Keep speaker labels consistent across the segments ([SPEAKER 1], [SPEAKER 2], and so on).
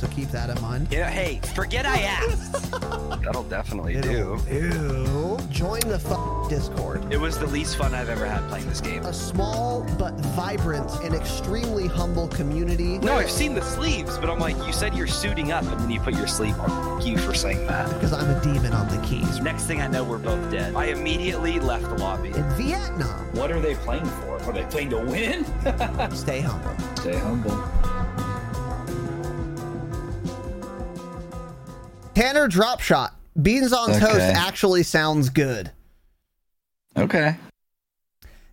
[SPEAKER 1] So keep that in mind.
[SPEAKER 2] Yeah, hey, forget I asked. That'll definitely do.
[SPEAKER 1] Ew. Join the f- Discord.
[SPEAKER 2] It was the least fun I've ever had playing this game.
[SPEAKER 1] A small but vibrant and extremely humble community.
[SPEAKER 2] No, I've seen the sleeves, but I'm like, you said you're suiting up, and then you put your sleeve on. Thank you for saying that.
[SPEAKER 1] Because I'm a demon on the keys.
[SPEAKER 2] Next thing I know, we're both dead. I immediately left the lobby.
[SPEAKER 1] In Vietnam.
[SPEAKER 3] What are they playing for? Are they playing to win?
[SPEAKER 1] Stay humble.
[SPEAKER 3] Stay humble.
[SPEAKER 1] Tanner drop shot. Beans on
[SPEAKER 4] Okay.
[SPEAKER 1] toast actually sounds good.
[SPEAKER 4] Okay.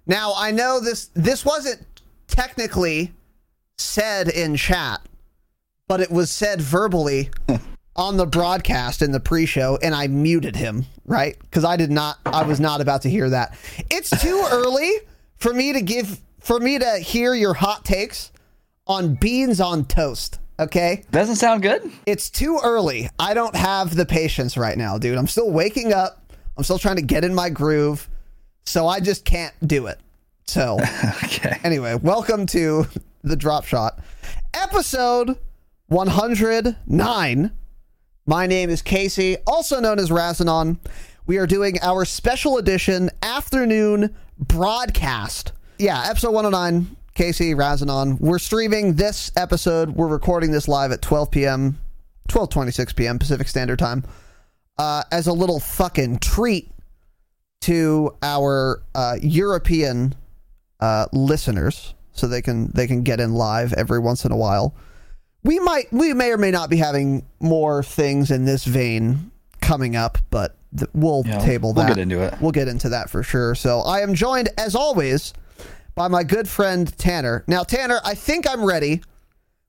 [SPEAKER 1] Now I know this this wasn't technically said in chat, but it was said verbally on the broadcast in the pre-show, and I muted him, right? Because I did not I was not about to hear that. It's too early for me to give for me to hear your hot takes on beans on toast. Okay.
[SPEAKER 4] Doesn't sound good.
[SPEAKER 1] It's too early. I don't have the patience right now, dude. I'm still waking up. I'm still trying to get in my groove. So I just can't do it. So,
[SPEAKER 4] okay.
[SPEAKER 1] Anyway, welcome to the Drop Shot, episode 109. My name is Casey, also known as Razanon. We are doing our special edition afternoon broadcast. Yeah, episode 109. Casey Razanon. We're streaming this episode. We're recording this live at 12 p.m., 12:26 p.m. Pacific Standard Time, uh, as a little fucking treat to our uh, European uh, listeners, so they can they can get in live every once in a while. We might we may or may not be having more things in this vein coming up, but th- we'll
[SPEAKER 4] Yeah,
[SPEAKER 1] table that.
[SPEAKER 4] we'll get into it.
[SPEAKER 1] We'll get into that for sure. So I am joined as always by my good friend Tanner. Now Tanner, I think I'm ready.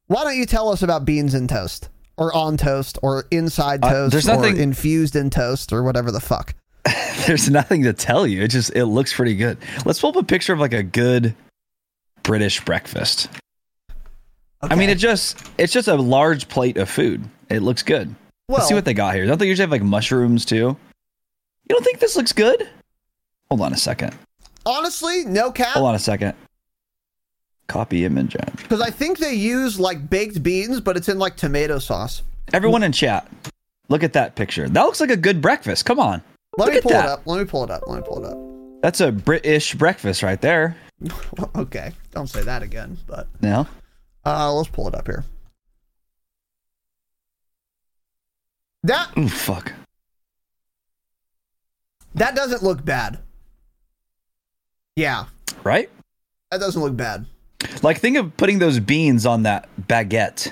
[SPEAKER 1] Why don't you tell us about beans and toast, or on toast, or inside
[SPEAKER 4] Uh,
[SPEAKER 1] toast,
[SPEAKER 4] there's
[SPEAKER 1] or
[SPEAKER 4] nothing-
[SPEAKER 1] infused in toast, or whatever the fuck?
[SPEAKER 4] There's nothing to tell you. It just it looks pretty good. Let's pull up a picture of like a good British breakfast. I mean, it just it's just a large plate of food. It looks good. Let's see what they got here. Don't they usually have like mushrooms too? You don't think this looks good? Hold on a second.
[SPEAKER 1] Honestly, no cap.
[SPEAKER 4] Hold on a second. Copy image.
[SPEAKER 1] Because I think they use like baked beans, but it's in like tomato sauce.
[SPEAKER 4] Everyone in chat, look at that picture. That looks like a good breakfast. Come on.
[SPEAKER 1] Let
[SPEAKER 4] Look
[SPEAKER 1] me pull
[SPEAKER 4] that.
[SPEAKER 1] it up. Let me pull it up. Let me pull it up.
[SPEAKER 4] That's a British breakfast right there.
[SPEAKER 1] okay, don't say that again. But
[SPEAKER 4] No.
[SPEAKER 1] uh, let's pull it up here. That
[SPEAKER 4] Ooh, fuck.
[SPEAKER 1] that doesn't look bad. Yeah,
[SPEAKER 4] Right?
[SPEAKER 1] that doesn't look bad.
[SPEAKER 4] Like think of putting those beans on that baguette.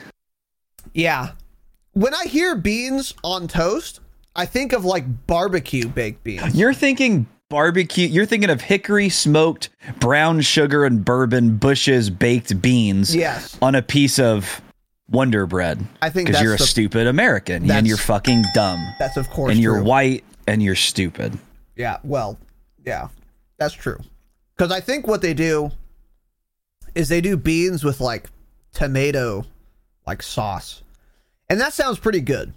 [SPEAKER 1] Yeah. When I hear beans on toast, I think of like barbecue baked beans.
[SPEAKER 4] You're thinking barbecue. You're thinking of hickory smoked brown sugar and bourbon Bush's baked beans.
[SPEAKER 1] Yes.
[SPEAKER 4] On a piece of Wonder Bread.
[SPEAKER 1] I think
[SPEAKER 4] because you're a
[SPEAKER 1] the-
[SPEAKER 4] stupid American and you're fucking dumb.
[SPEAKER 1] That's of course
[SPEAKER 4] and you're
[SPEAKER 1] true.
[SPEAKER 4] white and you're stupid.
[SPEAKER 1] Yeah, well, yeah, that's true. Because I think what they do is they do beans with like tomato like sauce. And that sounds pretty good.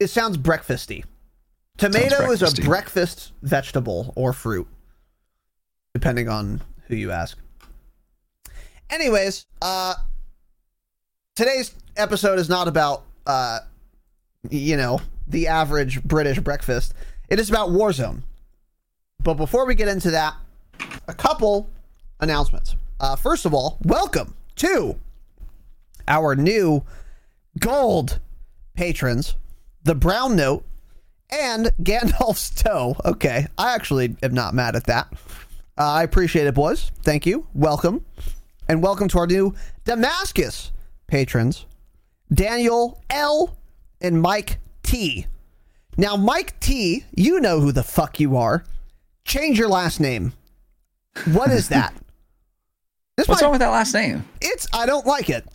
[SPEAKER 1] It sounds breakfasty. Tomato is a breakfast vegetable or fruit, depending on who you ask. Anyways, uh, today's episode is not about, uh, you know, the average British breakfast. It is about Warzone. But before we get into that, a couple announcements. Uh, first of all, welcome to our new gold patrons, the Brown Note and Gandalf's Toe. Okay, I actually am not mad at that. Uh, I appreciate it, boys. Thank you. Welcome. And welcome to our new Damascus patrons, Daniel L. and Mike T. Now, Mike T, you know who the fuck you are. Change your last name. What is that? This
[SPEAKER 4] What's
[SPEAKER 1] might-
[SPEAKER 4] wrong with that last name?
[SPEAKER 1] It's I don't like it.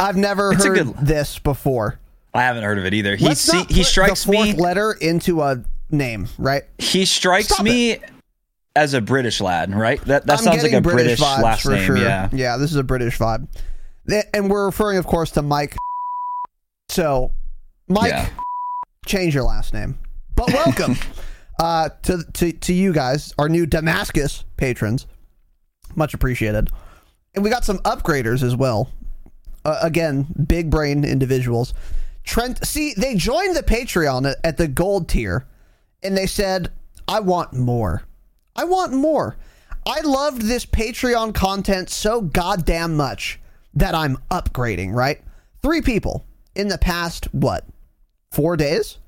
[SPEAKER 1] I've never
[SPEAKER 4] It's
[SPEAKER 1] heard
[SPEAKER 4] good-
[SPEAKER 1] this before.
[SPEAKER 4] I haven't heard of it either. He
[SPEAKER 1] Let's
[SPEAKER 4] see,
[SPEAKER 1] not
[SPEAKER 4] he strikes me
[SPEAKER 1] letter into a name, right?
[SPEAKER 4] he strikes
[SPEAKER 1] Stop
[SPEAKER 4] me as a British lad, right? That that
[SPEAKER 1] I'm
[SPEAKER 4] sounds like a British,
[SPEAKER 1] vibes
[SPEAKER 4] last
[SPEAKER 1] for
[SPEAKER 4] name.
[SPEAKER 1] sure.
[SPEAKER 4] Yeah.
[SPEAKER 1] yeah, this is a British vibe, and we're referring, of course, to Mike. So, Mike,
[SPEAKER 4] Yeah.
[SPEAKER 1] change your last name, but welcome uh, to to to you guys, our new Damascus patrons. Much appreciated, and we got some upgraders as well. Uh, again, big brain individuals. Trent, see, they joined the Patreon at, at the gold tier, and they said, "I want more. I want more. I loved this Patreon content so goddamn much that I'm upgrading." Right? Three people in the past what? Four days?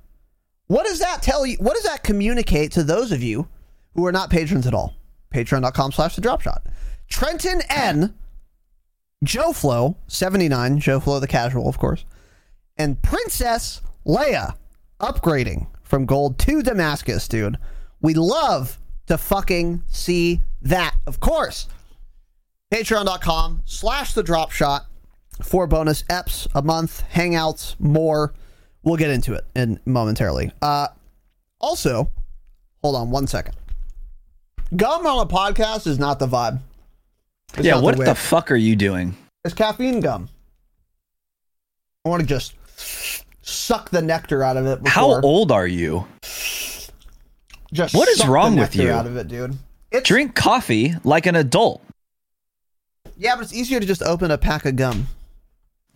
[SPEAKER 1] What does that tell you? What does that communicate to those of you who are not patrons at all? Patreon.com slash the drop shot. Trenton N. Joe Flo, 79, Joe Flo the casual, of course, and Princess Leia upgrading from gold to Damascus, dude. We love to fucking see that, of course. Patreon.com slash the drop shot for bonus eps a month, hangouts, more. We'll get into it in momentarily. Uh, also, hold on one second. Gum on a podcast is not the vibe. It's
[SPEAKER 4] yeah. What
[SPEAKER 1] way-
[SPEAKER 4] the fuck are you doing?
[SPEAKER 1] it's caffeine gum. I want to just suck the nectar out of it.
[SPEAKER 4] How old are you?
[SPEAKER 1] Just
[SPEAKER 4] What is
[SPEAKER 1] the
[SPEAKER 4] wrong with you?
[SPEAKER 1] Out of it, dude. It's,
[SPEAKER 4] Drink coffee like an adult.
[SPEAKER 1] yeah, but it's easier to just open a pack of gum.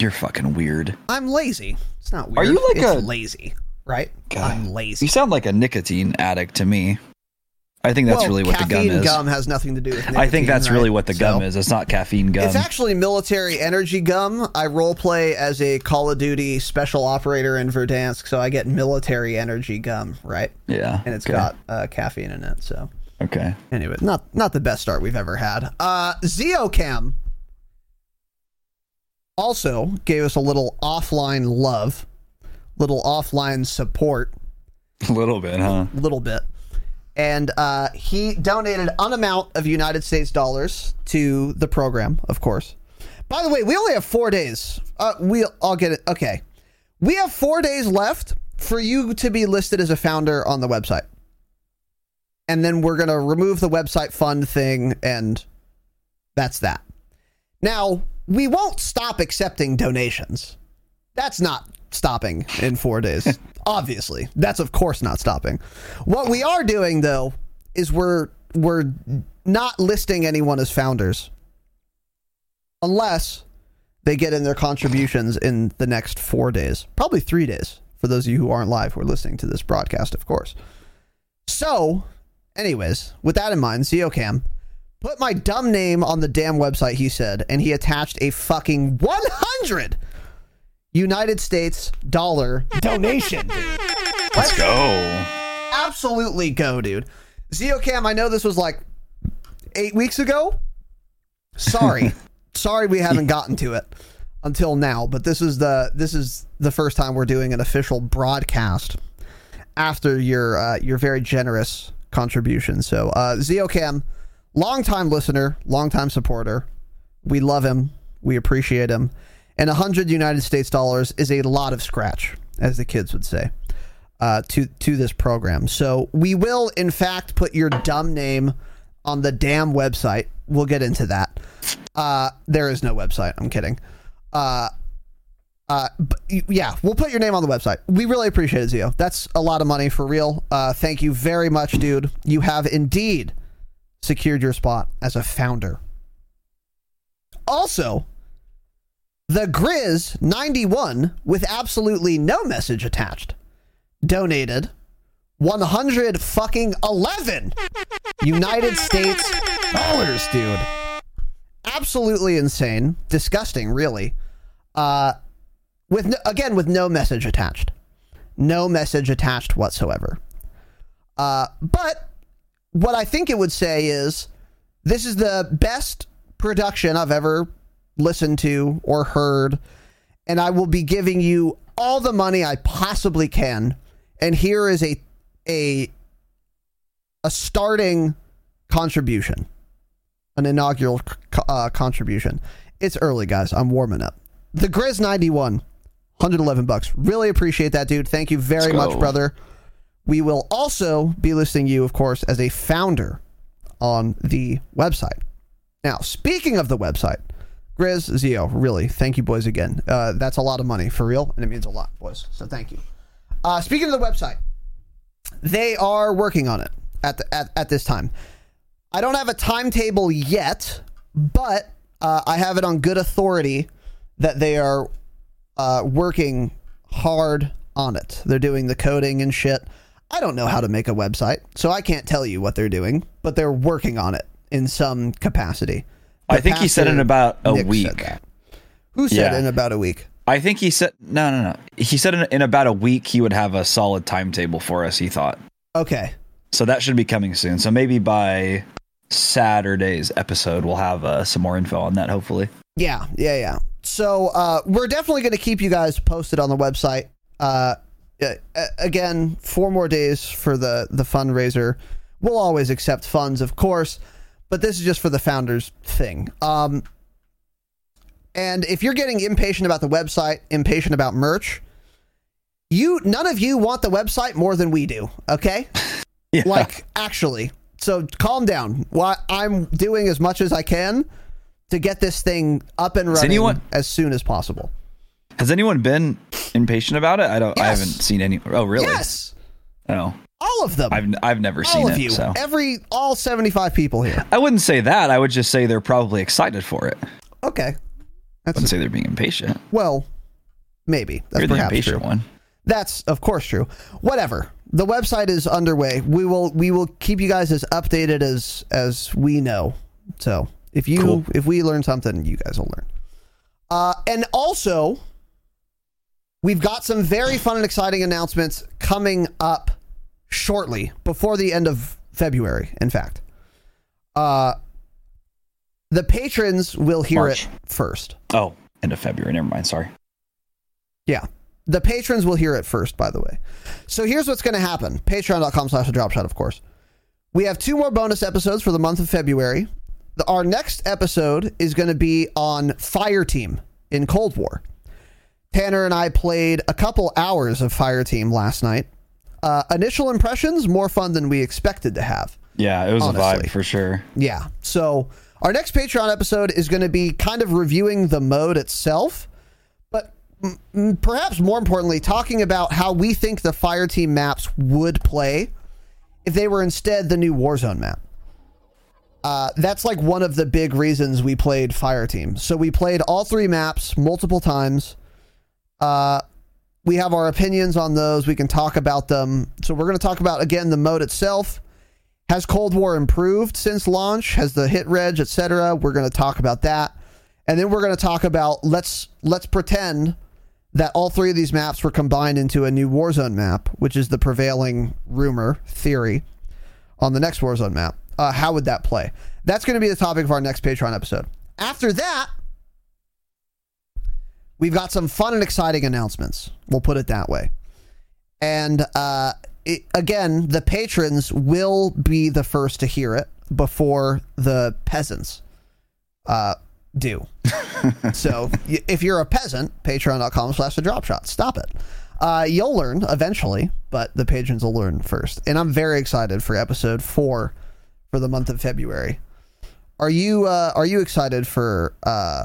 [SPEAKER 4] You're fucking weird.
[SPEAKER 1] I'm lazy. It's not weird.
[SPEAKER 4] Are you like
[SPEAKER 1] it's
[SPEAKER 4] a-
[SPEAKER 1] lazy, right?
[SPEAKER 4] God.
[SPEAKER 1] I'm lazy.
[SPEAKER 4] You sound like a nicotine addict to me. I think that's
[SPEAKER 1] Well,
[SPEAKER 4] really what the gum
[SPEAKER 1] caffeine
[SPEAKER 4] is.
[SPEAKER 1] gum has nothing to do with.
[SPEAKER 4] I think that's
[SPEAKER 1] right?
[SPEAKER 4] really what the gum
[SPEAKER 1] So-
[SPEAKER 4] is. It's not caffeine gum.
[SPEAKER 1] It's actually military energy gum. I role play as a Call of Duty special operator in Verdansk, so I get military energy gum, right?
[SPEAKER 4] yeah.
[SPEAKER 1] And it's
[SPEAKER 4] okay.
[SPEAKER 1] got uh, caffeine in it. So
[SPEAKER 4] Okay.
[SPEAKER 1] anyway, not not the best start we've ever had. Uh, Zeocam also gave us a little offline love, little offline support,
[SPEAKER 4] A little bit, huh?
[SPEAKER 1] A little bit. And uh, he donated an amount of United States dollars to the program, of course. By the way, we only have four days. Uh, we I'll get it. Okay, we have four days left for you to be listed as a founder on the website, and then we're gonna remove the website fund thing, and that's that. Now we won't stop accepting donations. That's not stopping in four days. Obviously, that's of course not stopping. What we are doing though is we're we're not listing anyone as founders unless they get in their contributions in the next four days, probably three days for those of you who aren't live who are listening to this broadcast, of course. So, anyways, with that in mind, Zeocam put my dumb name on the damn website. He said, and he attached a fucking one hundred United States dollar donation. dude.
[SPEAKER 4] Let's go.
[SPEAKER 1] Absolutely go, dude. Zeocam, I know this was like eight weeks ago. Sorry. Sorry we haven't gotten to it until now, but this is the this is the first time we're doing an official broadcast after your uh, your very generous contribution. So uh Zeocam, longtime listener, longtime supporter. We love him. We appreciate him. And a hundred United States dollars is a lot of scratch, as the kids would say uh, to to this program. So we will, in fact, put your dumb name on the damn website we'll get into that. Uh, there is no website. I'm kidding. Uh, uh, yeah, we'll put your name on the website. We really appreciate it, Zio. That's a lot of money for real. Uh, thank you very much, dude. You have indeed secured your spot as a founder. Also, the Grizz 91 with absolutely no message attached donated 100 fucking 11 United States dollars, dude. Absolutely insane, disgusting, really. Uh with no, again with no message attached. No message attached whatsoever. Uh but what I think it would say is this is the best production I've ever listened to or heard and I will be giving you all the money I possibly can. And here is a a a starting contribution an inaugural uh, contribution. It's early guys. I'm warming up. The grizz 91 111 bucks. Really appreciate that dude. Thank you very much brother we will also be listing you of course as a founder on the website now speaking of the website grizz zio really thank you boys again uh, that's a lot of money for real and it means a lot boys so thank you uh, speaking of the website they are working on it at, the, at at this time. I don't have a timetable yet, but uh, I have it on good authority that they are uh, working hard on it. They're doing the coding and shit. I don't know how to make a website, so I can't tell you what they're doing, but they're working on it in some capacity.
[SPEAKER 4] I think he said in about a
[SPEAKER 1] Nick, said
[SPEAKER 4] week.
[SPEAKER 1] that. Who said
[SPEAKER 4] Yeah.
[SPEAKER 1] in about a week?
[SPEAKER 4] I think he said no, no, no. He said in, in about a week he would have a solid timetable for us. He thought
[SPEAKER 1] Okay.
[SPEAKER 4] so that should be coming soon. So maybe by Saturday's episode we'll have uh, some more info on that. Hopefully,
[SPEAKER 1] Yeah, yeah, yeah. So uh, we're definitely going to keep you guys posted on the website. Uh, uh, again, four more days for the the fundraiser. We'll always accept funds, of course, but this is just for the founders thing. Um, and if you're getting impatient about the website, impatient about merch, you none of you want the website more than we do. Okay,
[SPEAKER 4] yeah.
[SPEAKER 1] like actually. So calm down. Why I'm doing as much as I can to get this thing up and running
[SPEAKER 4] anyone-
[SPEAKER 1] as soon as possible.
[SPEAKER 4] Has anyone been impatient about it? I don't. I haven't seen any. Oh, really?
[SPEAKER 1] Yes,
[SPEAKER 4] Oh,
[SPEAKER 1] all of them.
[SPEAKER 4] I've I've never
[SPEAKER 1] all
[SPEAKER 4] seen
[SPEAKER 1] of
[SPEAKER 4] it.
[SPEAKER 1] you.
[SPEAKER 4] So
[SPEAKER 1] Every all 75 people here.
[SPEAKER 4] I wouldn't say that. I would just say they're probably excited for it.
[SPEAKER 1] Okay.
[SPEAKER 4] I wouldn't say they're being impatient.
[SPEAKER 1] well, maybe. That's
[SPEAKER 4] You're the
[SPEAKER 1] perhaps
[SPEAKER 4] impatient
[SPEAKER 1] true.
[SPEAKER 4] one.
[SPEAKER 1] That's of course true. Whatever. The website is underway. We will we will keep you guys as updated as as we know. So if you
[SPEAKER 4] Cool.
[SPEAKER 1] if we learn something, you guys will learn. Uh, and also, we've got some very fun and exciting announcements coming up shortly before the end of February. In fact, uh, the patrons will hear
[SPEAKER 4] March.
[SPEAKER 1] it first.
[SPEAKER 4] Oh, end of February. Never mind. Sorry.
[SPEAKER 1] Yeah. The patrons will hear it first, by the way. So here's what's going to happen. Patreon.com slash the drop shot, of course. We have two more bonus episodes for the month of February. The, our next episode is going to be on Fire Team in Cold War. Tanner and I played a couple hours of Fire Team last night. Uh, initial impressions, more fun than we expected to have.
[SPEAKER 4] Yeah, it was a vibe for sure.
[SPEAKER 1] Yeah. So our next Patreon episode is going to be kind of reviewing the mode itself, but mm, perhaps more importantly, talking about how we think the fire team maps would play if they were instead the new Warzone map. Uh, that's like one of the big reasons we played Fire Team. So we played all three maps multiple times. Uh, we have our opinions on those. We can talk about them. So we're going to talk about again the mode itself. Has Cold War improved since launch? Has the hit reg, etc.? We're going to talk about that, and then we're going to talk about let's let's pretend that all three of these maps were combined into a new Warzone map, which is the prevailing rumor theory on the next Warzone map. Uh, how would that play? That's going to be the topic of our next Patreon episode. After that, we've got some fun and exciting announcements. We'll put it that way. And uh, it, again, the patrons will be the first to hear it before the peasants uh, do. so if you're a peasant, patreon.com slash the drop shot. Stop it. Uh, you'll learn eventually, but the patrons will learn first. And I'm very excited for episode four for the month of February. Are you uh, are you excited for uh,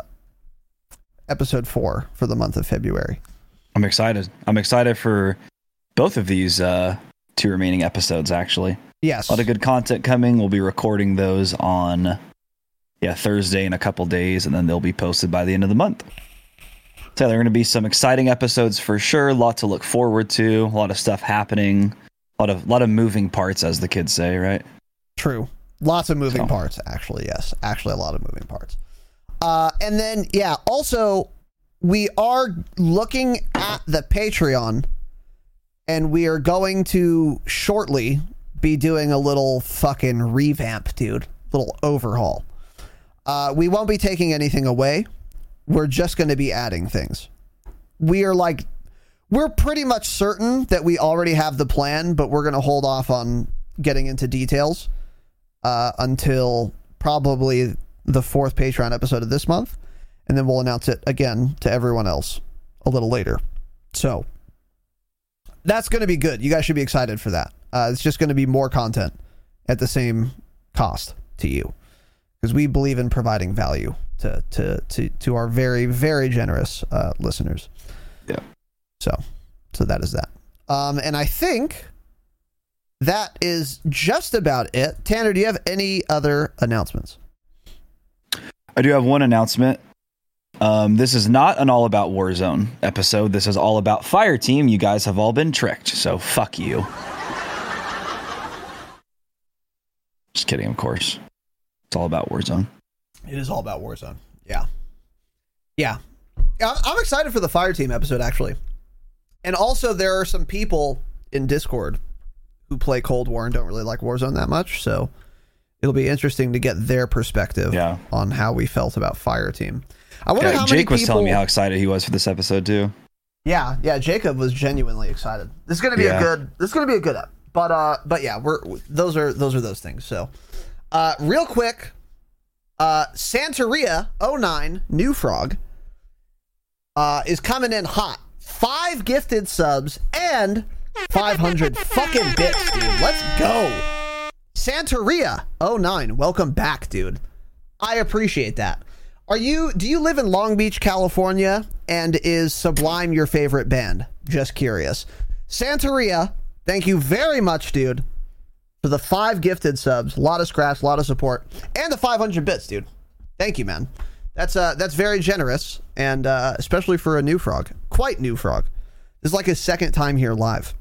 [SPEAKER 1] episode four for the month of February?
[SPEAKER 4] I'm excited. I'm excited for both of these uh, two remaining episodes. Actually,
[SPEAKER 1] yes,
[SPEAKER 4] a lot of good content coming. We'll be recording those on yeah Thursday in a couple days, and then they'll be posted by the end of the month. So there are going to be some exciting episodes for sure. A lot to look forward to. A lot of stuff happening. A lot of lot of moving parts, as the kids say, right?
[SPEAKER 1] True. Lots of moving so. parts, actually. Yes, actually, a lot of moving parts. Uh, and then, yeah, also, we are looking at the Patreon, and we are going to shortly be doing a little fucking revamp, dude. Little overhaul. Uh, we won't be taking anything away. We're just going to be adding things. We are like, we're pretty much certain that we already have the plan, but we're going to hold off on getting into details uh, until probably the fourth Patreon episode of this month, and then we'll announce it again to everyone else a little later. So that's going to be good. You guys should be excited for that. Uh, it's just going to be more content at the same cost to you because we believe in providing value to to to, to our very very generous uh, listeners.
[SPEAKER 4] Yeah.
[SPEAKER 1] So so that is that. Um, and I think that is just about it. Tanner, do you have any other announcements?
[SPEAKER 4] I do have one announcement. Um, this is not an all about Warzone episode. This is all about Fire Team. You guys have all been tricked, so fuck you. Just kidding, of course. It's all about Warzone.
[SPEAKER 1] It is all about Warzone. Yeah. Yeah. I'm excited for the Fire Team episode, actually. And also, there are some people in Discord who play Cold War and don't really like Warzone that much. So it'll be interesting to get their perspective
[SPEAKER 4] yeah.
[SPEAKER 1] on how we felt about Fire Team. I wonder
[SPEAKER 4] yeah,
[SPEAKER 1] how
[SPEAKER 4] Jake
[SPEAKER 1] was
[SPEAKER 4] people... telling me how excited he was for this episode too.
[SPEAKER 1] Yeah, yeah, Jacob was genuinely excited. This is gonna be yeah. a good. This is gonna be a good. Up. But uh, but yeah, we're those are those are those things. So, uh, real quick, uh, Santeria 09 New Frog, uh, is coming in hot. Five gifted subs and 500 fucking bits, dude. Let's go. Santeria 09, welcome back, dude. I appreciate that. Are you do you live in Long Beach, California and is Sublime your favorite band? Just curious. Santeria, thank you very much, dude, for the 5 gifted subs. A lot of scratch, a lot of support and the 500 bits, dude. Thank you, man. That's uh that's very generous and uh especially for a new frog. Quite new frog. This is like his second time here live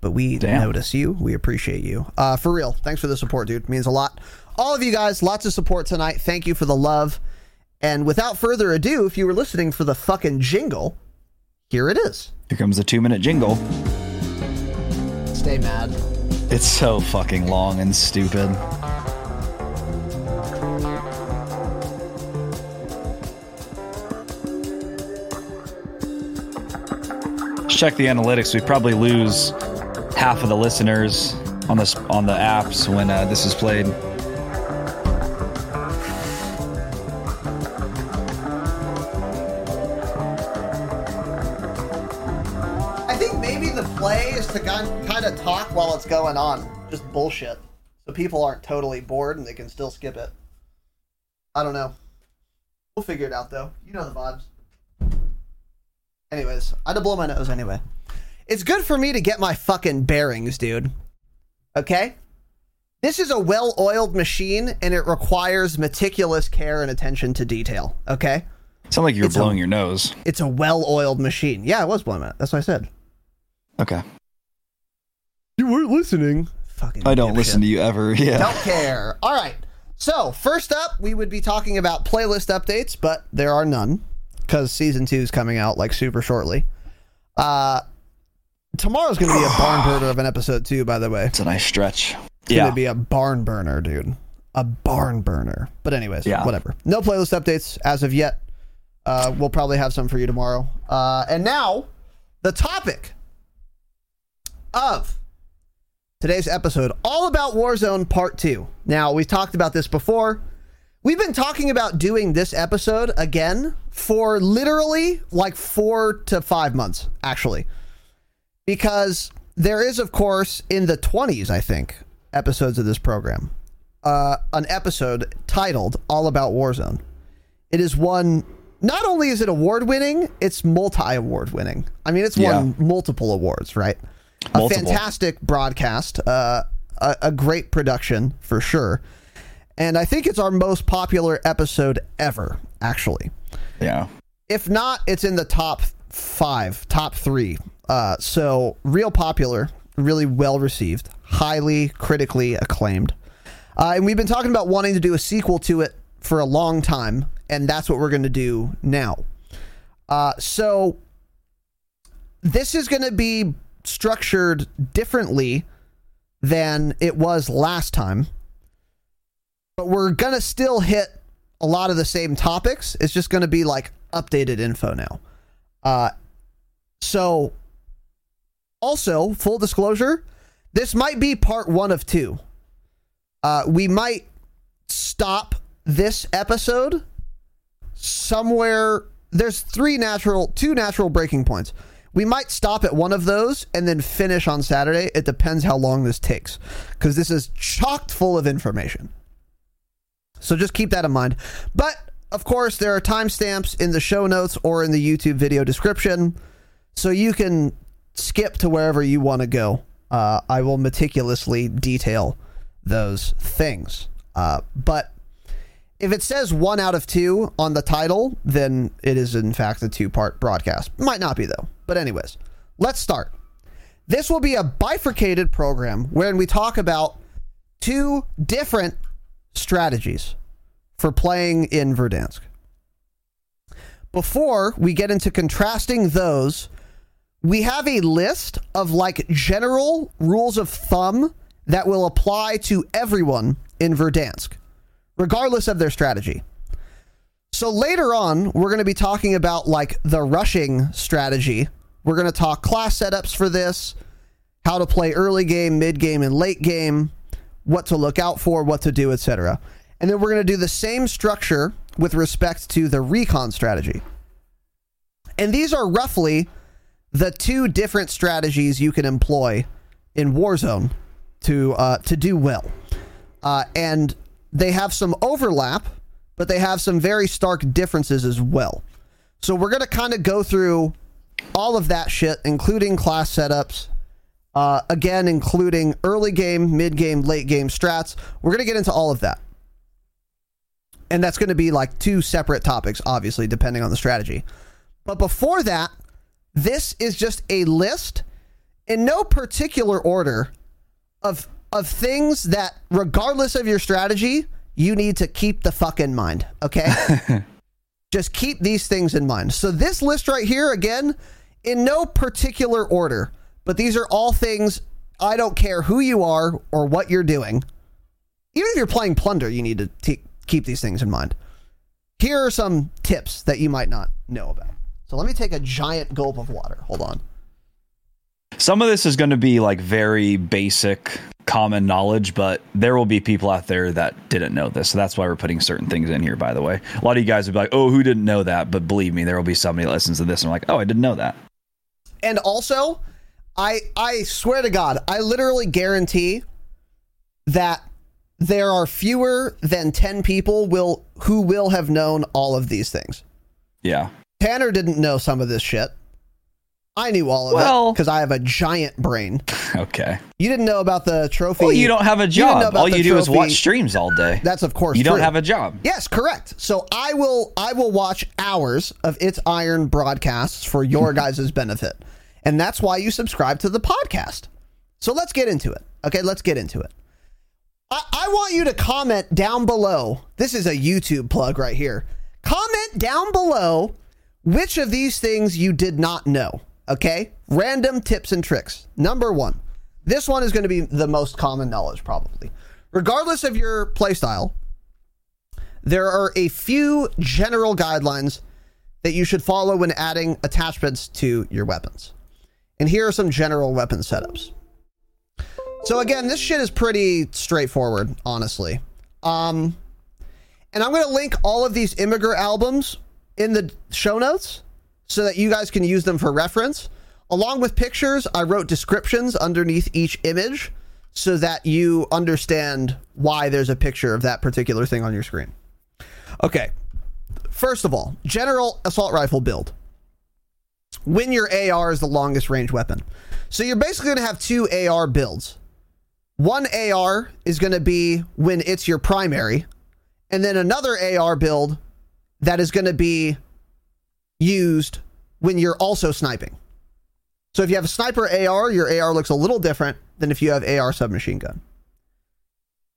[SPEAKER 1] but we Damn. notice you. We appreciate you. Uh, for real. Thanks for the support, dude. It means a lot. All of you guys, lots of support tonight. Thank you for the love. And without further ado, if you were listening for the fucking jingle, here it is.
[SPEAKER 4] Here comes the two minute jingle.
[SPEAKER 1] Stay mad.
[SPEAKER 4] It's so fucking long and stupid. check the analytics. We probably lose half of the listeners on the on the apps when uh, this is played.
[SPEAKER 1] I think maybe the play is to kind of talk while it's going on, just bullshit, so people aren't totally bored and they can still skip it. I don't know. We'll figure it out though. You know the vibes. Anyways, I had to blow my nose anyway. It's good for me to get my fucking bearings, dude. Okay? This is a well oiled machine and it requires meticulous care and attention to detail. Okay?
[SPEAKER 4] Sound like you were it's blowing a, your nose.
[SPEAKER 1] It's a well oiled machine. Yeah, I was blowing it. That's what I said.
[SPEAKER 4] Okay.
[SPEAKER 1] You weren't listening. Fucking
[SPEAKER 4] I don't listen to you ever. Yeah.
[SPEAKER 1] Don't care. All right. So, first up, we would be talking about playlist updates, but there are none because season two is coming out like super shortly. Uh, Tomorrow's going to be a barn burner of an episode too. By the way,
[SPEAKER 4] it's a nice stretch.
[SPEAKER 1] It's yeah. going to be a barn burner, dude. A barn burner. But anyways, yeah. whatever. No playlist updates as of yet. Uh, we'll probably have some for you tomorrow. Uh, and now, the topic of today's episode, all about Warzone Part Two. Now we've talked about this before. We've been talking about doing this episode again for literally like four to five months, actually because there is, of course, in the 20s, I think, episodes of this program. uh, an episode titled "All About Warzone." It is one. Not only is it award winning, it's multi award winning. I mean, it's won multiple awards, right?
[SPEAKER 4] Multiple.
[SPEAKER 1] A fantastic broadcast, uh, a, a great production for sure, and I think it's our most popular episode ever. Actually,
[SPEAKER 4] Yeah.
[SPEAKER 1] if not, it's in the top five, top three. Uh, so real popular, really well received, highly critically acclaimed. Uh, and we've been talking about wanting to do a sequel to it for a long time, and that's what we're going to do now. Uh, so this is going to be structured differently than it was last time, but we're going to still hit a lot of the same topics. It's just going to be like updated info now. Uh, so, also, full disclosure, this might be part one of two. Uh, we might stop this episode somewhere. There's three natural, two natural breaking points. We might stop at one of those and then finish on Saturday. It depends how long this takes because this is chocked full of information. So just keep that in mind. But of course, there are timestamps in the show notes or in the YouTube video description, so you can skip to wherever you want to go. Uh, I will meticulously detail those things. Uh, but if it says one out of two on the title, then it is in fact a two part broadcast. Might not be though. But, anyways, let's start. This will be a bifurcated program wherein we talk about two different strategies for playing in Verdansk. Before we get into contrasting those, we have a list of like general rules of thumb that will apply to everyone in Verdansk, regardless of their strategy. So later on, we're going to be talking about like the rushing strategy. We're going to talk class setups for this, how to play early game, mid game, and late game, what to look out for, what to do, etc. And then we're going to do the same structure with respect to the recon strategy. And these are roughly the two different strategies you can employ in Warzone to uh, to do well. Uh, and they have some overlap, but they have some very stark differences as well. So we're to kind of go through all of that shit, including class setups. Uh, again, including early game, mid game, late game strats. We're going to get into all of that. And that's going to be like two separate topics, obviously, depending on the strategy. But before that, this is just a list in no particular order of of things that regardless of your strategy, you need to keep the fuck in mind, okay? just keep these things in mind. So this list right here again in no particular order, but these are all things I don't care who you are or what you're doing. Even if you're playing plunder, you need to t- keep these things in mind. Here are some tips that you might not know about. So let me take a giant gulp of water. Hold on.
[SPEAKER 4] Some of this is going to be like very basic, common knowledge, but there will be people out there that didn't know this. So that's why we're putting certain things in here, by the way. A lot of you guys would be like, oh, who didn't know that? But believe me, there will be somebody that listens to this and are like, oh, I didn't know that.
[SPEAKER 1] And also, I I swear to God, I literally guarantee that there are fewer than 10 people will who will have known all of these things.
[SPEAKER 4] Yeah.
[SPEAKER 1] Tanner didn't know some of this shit. I knew all of
[SPEAKER 4] Well-
[SPEAKER 1] it because I have a giant brain.
[SPEAKER 4] Okay.
[SPEAKER 1] You didn't know about the trophy.
[SPEAKER 4] Well, you don't have a
[SPEAKER 1] didn't
[SPEAKER 4] job.
[SPEAKER 1] about
[SPEAKER 4] All
[SPEAKER 1] the
[SPEAKER 4] you do is watch streams all day.
[SPEAKER 1] That's of course
[SPEAKER 4] You don't have a job.
[SPEAKER 1] Yes, correct. So I will I will watch hours of its iron broadcasts for your guys' benefit. And that's why you subscribe to the podcast. So let's get into it. Okay, let's get into it. I, I want you to comment down below. This is a YouTube plug right here. Comment down below which of these things you did not know. Okay? Random tips and tricks. Number one. This one is going to be the most common knowledge, probably. Regardless of your playstyle, there are a few general guidelines that you should follow when adding attachments to your weapons. And here are some general weapon setups. So again, this shit is pretty straightforward, honestly. Um, and I'm going to link all of these Imgur albums in the show notes so that you guys can use them for reference. Along with pictures, I wrote descriptions underneath each image so that you understand why there's a picture of that particular thing on your screen. Okay. First of all, general assault rifle build. When your AR is the longest range weapon. So you're basically going to have two AR builds. One AR is going to be when it's your primary, and then another AR build that is going to be used when you're also sniping. So if you have a sniper AR, your AR looks a little different than if you have AR submachine gun.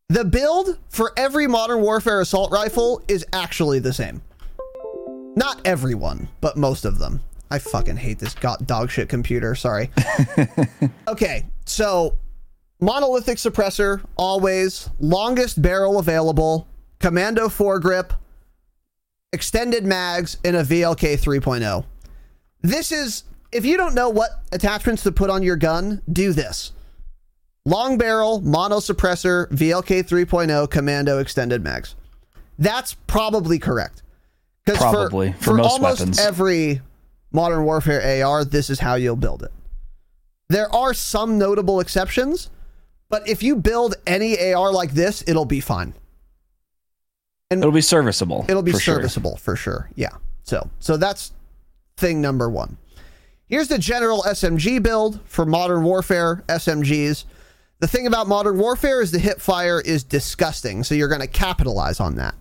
[SPEAKER 1] The build for every Modern Warfare assault rifle is actually the same. Not everyone, but most of them. I fucking hate this god dog shit computer. Sorry. okay, so monolithic suppressor, always longest barrel available, commando foregrip, extended mags, and a VLK 3.0. This is if you don't know what attachments to put on your gun, do this. Long barrel, mono suppressor, VLK 3.0, commando extended mags. That's probably correct.
[SPEAKER 4] Probably
[SPEAKER 1] for,
[SPEAKER 4] for, most
[SPEAKER 1] almost
[SPEAKER 4] weapons.
[SPEAKER 1] every modern warfare AR, this is how you'll build it. There are some notable exceptions, but if you build any AR like this, it'll be fine.
[SPEAKER 4] And it'll be serviceable.
[SPEAKER 1] It'll be
[SPEAKER 4] for sure.
[SPEAKER 1] serviceable for sure. Yeah. So so that's thing number one. Here's the general SMG build for Modern Warfare SMGs. The thing about Modern Warfare is the hip fire is disgusting, so you're going to capitalize on that.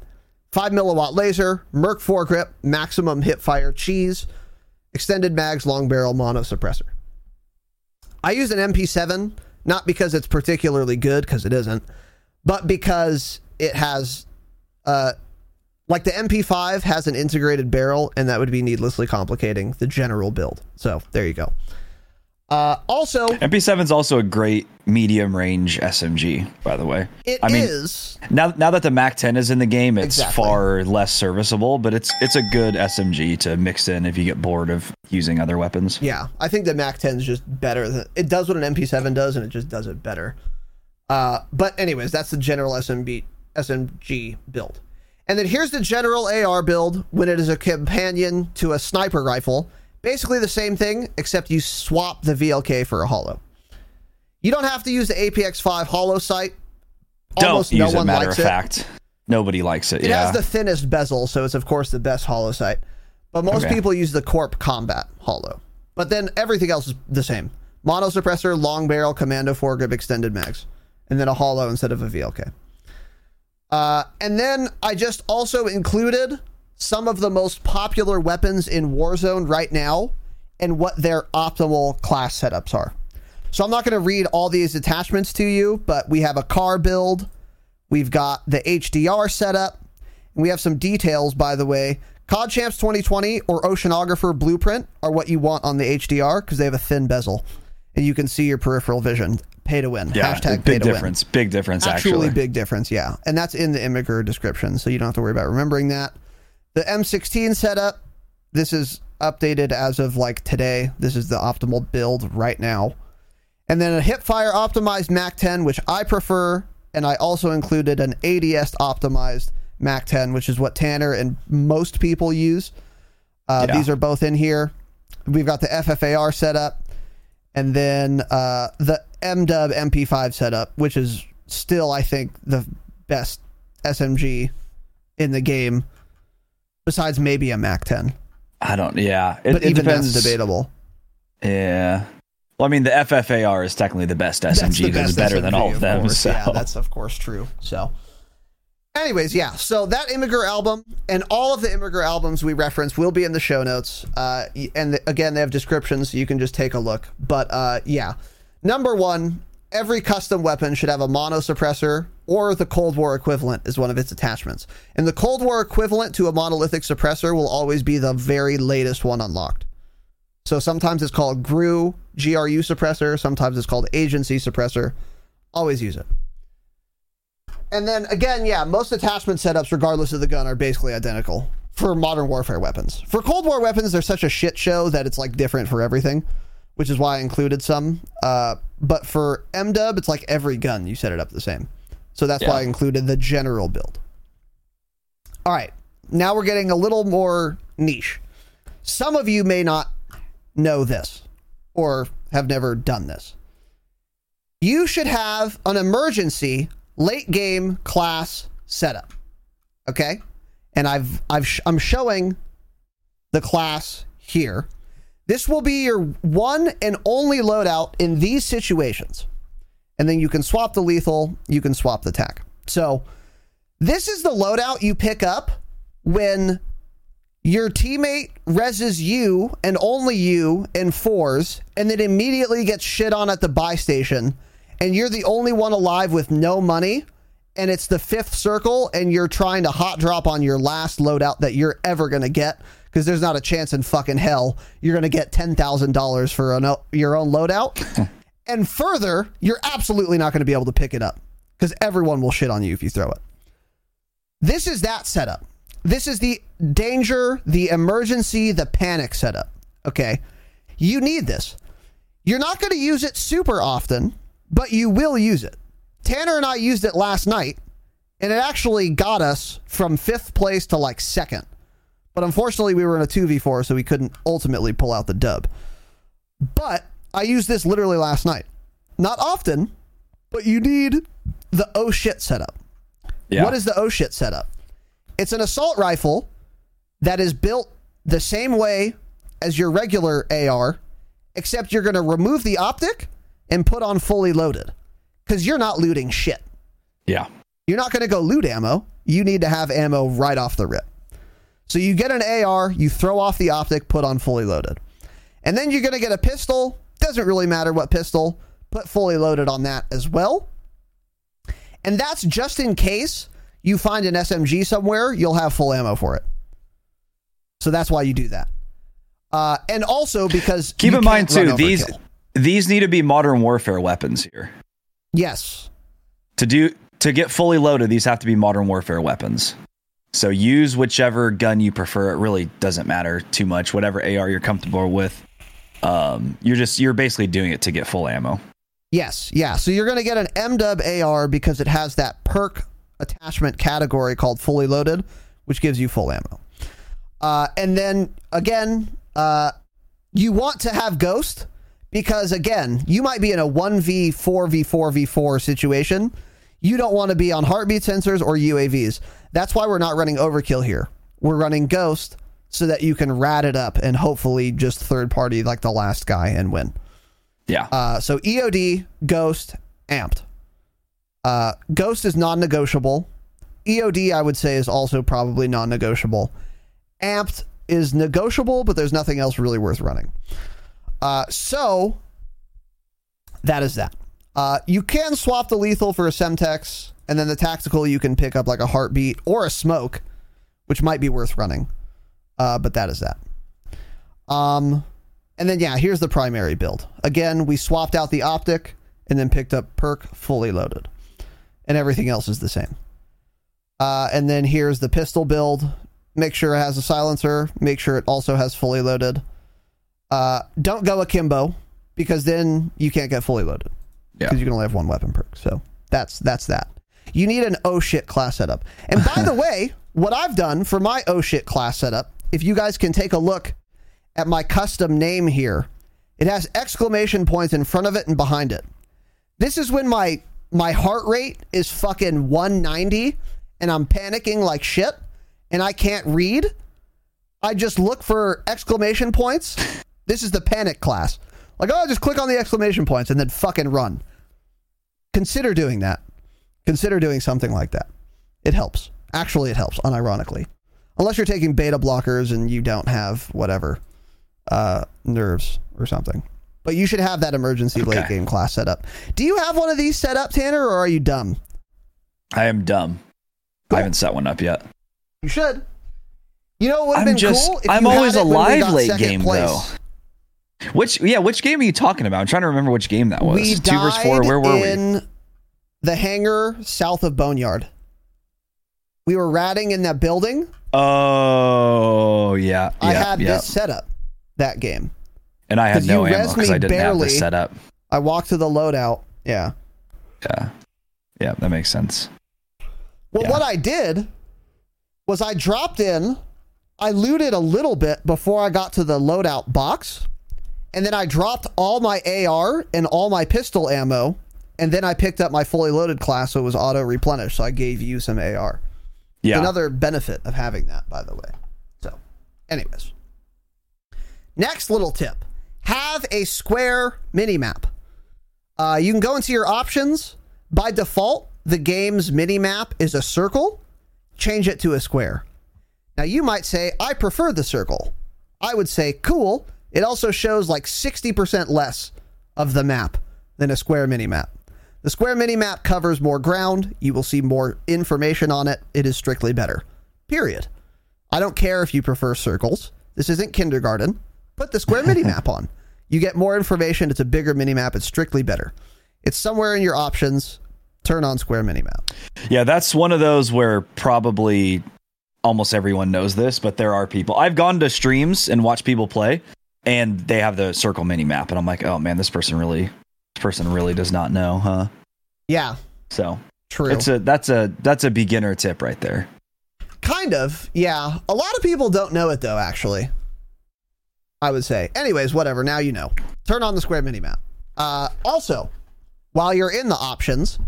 [SPEAKER 1] 5 milliwatt laser, Merc foregrip, maximum hip fire cheese, extended mags, long barrel, mono suppressor. I use an MP7, not because it's particularly good, because it isn't, but because it has, uh, like the MP5 has an integrated barrel, and that would be needlessly complicating the general build. So there you go. Uh, also,
[SPEAKER 4] MP7 is also a great medium range SMG, by the way.
[SPEAKER 1] It
[SPEAKER 4] I mean,
[SPEAKER 1] is.
[SPEAKER 4] Now, now that the Mac 10 is in the game, it's
[SPEAKER 1] Exactly.
[SPEAKER 4] far less serviceable, but it's it's a good SMG to mix in if you get bored of using other weapons.
[SPEAKER 1] Yeah, I think the Mac 10 is just better. Than, it does what an MP7 does, and it just does it better. Uh, but anyways, that's the general SMB SMG build. And then here's the general AR build when it is a companion to a sniper rifle. Basically the same thing, except you swap the VLK for a holo. You don't have to use the APX5 holo sight.
[SPEAKER 4] Don't
[SPEAKER 1] Almost
[SPEAKER 4] use
[SPEAKER 1] no
[SPEAKER 4] it. Matter
[SPEAKER 1] likes
[SPEAKER 4] of
[SPEAKER 1] it.
[SPEAKER 4] fact, nobody likes it.
[SPEAKER 1] It
[SPEAKER 4] yeah,
[SPEAKER 1] has the thinnest bezel, so it's of course the best holo sight. But most
[SPEAKER 4] Okay.
[SPEAKER 1] people use the Corp Combat holo. But then everything else is the same: mono suppressor, long barrel, commando foregrip, extended mags, and then a holo instead of a VLK. Uh, and then I just also included some of the most popular weapons in Warzone right now and what their optimal class setups are. So I'm not going to read all these attachments to you, but we have a car build. We've got the HDR setup. We have some details, by the way. COD Champs 2020 or Oceanographer Blueprint are what you want on the HDR because they have a thin bezel and you can see your peripheral vision. Pay to win.
[SPEAKER 4] yeah,
[SPEAKER 1] Hashtag pay
[SPEAKER 4] big
[SPEAKER 1] to win.
[SPEAKER 4] difference. Big difference.
[SPEAKER 1] Actually,
[SPEAKER 4] Actually,
[SPEAKER 1] big difference, yeah. And that's in the Imgur description, so you don't have to worry about remembering that. The M16 setup, this is updated as of like today. This is the optimal build right now. And then a hipfire optimized Mac 10, which I prefer, and I also included an ADS optimized Mac 10, which is what Tanner and most people use. Uh,
[SPEAKER 4] Yeah.
[SPEAKER 1] These are both in here. We've got the FFAR setup, and then uh, the MDub MP5 setup, which is still, I think, the best SMG in the game, besides maybe a Mac 10.
[SPEAKER 4] I don't. Yeah, it,
[SPEAKER 1] but
[SPEAKER 4] it
[SPEAKER 1] even
[SPEAKER 4] depends.
[SPEAKER 1] that's debatable.
[SPEAKER 4] Yeah. Well, I mean, the FFAR is technically the best SMG because it's better than all
[SPEAKER 1] SMG,
[SPEAKER 4] of them.
[SPEAKER 1] course.
[SPEAKER 4] so.
[SPEAKER 1] Yeah, that's of course true. So, anyways, yeah. So that Imgur album and all of the Imgur albums we reference will be in the show notes. Uh, and the, again, they have descriptions, so you can just take a look. But uh, yeah, number one, every custom weapon should have a mono suppressor or the Cold War equivalent is one of its attachments. And the Cold War equivalent to a monolithic suppressor will always be the very latest one unlocked. So sometimes it's called GRU, GRU suppressor. Sometimes it's called agency suppressor. Always use it. And then again, yeah, most attachment setups, regardless of the gun, are basically identical for modern warfare weapons. For Cold War weapons, they're such a shit show that it's like different for everything, which is why I included some. Uh, but for MDub, it's like every gun you set it up the same. So that's why I included the general build. All right, now we're getting a little more niche. Some of you may not know this or have never done this. you should have an emergency late game class setup. Okay? And I've I've sh- I'm showing the class here. This will be your one and only loadout in these situations. And then you can swap the lethal, you can swap the tack. So, this is the loadout you pick up when your teammate reses you and only you in fours and then immediately gets shit on at the buy station and you're the only one alive with no money and it's the fifth circle and you're trying to hot drop on your last loadout that you're ever going to get because there's not a chance in fucking hell you're going to get $10,000 for an, your own loadout. and further, you're absolutely not going to be able to pick it up because everyone will shit on you if you throw it. This is that setup. This is the danger, the emergency, the panic setup. Okay. You need this. You're not going to use it super often, but you will use it. Tanner and I used it last night, and it actually got us from fifth place to like second. But unfortunately, we were in a 2v4, so we couldn't ultimately pull out the dub. But I used this literally last night. Not often, but you need the oh shit setup.
[SPEAKER 4] Yeah.
[SPEAKER 1] What is the oh shit setup? It's an assault rifle that is built the same way as your regular AR, except you're going to remove the optic and put on fully loaded because you're not looting shit.
[SPEAKER 4] Yeah.
[SPEAKER 1] You're not going to go loot ammo. You need to have ammo right off the rip. So you get an AR, you throw off the optic, put on fully loaded. And then you're going to get a pistol. Doesn't really matter what pistol. Put fully loaded on that as well. And that's just in case you find an SMG somewhere, you'll have full ammo for it. So that's why you do that. Uh, and also because
[SPEAKER 4] keep in mind too these
[SPEAKER 1] overkill.
[SPEAKER 4] these need to be modern warfare weapons here.
[SPEAKER 1] Yes.
[SPEAKER 4] To do to get fully loaded, these have to be modern warfare weapons. So use whichever gun you prefer. It really doesn't matter too much. Whatever AR you're comfortable with. Um, you're just you're basically doing it to get full ammo.
[SPEAKER 1] Yes, yeah. So you're going to get an MW AR because it has that perk attachment category called fully loaded, which gives you full ammo. Uh, and then again, uh, you want to have ghost because again, you might be in a 1v 4v 4v4 situation. You don't want to be on heartbeat sensors or UAVs. That's why we're not running overkill here. We're running ghost so that you can rat it up and hopefully just third party like the last guy and win.
[SPEAKER 4] Yeah.
[SPEAKER 1] Uh, so EOD, Ghost, Amped. Uh, Ghost is non negotiable. EOD, I would say, is also probably non negotiable. Amped is negotiable, but there's nothing else really worth running. Uh, so that is that. Uh, you can swap the lethal for a Semtex, and then the tactical you can pick up like a heartbeat or a smoke, which might be worth running. Uh, but that is that. Um, and then yeah, here's the primary build. Again, we swapped out the optic and then picked up perk fully loaded, and everything else is the same. Uh, and then here's the pistol build. Make sure it has a silencer. Make sure it also has fully loaded. Uh, don't go akimbo because then you can't get fully loaded because you can only have one weapon perk. So that's that's that. You need an oh shit class setup. And by the way, what I've done for my oh shit class setup, if you guys can take a look at my custom name here, it has exclamation points in front of it and behind it. This is when my my heart rate is fucking 190 and I'm panicking like shit and I can't read. I just look for exclamation points. This is the panic class. Like, oh, just click on the exclamation points and then fucking run. Consider doing that. Consider doing something like that. It helps. Actually, it helps, unironically. Unless you're taking beta blockers and you don't have whatever uh, nerves or something. But you should have that emergency late game class set up. Do you have one of these set up, Tanner, or are you dumb?
[SPEAKER 4] I am dumb. I haven't set one up yet.
[SPEAKER 1] You should. You know what would have been
[SPEAKER 4] just
[SPEAKER 1] cool? If
[SPEAKER 4] I'm always
[SPEAKER 1] it
[SPEAKER 4] alive late game
[SPEAKER 1] place.
[SPEAKER 4] though. Which yeah, which game are you talking about? I'm trying to remember which game that was.
[SPEAKER 1] We
[SPEAKER 4] Two versus four. Where were we?
[SPEAKER 1] The hangar south of Boneyard. We were ratting in that building.
[SPEAKER 4] Oh yeah,
[SPEAKER 1] I
[SPEAKER 4] yeah,
[SPEAKER 1] had
[SPEAKER 4] yeah.
[SPEAKER 1] this setup that game.
[SPEAKER 4] and I had no ammo because I didn't have
[SPEAKER 1] barely.
[SPEAKER 4] this set up.
[SPEAKER 1] I walked to the loadout. Yeah.
[SPEAKER 4] Yeah, yeah, that makes sense.
[SPEAKER 1] Well, what I did was I dropped in, I looted a little bit before I got to the loadout box, and then I dropped all my AR and all my pistol ammo and then I picked up my fully loaded class, so it was auto replenished. So I gave you some AR.
[SPEAKER 4] Yeah.
[SPEAKER 1] Another benefit of having that, by the way. So, anyways. Next little tip have a square mini map. Uh, you can go into your options. By default, the game's mini map is a circle. Change it to a square. Now, you might say, I prefer the circle. I would say, cool. It also shows like 60% less of the map than a square mini map. The square mini map covers more ground. You will see more information on it. It is strictly better. Period. I don't care if you prefer circles. This isn't kindergarten. Put the square mini map on. You get more information. It's a bigger mini map. It's strictly better. It's somewhere in your options. Turn on square mini map.
[SPEAKER 4] Yeah, that's one of those where probably almost everyone knows this, but there are people. I've gone to streams and watched people play, and they have the circle mini map, and I'm like, oh man, this person really, person really does not know, huh?
[SPEAKER 1] Yeah.
[SPEAKER 4] So
[SPEAKER 1] true.
[SPEAKER 4] It's a that's a that's a beginner tip right there.
[SPEAKER 1] Kind of, yeah. A lot of people don't know it though. Actually, I would say. Anyways, whatever. Now you know. Turn on the square mini map. Uh, also, while you're in the options,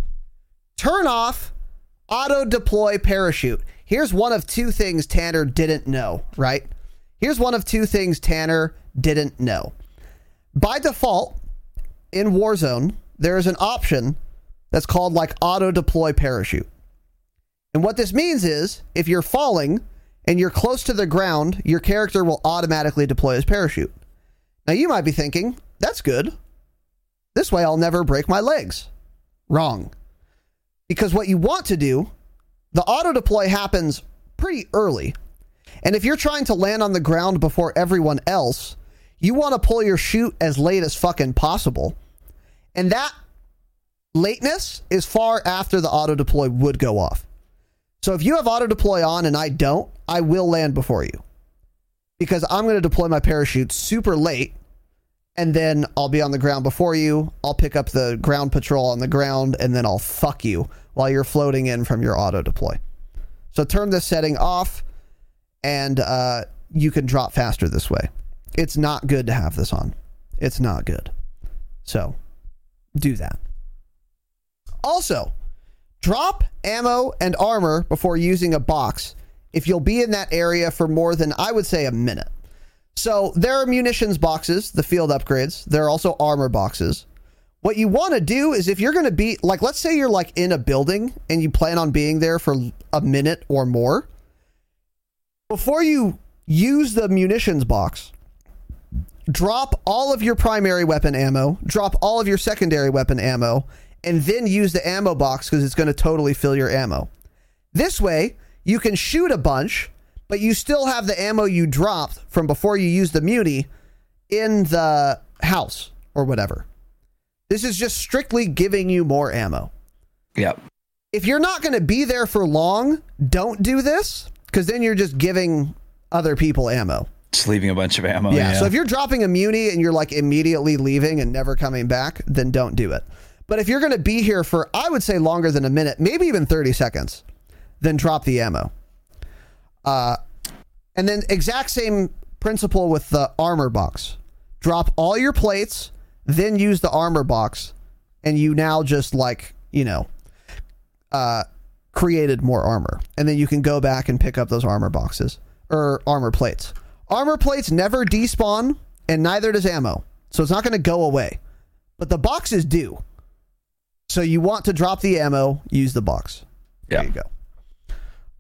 [SPEAKER 1] turn off auto deploy parachute. Here's one of two things Tanner didn't know, right? Here's one of two things Tanner didn't know. By default, in Warzone, there is an option that's called like auto deploy parachute. And what this means is if you're falling and you're close to the ground, your character will automatically deploy his parachute. Now you might be thinking, that's good. This way I'll never break my legs. Wrong. Because what you want to do, the auto deploy happens pretty early. And if you're trying to land on the ground before everyone else, you want to pull your chute as late as fucking possible. And that lateness is far after the auto deploy would go off. So if you have auto deploy on and I don't, I will land before you. Because I'm going to deploy my parachute super late and then I'll be on the ground before you. I'll pick up the ground patrol on the ground and then I'll fuck you while you're floating in from your auto deploy. So turn this setting off and uh, you can drop faster this way. It's not good to have this on. It's not good. So do that. Also, drop ammo and armor before using a box if you'll be in that area for more than, I would say, a minute. So there are munitions boxes, the field upgrades. There are also armor boxes. What you want to do is if you're going to be, like, let's say you're like in a building and you plan on being there for a minute or more, before you use the munitions box, drop all of your primary weapon ammo, drop all of your secondary weapon ammo, and then use the ammo box because it's going to totally fill your ammo. This way, you can shoot a bunch, but you still have the ammo you dropped from before you used the muni in the house or whatever. This is just strictly giving you more ammo.
[SPEAKER 4] Yep.
[SPEAKER 1] If you're not going to be there for long, don't do this because then you're just giving other people ammo.
[SPEAKER 4] Just leaving a bunch of ammo.
[SPEAKER 1] yeah, So if you're dropping a muni and you're like immediately leaving and never coming back, then don't do it. But if you're going to be here for, I would say longer than a minute, maybe even 30 seconds, then drop the ammo. Uh, and then exact same principle with the armor box. Drop all your plates, then use the armor box, and you now just like, you know, uh, created more armor. And then you can go back and pick up those armor boxes or armor plates. Armor plates never despawn, and neither does ammo. So it's not going to go away. But the boxes do. So you want to drop the ammo, use the box.
[SPEAKER 4] Yeah.
[SPEAKER 1] There you go.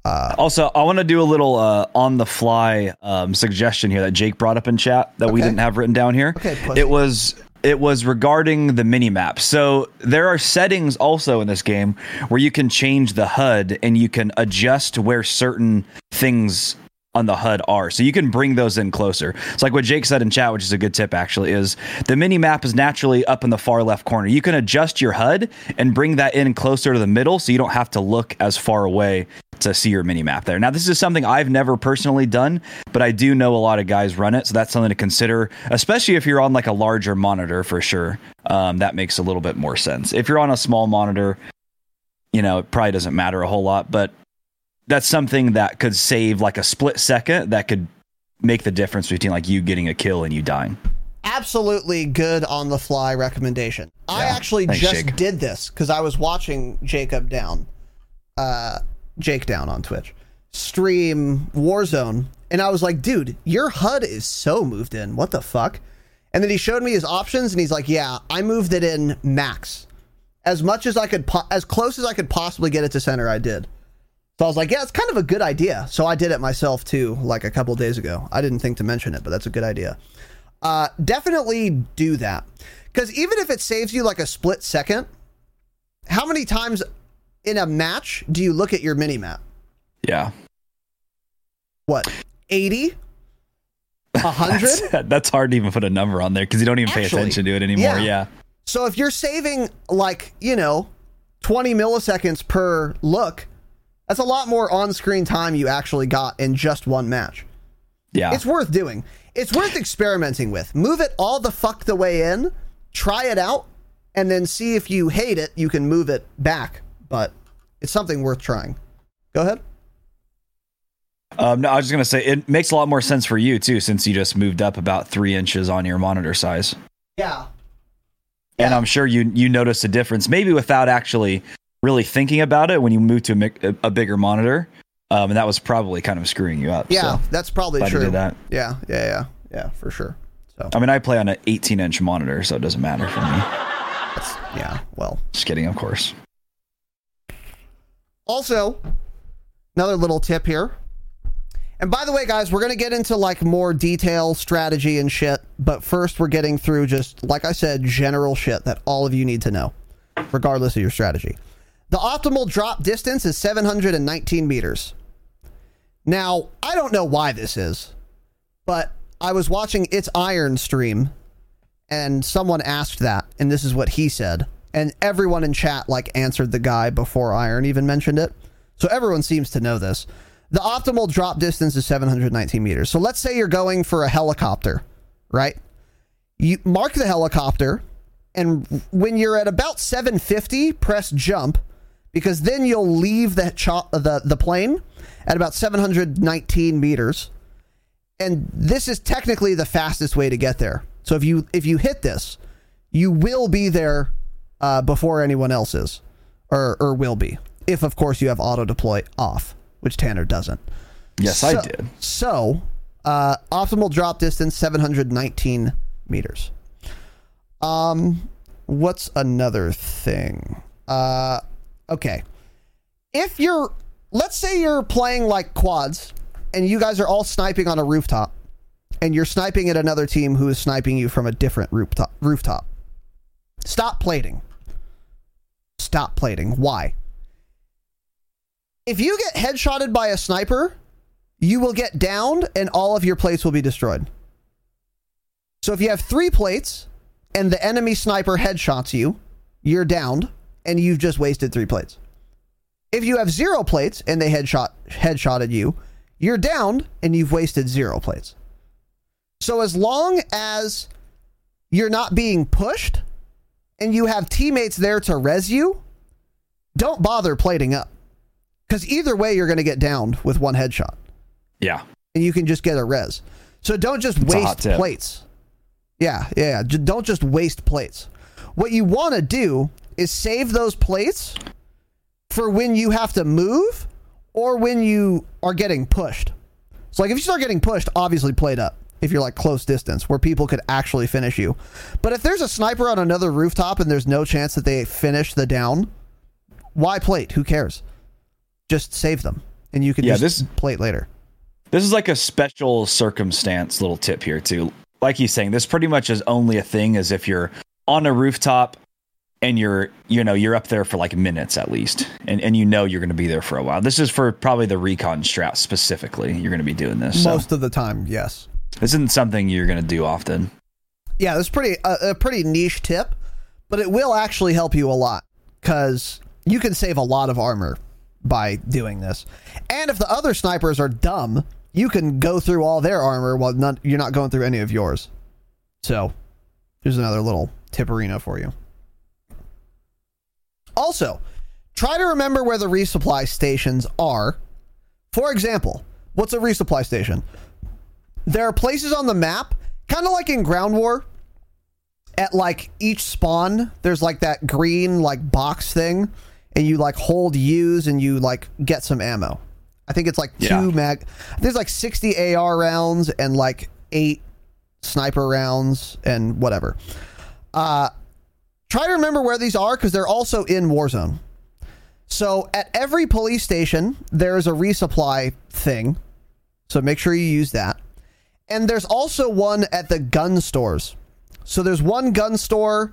[SPEAKER 4] Uh, also, I want to do a little uh, on the fly um, suggestion here that Jake brought up in chat that we didn't have written down here.
[SPEAKER 1] Okay, pussy.
[SPEAKER 4] it was it was regarding the mini map. So there are settings also in this game where you can change the HUD and you can adjust where certain things on the HUD are. So you can bring those in closer. It's like what Jake said in chat, which is a good tip actually, is the mini map is naturally up in the far left corner. You can adjust your HUD and bring that in closer to the middle so you don't have to look as far away to see your mini map there. Now, this is something I've never personally done, but I do know a lot of guys run it. So that's something to consider, especially if you're on like a larger monitor for sure. Um, that makes a little bit more sense. If you're on a small monitor, you know, it probably doesn't matter a whole lot, but that's something that could save like a split second that could make the difference between like you getting a kill and you dying.
[SPEAKER 1] absolutely good on the fly recommendation. I actually
[SPEAKER 4] Thanks,
[SPEAKER 1] just
[SPEAKER 4] Jake.
[SPEAKER 1] did this because I was watching Jacob Down, uh, Jake Down on Twitch, stream Warzone, and I was like, dude, your HUD is so moved in. What the fuck? And then he showed me his options, and he's like, yeah, I moved it in max. As much as I could, po- as close as I could possibly get it to center, I did. So I was like, yeah, it's kind of a good idea. So I did it myself too, like a couple days ago. I didn't think to mention it, but that's a good idea. Uh, definitely do that. Because even if it saves you like a split second, how many times in a match do you look at your mini map?
[SPEAKER 4] Yeah.
[SPEAKER 1] What, 80? 100?
[SPEAKER 4] That's, that's hard to even put a number on there because you don't even pay attention to it anymore.
[SPEAKER 1] yeah.
[SPEAKER 4] Yeah.
[SPEAKER 1] So if you're saving like, you know, 20 milliseconds per look, that's a lot more on screen time you actually got in just one match.
[SPEAKER 4] Yeah.
[SPEAKER 1] It's worth doing. It's worth experimenting with. Move it all the fuck the way in, try it out, and then see if you hate it, you can move it back. But it's something worth trying. Go ahead.
[SPEAKER 4] Um, no, I was just gonna say it makes a lot more sense for you too, since you just moved up about three inches on your monitor size,
[SPEAKER 1] Yeah.
[SPEAKER 4] and I'm sure you you noticed a difference, maybe without actually really thinking about it when you move to a, a, bigger monitor, um, and that was probably kind of screwing you up.
[SPEAKER 1] Yeah,
[SPEAKER 4] so.
[SPEAKER 1] that's probably
[SPEAKER 4] glad
[SPEAKER 1] true.
[SPEAKER 4] did that.
[SPEAKER 1] Yeah, yeah, yeah. Yeah, for sure. So
[SPEAKER 4] I mean, I play on an 18 inch monitor, so it doesn't matter for me.
[SPEAKER 1] yeah, well.
[SPEAKER 4] Just kidding, of course.
[SPEAKER 1] Also, another little tip here. And by the way, guys, we're going to get into like more detail, strategy, and shit. But first, we're getting through just, like I said, general shit that all of you need to know, regardless of your strategy. The optimal drop distance is 719 meters. Now, I don't know why this is, but I was watching It's Iron stream and someone asked that, and this is what he said. And everyone in chat like answered the guy before Iron even mentioned it. So everyone seems to know this. The optimal drop distance is 719 meters. So let's say you're going for a helicopter, right? You mark the helicopter, and when you're at about 750, press jump, because then you'll leave the cho- the the plane at about 719 meters and this is technically the fastest way to get there. So if you if you hit this, you will be there uh, before anyone else is, or or will be, if of course you have auto deploy off, which Tanner doesn't.
[SPEAKER 4] Yes, I did.
[SPEAKER 1] So uh, optimal drop distance 719 meters. Um, what's another thing? Uh, okay, if you're let's say you're playing like quads and you guys are all sniping on a rooftop and you're sniping at another team who is sniping you from a different rooftop rooftop. Stop plating. Stop plating. Why? If you get headshotted by a sniper you will get downed and all of your plates will be destroyed. So if you have three plates and the enemy sniper headshots you you're downed and you've just wasted three plates if you have zero plates and they headshot headshotted you, you're downed and you've wasted zero plates. So as long as you're not being pushed and you have teammates there to res you, don't bother plating up. Because either way, you're going to get downed with one headshot
[SPEAKER 4] Yeah.
[SPEAKER 1] and you can just get a res. So don't just
[SPEAKER 4] It's
[SPEAKER 1] waste plates. Yeah, yeah, yeah. Don't just waste plates. What you want to do is save those plates for when you have to move or when you are getting pushed. So like if you start getting pushed, obviously plate up. If you're like close distance where people could actually finish you. But if there's a sniper on another rooftop and there's no chance that they finish the down, why plate? Who cares? Just save them and you can
[SPEAKER 4] Yeah,
[SPEAKER 1] just
[SPEAKER 4] this-
[SPEAKER 1] plate later.
[SPEAKER 4] This is like a special circumstance little tip here too. Like he's saying, this pretty much is only a thing as if you're on a rooftop and you're you know you're up there for like minutes at least and, and you know you're going to be there for a while this is for probably the recon strat specifically you're going to be doing this so
[SPEAKER 1] Most of the time, yes.
[SPEAKER 4] this isn't something you're going to do often
[SPEAKER 1] Yeah, it's pretty a, a pretty niche tip, but it will actually help you a lot because you can save a lot of armor by doing this. And if the other snipers are dumb, you can go through all their armor while not, you're not going through any of yours. So, there's another little tipperino for you. Also, try to remember where the resupply stations are. For example, what's a resupply station? There are places on the map, kind of like in Ground War, at like each spawn, there's like that green like box thing, and you like hold use and you like get some ammo. I think it's like two
[SPEAKER 4] Yeah.
[SPEAKER 1] mag. There's like 60 AR rounds and like eight sniper rounds and whatever. Uh, try to remember where these are because they're also in Warzone. So at every police station, there's a resupply thing. So make sure you use that. And there's also one at the gun stores. So there's one gun store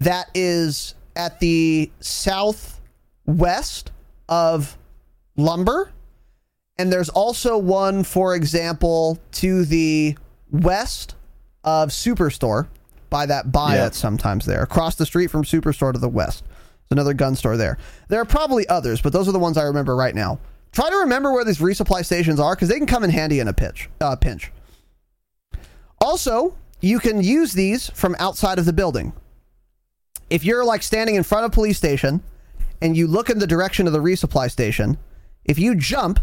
[SPEAKER 1] that is at the southwest of Lumber. And there's also one, for example, to the west of Superstore by that buy
[SPEAKER 4] Yeah.
[SPEAKER 1] that's sometimes there. Across the street from Superstore to the west. There's another gun store there. There are probably others, but those are the ones I remember right now. Try to remember where these resupply stations are because they can come in handy in a pitch, uh, pinch. Also, you can use these from outside of the building. If you're like standing in front of a police station and you look in the direction of the resupply station, if you jump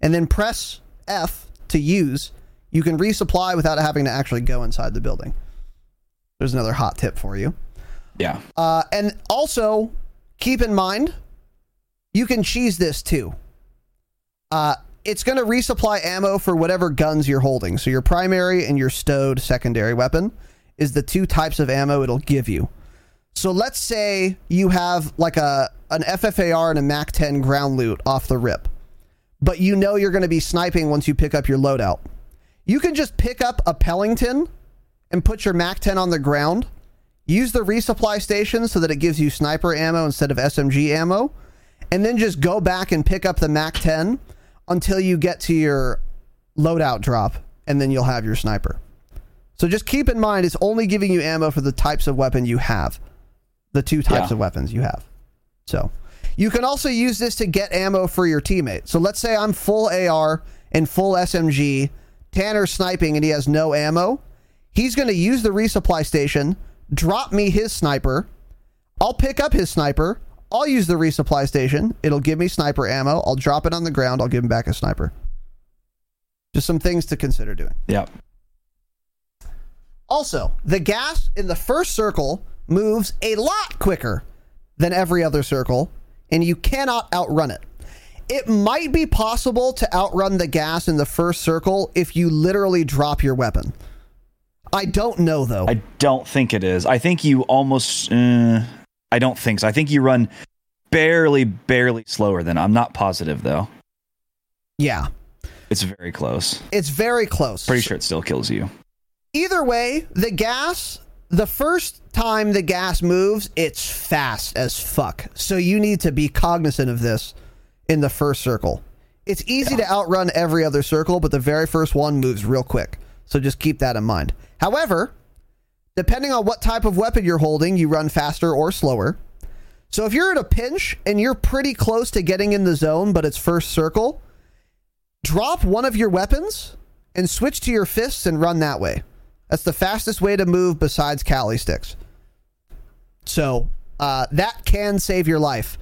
[SPEAKER 1] and then press F to use, you can resupply without having to actually go inside the building. There's another hot tip for you.
[SPEAKER 4] Yeah.
[SPEAKER 1] Uh, and also, keep in mind, you can cheese this too. Uh, it's going to resupply ammo for whatever guns you're holding. So your primary and your stowed secondary weapon is the two types of ammo it'll give you. So let's say you have like a an FFAR and a MAC 10 ground loot off the rip, but you know you're going to be sniping once you pick up your loadout. You can just pick up a Pelington and put your MAC 10 on the ground. Use the resupply station so that it gives you sniper ammo instead of SMG ammo, and then just go back and pick up the MAC 10 until you get to your loadout drop, and then you'll have your sniper. So just keep in mind it's only giving you ammo for the types of weapon you have, the two types
[SPEAKER 4] Yeah.
[SPEAKER 1] of weapons you have. So you can also use this to get ammo for your teammate. So let's say I'm full AR and full SMG, Tanner's sniping and he has no ammo. He's going to use the resupply station, drop me his sniper. I'll pick up his sniper. I'll use the resupply station. It'll give me sniper ammo. I'll drop it on the ground. I'll give him back a sniper. Just some things to consider doing.
[SPEAKER 4] Yep.
[SPEAKER 1] Also, the gas in the first circle moves a lot quicker than every other circle, and you cannot outrun it. It might be possible to outrun the gas in the first circle if you literally drop your weapon. I don't know though.
[SPEAKER 4] I don't think it is. I think you almost. Uh, I don't think so. I think you run barely, barely slower than. I'm not positive though.
[SPEAKER 1] yeah,
[SPEAKER 4] It's very close.
[SPEAKER 1] it's very close.
[SPEAKER 4] Pretty sure it still kills you.
[SPEAKER 1] Either way, the gas, the first time the gas moves, it's fast as fuck. So you need to be cognizant of this in the first circle. It's easy to outrun every other circle, but the very first one moves real quick. So just keep that in mind. However, depending on what type of weapon you're holding, you run faster or slower. So if you're in a pinch and you're pretty close to getting in the zone, but it's first circle, drop one of your weapons and switch to your fists and run that way. That's the fastest way to move besides Kali sticks. So uh, that can save your life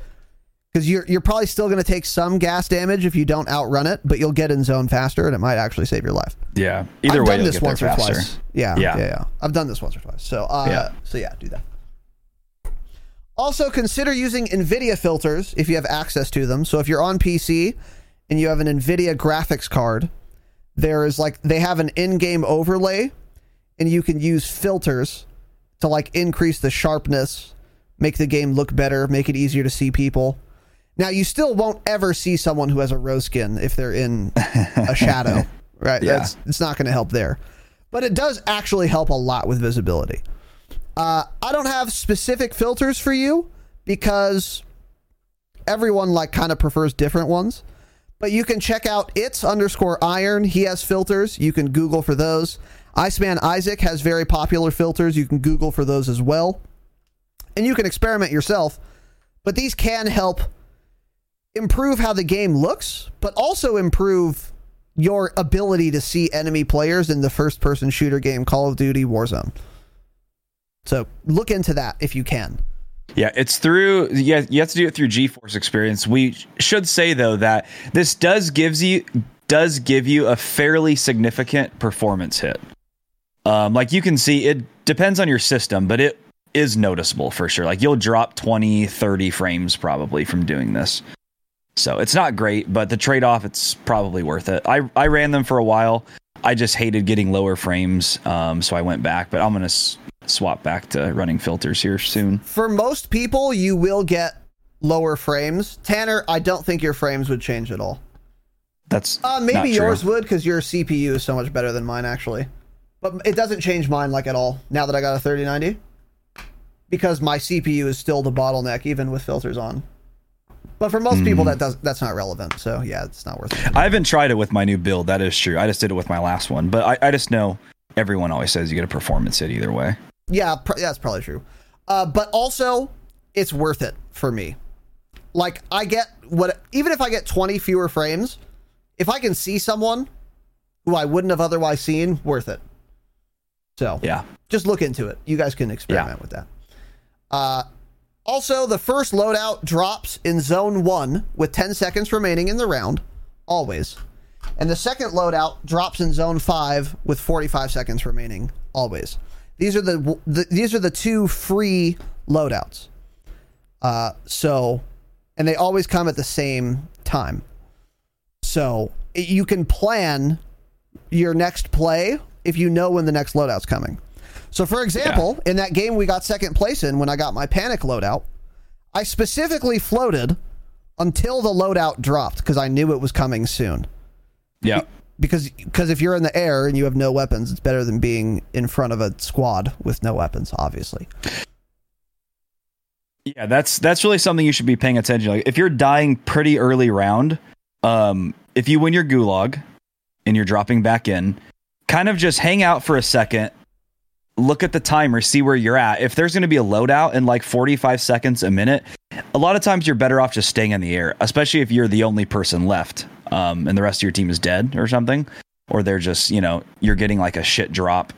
[SPEAKER 1] because you're you're probably still going to take some gas damage if you don't outrun it, but you'll get in zone faster and it might actually save your life.
[SPEAKER 4] Yeah. Either
[SPEAKER 1] I've
[SPEAKER 4] way,
[SPEAKER 1] done this
[SPEAKER 4] get there
[SPEAKER 1] once or
[SPEAKER 4] faster.
[SPEAKER 1] twice. Yeah,
[SPEAKER 4] Yeah.
[SPEAKER 1] yeah, yeah, I've done this once or twice. So, uh,
[SPEAKER 4] Yeah.
[SPEAKER 1] so yeah, do that. Also, consider using NVIDIA filters if you have access to them. So, if you're on PC and you have an NVIDIA graphics card, there is like they have an in-game overlay, and you can use filters to like increase the sharpness, make the game look better, make it easier to see people. Now, you still won't ever see someone who has a rose skin if they're in a shadow, right?
[SPEAKER 4] Yeah.
[SPEAKER 1] That's it's not going to help there, but it does actually help a lot with visibility. Uh, I don't have specific filters for you because everyone like kind of prefers different ones. But you can check out it's underscore iron. He has filters. You can Google for those. Iceman Isaac has very popular filters. You can Google for those as well. And you can experiment yourself. But these can help improve how the game looks, but also improve your ability to see enemy players in the first person shooter game Call of Duty Warzone. So look into that if you can.
[SPEAKER 4] Yeah, it's through. Yeah, you have to do it through GeForce Experience. We should say though that this does gives you does give you a fairly significant performance hit. Um, like you can see, it depends on your system, but it is noticeable for sure. Like you'll drop 20, 30 frames probably from doing this. So it's not great, but the trade off, it's probably worth it. I, I ran them for a while. I just hated getting lower frames, um, so I went back. But I'm gonna s- swap back to running filters here soon.
[SPEAKER 1] For most people, you will get lower frames. Tanner, I don't think your frames would change at all.
[SPEAKER 4] That's
[SPEAKER 1] Uh, maybe yours would because your CPU is so much better than mine, actually. But it doesn't change mine like at all now that I got a 3090 because my CPU is still the bottleneck even with filters on. But for most people,
[SPEAKER 4] Hmm.
[SPEAKER 1] that does that's not relevant. So yeah, it's not worth it.
[SPEAKER 4] I haven't tried it with my new build. That is true. I just did it with my last one, but I, I just know everyone always says you get a performance hit either way.
[SPEAKER 1] Yeah, pr- that's probably true. Uh, but also, it's worth it for me. Like I get what even if I get 20 fewer frames, if I can see someone who I wouldn't have otherwise seen, worth it. So
[SPEAKER 4] Yeah.
[SPEAKER 1] just look into it. You guys can experiment with that. Uh, also, the first loadout drops in zone one with 10 seconds remaining in the round, always. And the second loadout drops in zone five with 45 seconds remaining, always. These are the, the these are the two free loadouts. Uh, so, and they always come at the same time. So you can plan your next play if you know when the next loadout's coming. So, for example, in that game we got second place in when I got my panic loadout, I specifically floated until the loadout dropped because I knew it was coming soon.
[SPEAKER 4] Yeah.
[SPEAKER 1] Because because if you're in the air and you have no weapons, it's better than being in front of a squad with no weapons. Obviously,
[SPEAKER 4] Yeah, that's that's really something you should be paying attention. Like if you're dying pretty early round, um, if you win your gulag and you're dropping back in, kind of just hang out for a second, look at the timer, see where you're at. If there's going to be a loadout in like 45 seconds a minute, a lot of times you're better off just staying in the air, especially if you're the only person left, um, and the rest of your team is dead or something, or they're just you know you're getting like a shit drop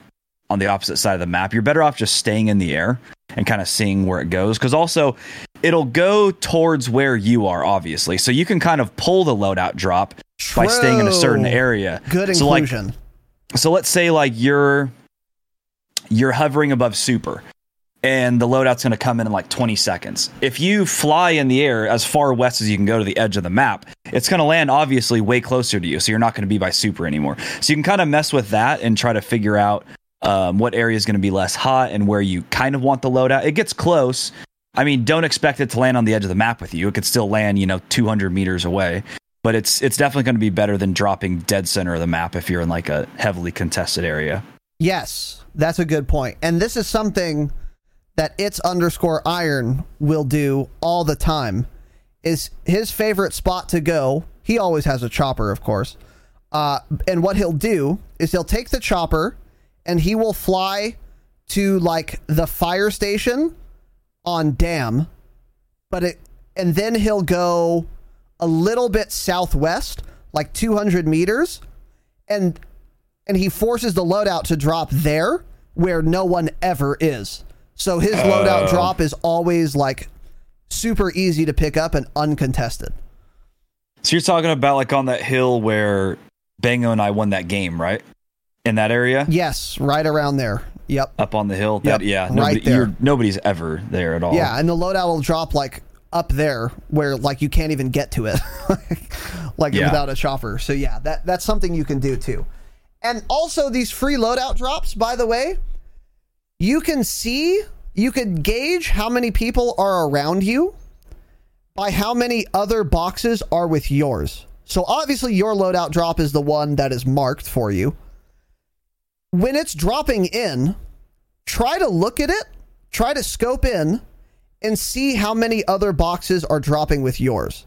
[SPEAKER 4] on the opposite side of the map. You're better off just staying in the air and kind of seeing where it goes. Because also, it'll go towards where you are, obviously. So you can kind of pull the loadout drop by staying in a certain area.
[SPEAKER 1] good
[SPEAKER 4] So, like,
[SPEAKER 1] inclusion.
[SPEAKER 4] so let's say like you're you're hovering above super and the loadout's going to come in in like 20 seconds. If you fly in the air as far west as you can go to the edge of the map, it's going to land obviously way closer to you. So you're not going to be by super anymore. So you can kind of mess with that and try to figure out um, what area is going to be less hot and where you kind of want the loadout. It gets close. I mean, don't expect it to land on the edge of the map with you. It could still land, you know, 200 meters away. But it's it's definitely going to be better than dropping dead center of the map if you're in like a heavily contested area.
[SPEAKER 1] Yes, that's a good point. And this is something that it's underscore iron will do all the time. Is his favorite spot to go. He always has a chopper, of course. Uh, and what he'll do is he'll take the chopper and he will fly to like the fire station on Dam, but it and then he'll go a little bit southwest, like 200 meters, and and he forces the loadout to drop there where no one ever is. So his loadout
[SPEAKER 4] Oh.
[SPEAKER 1] drop is always like super easy to pick up and uncontested.
[SPEAKER 4] So you're talking about like on that hill where Bango and I won that game, right? In that area,
[SPEAKER 1] Yes, right around there. Yep.
[SPEAKER 4] up on the hill.
[SPEAKER 1] Yep,
[SPEAKER 4] That yeah,
[SPEAKER 1] right there.
[SPEAKER 4] You're, nobody's ever there at all.
[SPEAKER 1] Yeah, and the loadout will drop like up there where like you can't even get to it, like
[SPEAKER 4] Yeah.
[SPEAKER 1] without a chopper. So yeah, that that's something you can do too. And also these free loadout drops, by the way, you can see, you could gauge how many people are around you by how many other boxes are with yours. So obviously your loadout drop is the one that is marked for you. When it's dropping in, try to look at it, try to scope in and see how many other boxes are dropping with yours.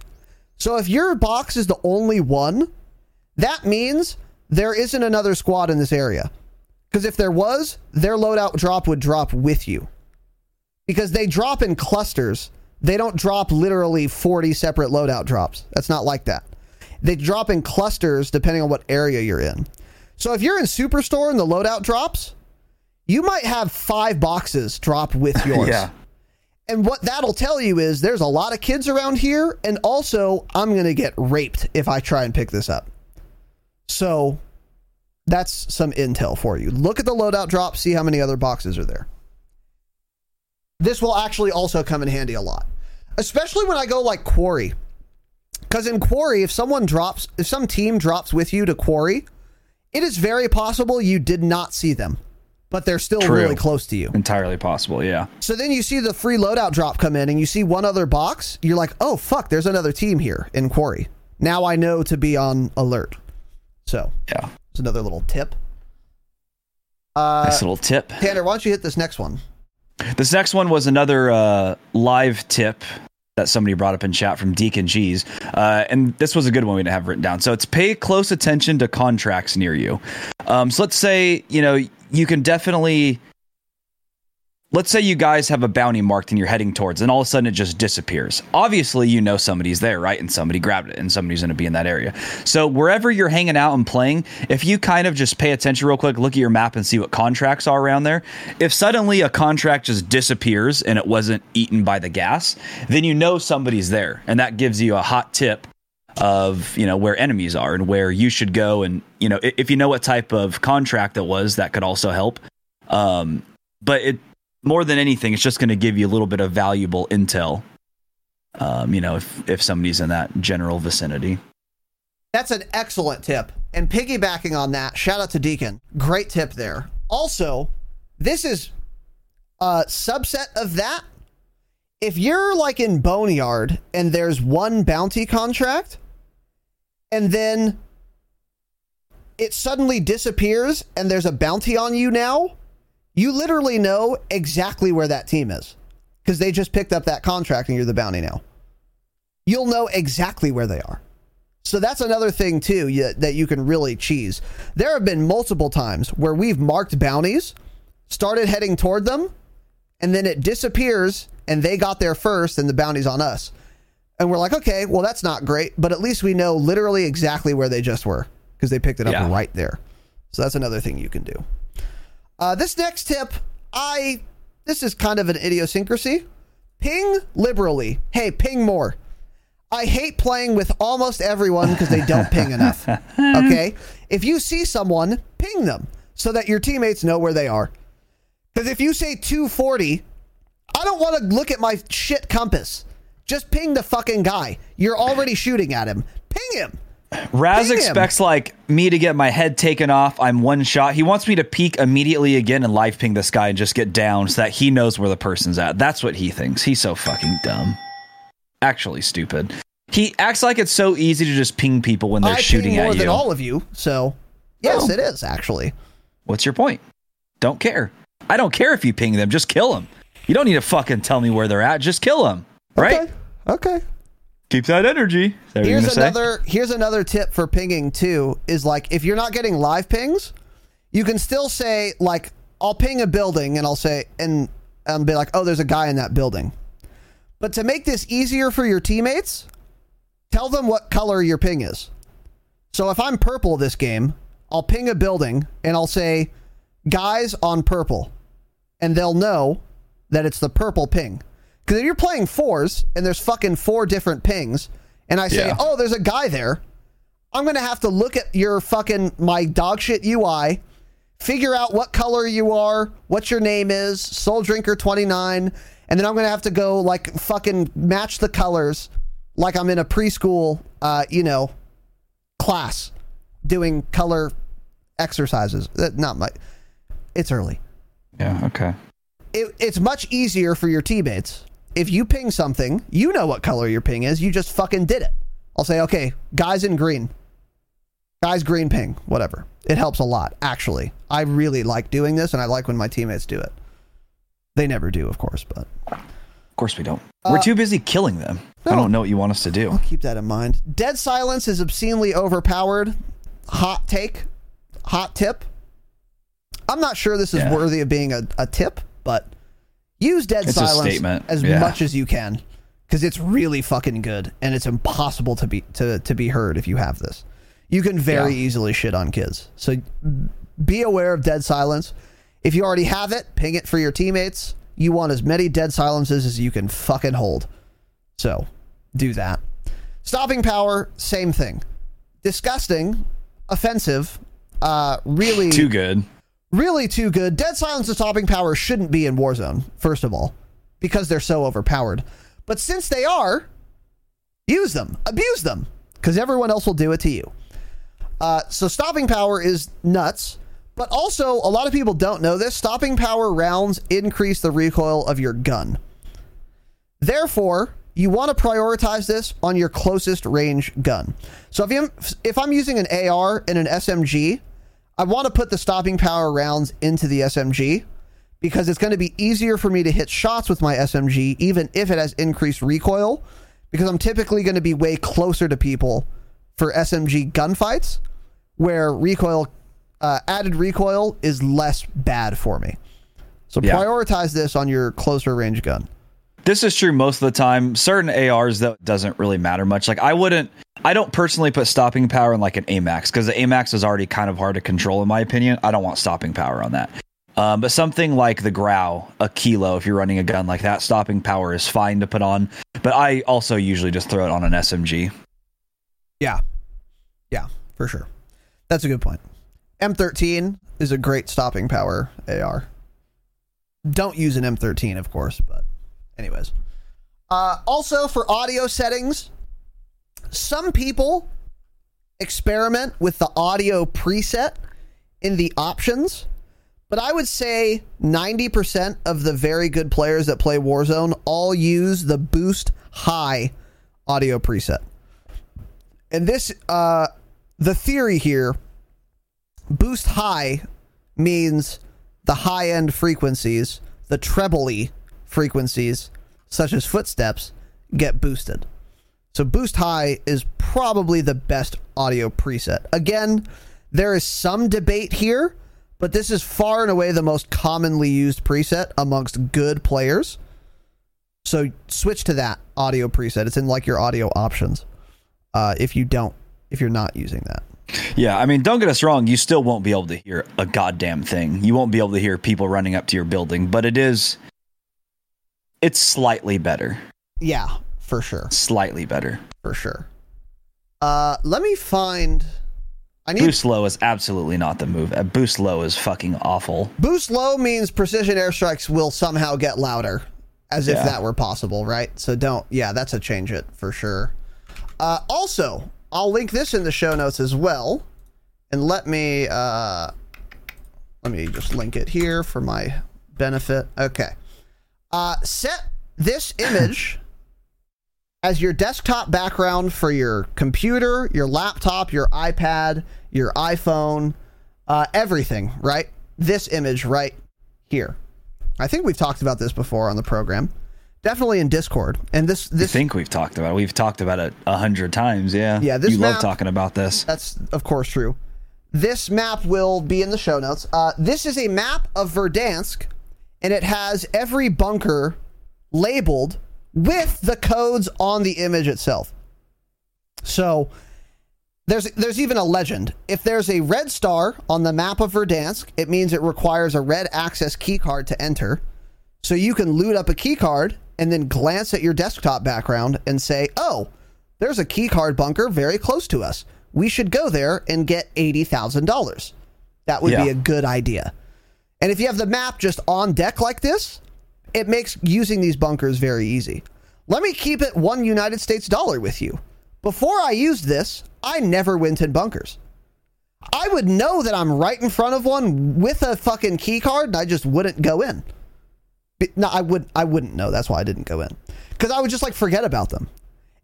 [SPEAKER 1] So if your box is the only one, that means there isn't another squad in this area. Because if there was, their loadout drop would drop with you. Because they drop in clusters. They don't drop literally 40 separate loadout drops. That's not like that. They drop in clusters depending on what area you're in. So if you're in Superstore and the loadout drops, you might have five boxes drop with yours.
[SPEAKER 4] Yeah.
[SPEAKER 1] And what that'll tell you is there's a lot of kids around here, and also I'm going to get raped if I try and pick this up. So That's some intel for you. Look at the loadout drop, see how many other boxes are there. This will actually also come in handy a lot, especially when I go like quarry. Because in quarry, if someone drops, if some team drops with you to quarry, it is very possible you did not see them, but they're still
[SPEAKER 4] True.
[SPEAKER 1] really close to you.
[SPEAKER 4] Entirely possible, yeah.
[SPEAKER 1] So then you see the free loadout drop come in and you see one other box. You're like, oh, fuck, there's another team here in Quarry. Now I know to be on alert. So,
[SPEAKER 4] yeah.
[SPEAKER 1] It's another little tip. Uh,
[SPEAKER 4] nice little tip.
[SPEAKER 1] Tanner, why don't you hit this next one?
[SPEAKER 4] This next one was another uh, live tip that somebody brought up in chat from Deacon G's. Uh, and this was a good one we didn't have written down. So it's pay close attention to contracts near you. Um, so let's say, you know, you can definitely. Let's say you guys have a bounty marked and you're heading towards, and all of a sudden it just disappears. Obviously, you know somebody's there, right? And somebody grabbed it, and somebody's going to be in that area. So wherever you're hanging out and playing, if you kind of just pay attention real quick, look at your map and see what contracts are around there. If suddenly a contract just disappears and it wasn't eaten by the gas, then you know somebody's there, and that gives you a hot tip of you know where enemies are and where you should go and you know if you know what type of contract it was that could also help um but it more than anything it's just going to give you a little bit of valuable intel um you know if if somebody's in that general vicinity
[SPEAKER 1] That's an excellent tip. And piggybacking on that, shout out to Deacon. Great tip there. Also, this is a subset of that. If you're like in Boneyard and there's one bounty contract, and then it suddenly disappears and there's a bounty on you now, you literally know exactly where that team is because they just picked up that contract and you're the bounty now. You'll know exactly where they are. So that's another thing too that you can really cheese. There have been multiple times where we've marked bounties, started heading toward them, and then it disappears and they got there first and the bounty's on us. And we're like, okay, well that's not great, but at least we know literally exactly where they just were because they picked it up
[SPEAKER 4] Yeah.
[SPEAKER 1] right there. So that's another thing you can do. Uh, this next tip, I this is kind of an idiosyncrasy. Ping liberally. Hey, ping more. I hate playing with almost everyone because they don't ping enough. Okay? If you see someone, ping them so that your teammates know where they are. Because if you say 240, I don't want to look at my shit compass. Just ping the fucking guy. You're already shooting at him. Ping him.
[SPEAKER 4] Raz
[SPEAKER 1] him.
[SPEAKER 4] expects like me to get my head taken off. I'm one shot. He wants me to peek immediately again and live ping this guy and just get down so that he knows where the person's at. That's what he thinks. He's so fucking dumb. Actually, stupid. He acts like it's so easy to just ping people when they're
[SPEAKER 1] I
[SPEAKER 4] shooting
[SPEAKER 1] more
[SPEAKER 4] at you.
[SPEAKER 1] than all of you. So, yes,
[SPEAKER 4] Oh.
[SPEAKER 1] it is actually.
[SPEAKER 4] What's your point? Don't care. I don't care if you ping them. Just kill them. You don't need to fucking tell me where they're at. Just kill them. Right?
[SPEAKER 1] Okay.
[SPEAKER 4] Keep that energy. That
[SPEAKER 1] Here's
[SPEAKER 4] gonna say?
[SPEAKER 1] another here's another tip for pinging too is like if you're not getting live pings, you can still say like I'll ping a building and I'll say and and be like, "Oh, there's a guy in that building." But to make this easier for your teammates, tell them what color your ping is. So if I'm purple this game, I'll ping a building and I'll say guys on purple and they'll know that it's the purple ping. Because if you're playing fours and there's fucking four different pings, and I say,
[SPEAKER 4] Yeah.
[SPEAKER 1] oh, there's a guy there, I'm gonna have to look at your fucking my dog shit UI, figure out what color you are, what your name is, Soul Drinker 29, and then I'm gonna have to go like fucking match the colors, like I'm in a preschool, uh, you know, class doing color exercises. Uh, Not my. It's early
[SPEAKER 4] Yeah, okay.
[SPEAKER 1] it, it's much easier for your teammates. If you ping something, you know what color your ping is. You just fucking did it. I'll say, okay, guys in green. Guys green ping, whatever. It helps a lot, actually. I really like doing this, and I like when my teammates do it. They never do, of course, but
[SPEAKER 4] Of course we don't. Uh, We're too busy killing them. I don't know what you want us to do.
[SPEAKER 1] keep that in mind. Dead silence is obscenely overpowered. Hot take, hot tip. I'm not sure this is
[SPEAKER 4] Yeah.
[SPEAKER 1] worthy of being a, a tip, but use dead
[SPEAKER 4] It's
[SPEAKER 1] silence as
[SPEAKER 4] yeah.
[SPEAKER 1] much as you can because it's really fucking good and it's impossible to be to, to be heard if you have this. You can very
[SPEAKER 4] Yeah.
[SPEAKER 1] easily shit on kids. So be aware of dead silence. If you already have it, ping it for your teammates. You want as many dead silences as you can fucking hold. So do that. Stopping power, same thing. Disgusting, offensive, Uh, really
[SPEAKER 4] Too good.
[SPEAKER 1] Really too good. Dead silence and stopping power shouldn't be in Warzone, first of all, because they're so overpowered. But since they are, use them, abuse them, because everyone else will do it to you. Uh, so stopping power is nuts, but also a lot of people don't know this. Stopping power rounds increase the recoil of your gun. Therefore, you want to prioritize this on your closest range gun. So if you if I'm using an AR and an SMG, I want to put the stopping power rounds into the SMG because it's going to be easier for me to hit shots with my SMG even if it has increased recoil because I'm typically going to be way closer to people for SMG gunfights where recoil uh, added recoil is less bad for me. So
[SPEAKER 4] Yeah.
[SPEAKER 1] prioritize this on your closer range gun.
[SPEAKER 4] This is true most of the time. Certain ARs though doesn't really matter much. Like I wouldn't I don't personally put stopping power in like an AMAX because the AMAX is already kind of hard to control in my opinion. I don't want stopping power on that. Um, but something like the Grau, a kilo, if you're running a gun like that, stopping power is fine to put on. But I also usually just throw it on an SMG.
[SPEAKER 1] Yeah. Yeah, for sure. That's a good point. M13 is a great stopping power AR. Don't use an M13, of course, but anyways. Uh, also, for audio settings, some people experiment with the audio preset in the options, but I would say 90% of the very good players that play Warzone all use the boost high audio preset. And this, uh, the theory here, boost high means the high end frequencies, the trebly frequencies, such as footsteps, get boosted. So boost high is probably the best audio preset. Again, there is some debate here, but this is far and away the most commonly used preset amongst good players. So switch to that audio preset. It's in like your audio options. Uh, if you don't, if you're not using that.
[SPEAKER 4] Yeah, I mean, don't get us wrong. You still won't be able to hear a goddamn thing. You won't be able to hear people running up to your building, but it is. It's slightly better.
[SPEAKER 1] Yeah, for sure.
[SPEAKER 4] Slightly better.
[SPEAKER 1] For sure. Uh, let me find. I need
[SPEAKER 4] Boost low is absolutely not the move. Uh, Boost low is fucking awful.
[SPEAKER 1] Boost low means precision airstrikes will somehow get louder, as if
[SPEAKER 4] Yeah.
[SPEAKER 1] that were possible, right? So don't. Yeah, that's a change it for sure. Uh, also, I'll link this in the show notes as well, and let me uh, let me just link it here for my benefit. Okay. Uh, set this image as your desktop background for your computer, your laptop, your iPad, your iPhone, uh, everything, right? This image right here. I think we've talked about this before on the program. Definitely in Discord. And this this I
[SPEAKER 4] think we've talked about it. We've talked about it a hundred times. Yeah.
[SPEAKER 1] Yeah, this
[SPEAKER 4] you love talking about this.
[SPEAKER 1] That's of course true. This map will be in the show notes. Uh, this is a map of Verdansk, and it has every bunker labeled with the codes on the image itself. So there's there's even a legend. If there's a red star on the map of Verdansk, it means it requires a red access keycard to enter. So you can loot up a keycard and then glance at your desktop background and say, "Oh, there's a keycard bunker very close to us. We should go there and get eighty thousand dollars." That would be a good idea. And if you have the map just on deck like this, it makes using these bunkers very easy. Let me keep it one United States dollar with you. Before I used this, I never went in bunkers. I would know that I'm right in front of one with a fucking key card and I just wouldn't go in. Be- No, I would I wouldn't know. That's why I didn't go in. Cuz I would just like forget about them.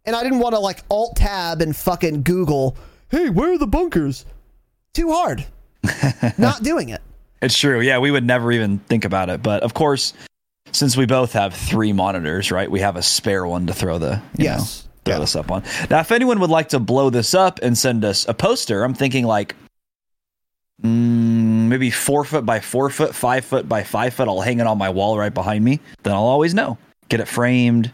[SPEAKER 1] And I didn't want to like alt tab and fucking Google, "Hey, where are the bunkers?" Too hard. Not doing it.
[SPEAKER 4] It's true. Yeah, we would never even think about it. But of course, since we both have three monitors, right? We have a spare one to throw the you
[SPEAKER 1] Yes.
[SPEAKER 4] know, throw this up on. Now, if anyone would like to blow this up and send us a poster, I'm thinking like mm, maybe four foot by four foot, five foot by five foot. I'll hang it on my wall right behind me. Then I'll always know. Get it framed,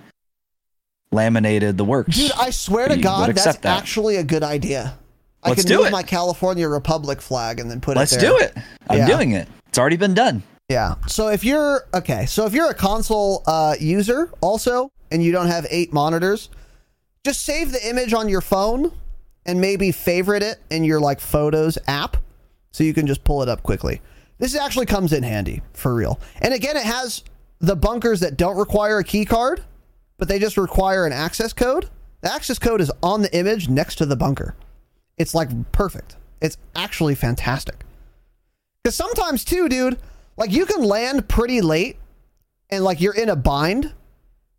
[SPEAKER 4] laminated, the works.
[SPEAKER 1] Dude, I swear to God, that's
[SPEAKER 4] that.
[SPEAKER 1] actually a good idea. I
[SPEAKER 4] Let's
[SPEAKER 1] can
[SPEAKER 4] do
[SPEAKER 1] move
[SPEAKER 4] it.
[SPEAKER 1] my California Republic flag and then put it in.
[SPEAKER 4] Let's
[SPEAKER 1] it there.
[SPEAKER 4] do it. I'm
[SPEAKER 1] Yeah.
[SPEAKER 4] doing it. It's already been done.
[SPEAKER 1] Yeah. So if you're okay, so if you're a console uh, user also, and you don't have eight monitors, just save the image on your phone and maybe favorite it in your like Photos app, so you can just pull it up quickly. This actually comes in handy for real. And again, it has the bunkers that don't require a key card, but they just require an access code. The access code is on the image next to the bunker. It's like perfect. It's actually fantastic. Because sometimes, too, dude, like you can land pretty late and like you're in a bind,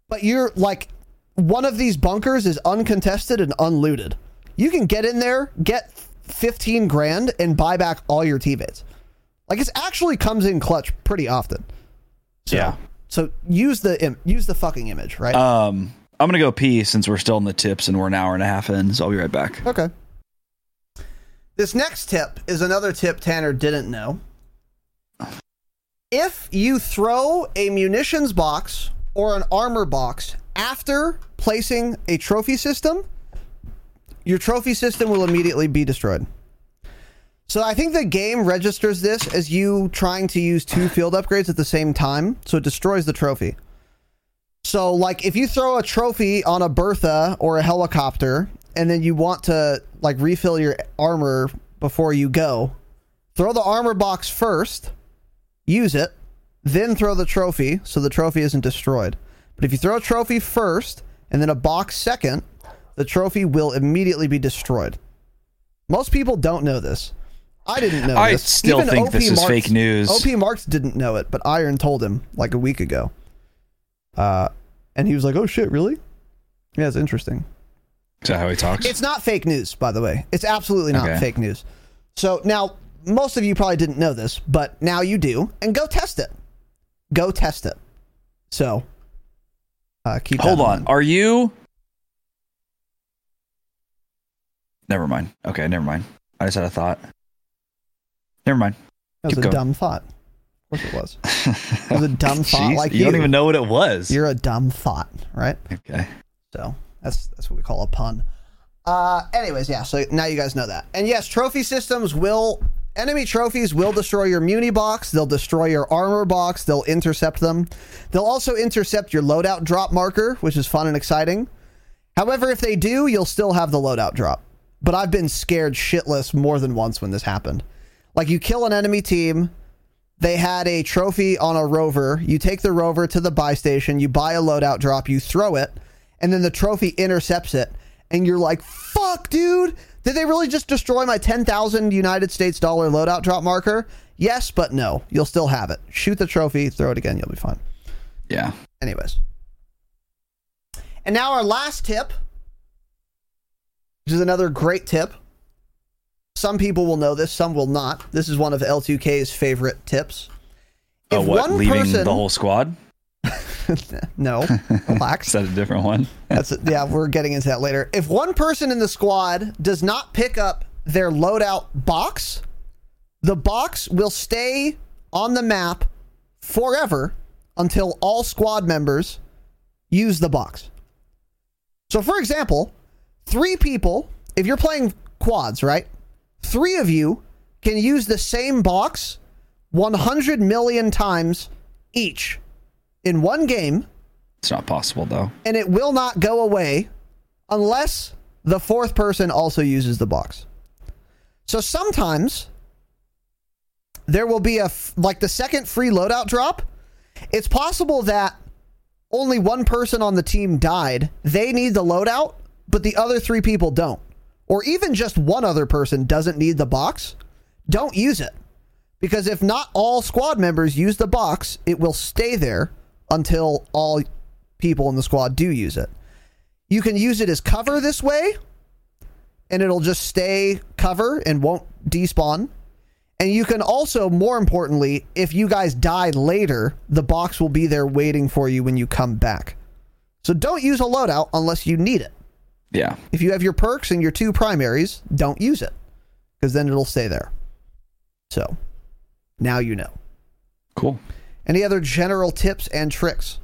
[SPEAKER 1] but you're like one of these bunkers is uncontested and unlooted. You can get in there, get 15 grand, and buy back all your teammates. Like it actually comes in clutch pretty often. So,
[SPEAKER 4] Yeah.
[SPEAKER 1] So use the Im- use the fucking image, right?
[SPEAKER 4] Um, I'm gonna go pee since we're still in the tips and we're an hour and a half in. So I'll be right back.
[SPEAKER 1] Okay. This next tip is another tip Tanner didn't know. If you throw a munitions box or an armor box after placing a trophy system, your trophy system will immediately be destroyed. So I think the game registers this as you trying to use two field upgrades at the same time, so it destroys the trophy. So like if you throw a trophy on a Bertha or a helicopter and then you want to like refill your armor before you go, throw the armor box first, use it, then throw the trophy so the trophy isn't destroyed. But if you throw a trophy first and then a box second, the trophy will immediately be destroyed. Most people don't know this. I didn't know
[SPEAKER 4] I
[SPEAKER 1] this.
[SPEAKER 4] still think this is fake news.
[SPEAKER 1] OP Marks didn't know it, but Iron told him like a week ago. Uh, and he was like, "Oh shit, really? Yeah, it's interesting."
[SPEAKER 4] Is that how he talks?
[SPEAKER 1] It's not fake news, by the way. It's absolutely not
[SPEAKER 4] Okay.
[SPEAKER 1] fake news. So now, most of you probably didn't know this, but now you do, and go test it. Go test it. So, uh, keep.
[SPEAKER 4] Hold on.
[SPEAKER 1] mind.
[SPEAKER 4] Are you? Never mind. Okay, never mind. I just had a thought. Never mind.
[SPEAKER 1] That was
[SPEAKER 4] Keep
[SPEAKER 1] a
[SPEAKER 4] going.
[SPEAKER 1] dumb thought. Of course it was. It was a dumb thought
[SPEAKER 4] Jeez,
[SPEAKER 1] like
[SPEAKER 4] you
[SPEAKER 1] you.
[SPEAKER 4] don't even know what it was.
[SPEAKER 1] You're a dumb thought, right?
[SPEAKER 4] Okay.
[SPEAKER 1] So that's that's what we call a pun. Uh, anyways, yeah. So now you guys know that. And yes, trophy systems will enemy trophies will destroy your muni box. They'll destroy your armor box. They'll intercept them. They'll also intercept your loadout drop marker, which is fun and exciting. However, if they do, you'll still have the loadout drop. But I've been scared shitless more than once when this happened. Like you kill an enemy team, they had a trophy on a rover. You take the rover to the buy station, you buy a loadout drop, you throw it, and then the trophy intercepts it. And you're like, fuck, dude. Did they really just destroy my 10,000 United States dollar loadout drop marker? Yes, but no. You'll still have it. Shoot the trophy, throw it again, you'll be fine.
[SPEAKER 4] Yeah.
[SPEAKER 1] Anyways. And now our last tip, which is another great tip. Some people will know this, some will not. This is one of L2K's favorite tips.
[SPEAKER 4] Oh, what? Leaving the whole squad?
[SPEAKER 1] no, relax.
[SPEAKER 4] Is that a different one?
[SPEAKER 1] That's yeah, we're getting into that later. If one person in the squad does not pick up their loadout box, the box will stay on the map forever until all squad members use the box. So, for example, three people, if you're playing quads, right? Three of you can use the same box 100 million times each in one game
[SPEAKER 4] It's not possible though.
[SPEAKER 1] and it will not go away unless the fourth person also uses the box. So sometimes there will be a f- like the second free loadout drop. It's possible that only one person on the team died. They need the loadout, but the other three people don't. Or even just one other person doesn't need the box. Don't use it. Because if not all squad members use the box, it will stay there until all people in the squad do use it. You can use it as cover this way, and it'll just stay cover and won't despawn. And you can also, more importantly, if you guys die later, the box will be there waiting for you when you come back. So don't use a loadout unless you need it.
[SPEAKER 4] Yeah.
[SPEAKER 1] If you have your perks and your two primaries, don't use it because then it'll stay there. So now you know.
[SPEAKER 4] Cool.
[SPEAKER 1] Any other general tips and tricks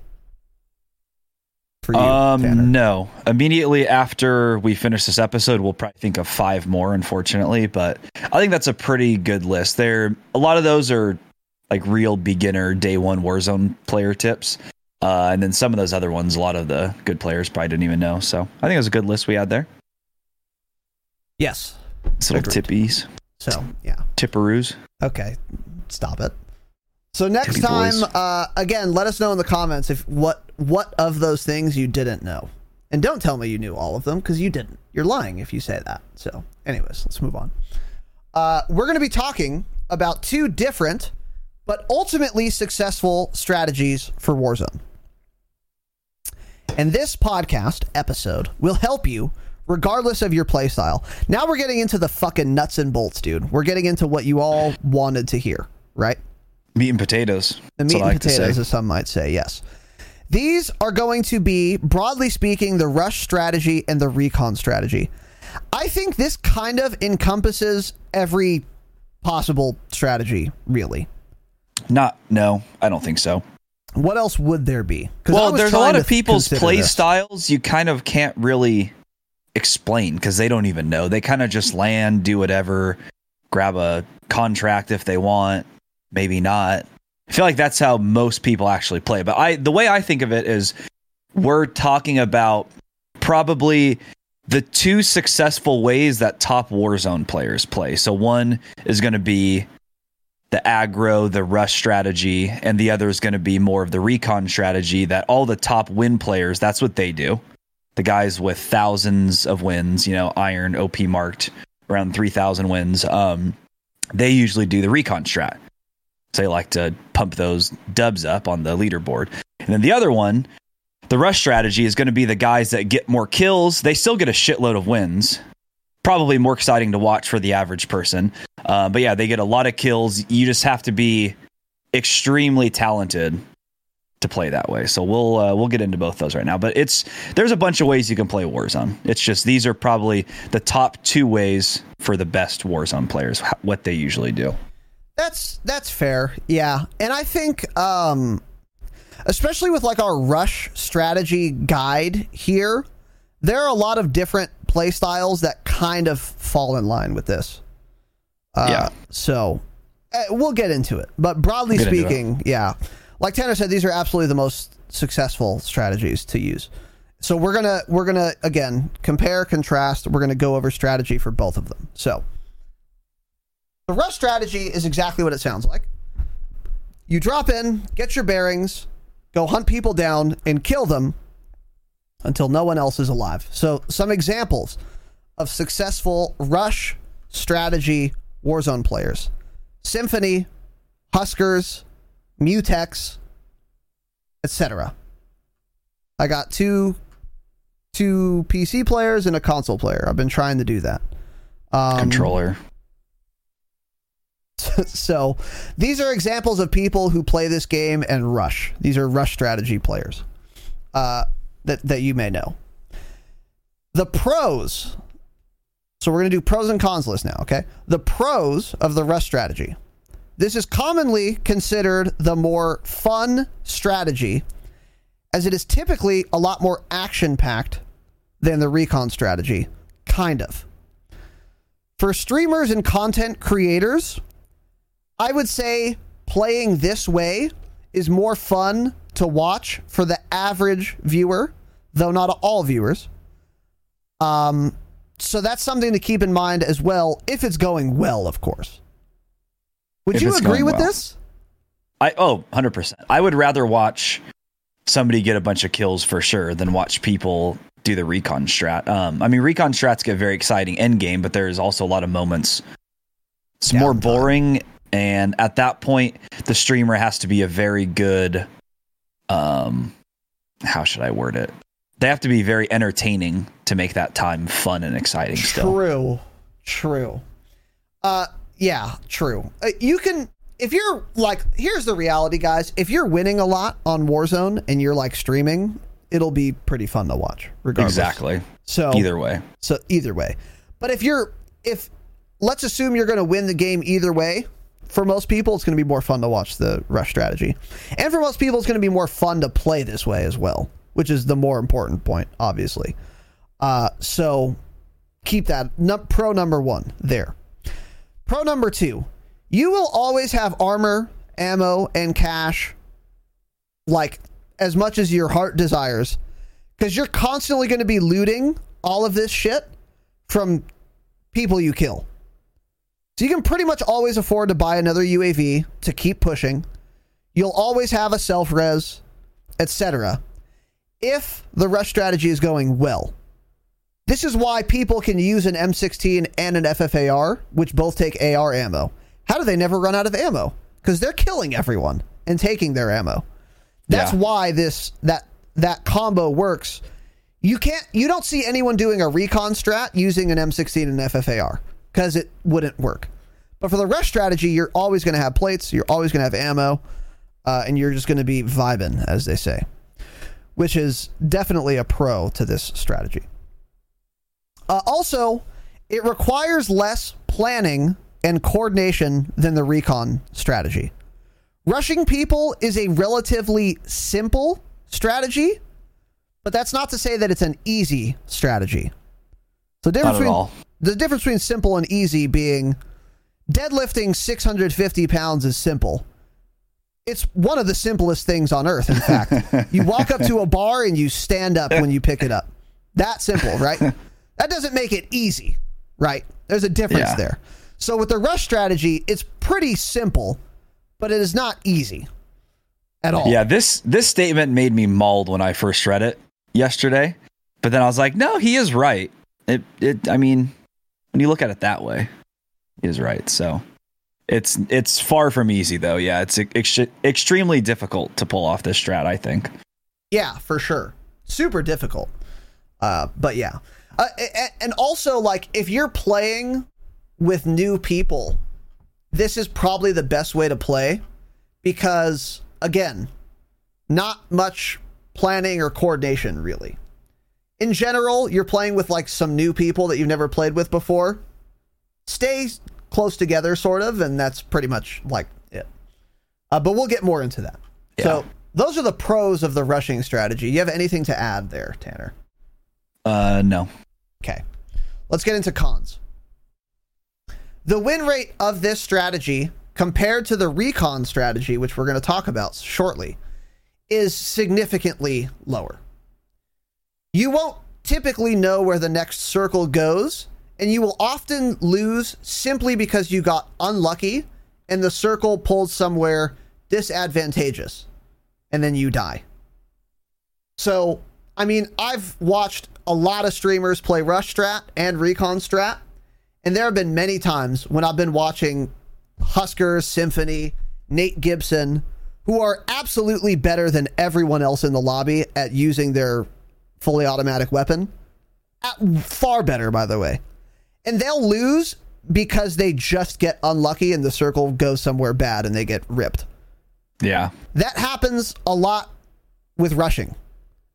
[SPEAKER 1] for you?
[SPEAKER 4] um,
[SPEAKER 1] Tanner?
[SPEAKER 4] no. Immediately after we finish this episode, we'll probably think of five more, unfortunately. But I think that's a pretty good list. There, a lot of those are like real beginner day one Warzone player tips, uh, and then some of those other ones, a lot of the good players probably didn't even know. So I think it was a good list we had there.
[SPEAKER 1] Yes.
[SPEAKER 4] Little tippies.
[SPEAKER 1] So yeah.
[SPEAKER 4] Tipperoos.
[SPEAKER 1] Okay, stop it. So next time, uh, again, let us know in the comments if what what of those things you didn't know, and don't tell me you knew all of them because you didn't. You're lying if you say that. So, anyways, let's move on. Uh, we're going to be talking about two different but ultimately successful strategies for Warzone. And this podcast episode will help you regardless of your playstyle. Now we're getting into the fucking nuts and bolts, dude. We're getting into what you all wanted to hear, right?
[SPEAKER 4] Meat and potatoes.
[SPEAKER 1] The meat and
[SPEAKER 4] like
[SPEAKER 1] potatoes, as some might say, yes. These are going to be, broadly speaking, the rush strategy and the recon strategy. I think this kind of encompasses every possible strategy, really.
[SPEAKER 4] Not no, I don't think so.
[SPEAKER 1] What else would there be?
[SPEAKER 4] Well, there's a lot of people's play
[SPEAKER 1] this.
[SPEAKER 4] styles you kind of can't really explain because they don't even know. They kind of just land, do whatever, grab a contract if they want, maybe not. I feel like that's how most people actually play. But I the way I think of it is we're talking about probably the two successful ways that top Warzone players play. So one is going to be the aggro, the rush strategy, and the other is going to be more of the recon strategy that all the top win players, that's what they do. The guys with thousands of wins, you know, Iron, OP marked around 3,000 wins, um, they usually do the recon strat. So they like to pump those dubs up on the leaderboard. And then the other one, the rush strategy is going to be the guys that get more kills. They still get a shitload of wins. Probably more exciting to watch for the average person. Uh, but yeah, they get a lot of kills. You just have to be extremely talented to play that way. So we'll uh, we'll get into both those right now. But it's there's a bunch of ways you can play Warzone. It's just these are probably the top two ways for the best Warzone players. What they usually do.
[SPEAKER 1] That's that's fair. Yeah. And I think um especially with like our rush strategy guide here, there are a lot of different play styles that kind of fall in line with this. Uh,
[SPEAKER 4] Yeah.
[SPEAKER 1] So uh, we'll get into it. But broadly
[SPEAKER 4] We'll get into it.
[SPEAKER 1] speaking, yeah. Like Tanner said, these are absolutely the most successful strategies to use. So we're gonna we're gonna again compare, contrast. We're gonna go over strategy for both of them. So the rush strategy is exactly what it sounds like. You drop in, get your bearings, go hunt people down, and kill them until no one else is alive. So, some examples of successful rush strategy Warzone players Symfuhny, HusKerrs, Mutex, etc. I got two two PC players and a console player. I've been trying to do that. Um,
[SPEAKER 4] Controller.
[SPEAKER 1] so these are examples of people who play this game and rush. These are rush strategy players uh, that that you may know. The pros. So we're going to do pros and cons list now. Okay, the pros of the rush strategy. This is commonly considered the more fun strategy, as it is typically a lot more action packed than the recon strategy. Kind of. For streamers and content creators, I would say playing this way is more fun to watch for the average viewer, though not all viewers. Um, so that's something to keep in mind as well, if it's going well, of course. Would
[SPEAKER 4] If
[SPEAKER 1] you agree with
[SPEAKER 4] well.
[SPEAKER 1] this?
[SPEAKER 4] I oh, 100%. I would rather watch somebody get a bunch of kills for sure than watch people do the recon strat. Um, I mean, recon strats get very exciting end game, but there's also a lot of moments. It's more boring, and at that point, the streamer has to be a very good. Um, how should I word it? They have to be very entertaining to make that time fun and exciting. Still,
[SPEAKER 1] True. True. Uh yeah, true. Uh, you can if you're like here's the reality guys, if you're winning a lot on Warzone and you're like streaming, it'll be pretty fun to watch regardless.
[SPEAKER 4] exactly.
[SPEAKER 1] So
[SPEAKER 4] Either way,
[SPEAKER 1] So either way. But if you're if let's assume you're going to win the game either way, for most people it's going to be more fun to watch the rush strategy. And for most people it's going to be more fun to play this way as well, which is the more important point obviously. Uh so keep that pro number 1 there. Pro number 2. You will always have armor, ammo and cash like as much as your heart desires because you're constantly going to be looting all of this shit from people you kill. So you can pretty much always afford to buy another UAV to keep pushing. You'll always have a self res, etc. If the rush strategy is going well. This is why people can use an M16 and an FFAR, which both take AR ammo. How do they never run out of ammo? Because they're killing everyone and taking their ammo. That's
[SPEAKER 4] Yeah.
[SPEAKER 1] why this that that combo works. You can't you don't see anyone doing a recon strat using an M16 and an FFAR because it wouldn't work. But for the rush strategy, you're always going to have plates, you're always going to have ammo, uh, and you're just going to be vibing, as they say, which is definitely a pro to this strategy. Uh, also, it requires less planning and coordination than the recon strategy. Rushing people is a relatively simple strategy, but that's not to say that it's an easy strategy. So difference between
[SPEAKER 4] all.
[SPEAKER 1] The difference between simple and easy being deadlifting 650 pounds is simple. It's one of the simplest things on earth, in fact. you walk up to a bar and you stand up when you pick it up. That simple, right? that doesn't make it easy, right? There's a difference
[SPEAKER 4] Yeah.
[SPEAKER 1] there. So with the rush strategy, it's pretty simple, but it is not easy at all.
[SPEAKER 4] Yeah, this this statement made me mauled when I first read it yesterday. But then I was like, no, he is right. It it I mean, when you look at it that way, is right. So it's it's far from easy though. Yeah, it's ex- extremely difficult to pull off this strat, I think.
[SPEAKER 1] Yeah, for sure. Super difficult. Uh, but yeah. Uh, and also, like, if you're playing with new people, this is probably the best way to play because, again, not much planning or coordination, really. In general, you're playing with like some new people that you've never played with before. Stay close together, sort of, and that's pretty much like it. Uh, but we'll get more into that. So those are the pros of the rushing strategy. You have anything to add there, Tanner?
[SPEAKER 4] Uh no.
[SPEAKER 1] Okay. Let's get into cons. The win rate of this strategy compared to the recon strategy, which we're going to talk about shortly, is significantly lower. You won't typically know where the next circle goes, and you will often lose simply because you got unlucky and the circle pulled somewhere disadvantageous, and then you die. So, I mean, I've watched a lot of streamers play Rush Strat and Recon Strat, and there have been many times when I've been watching HusKerrs, Symfuhny, Nate Gibson, who are absolutely better than everyone else in the lobby at using their fully automatic weapon. At- far better, by the way. And they'll lose because they just get unlucky and the circle goes somewhere bad and they get ripped.
[SPEAKER 4] Yeah.
[SPEAKER 1] That happens a lot with rushing,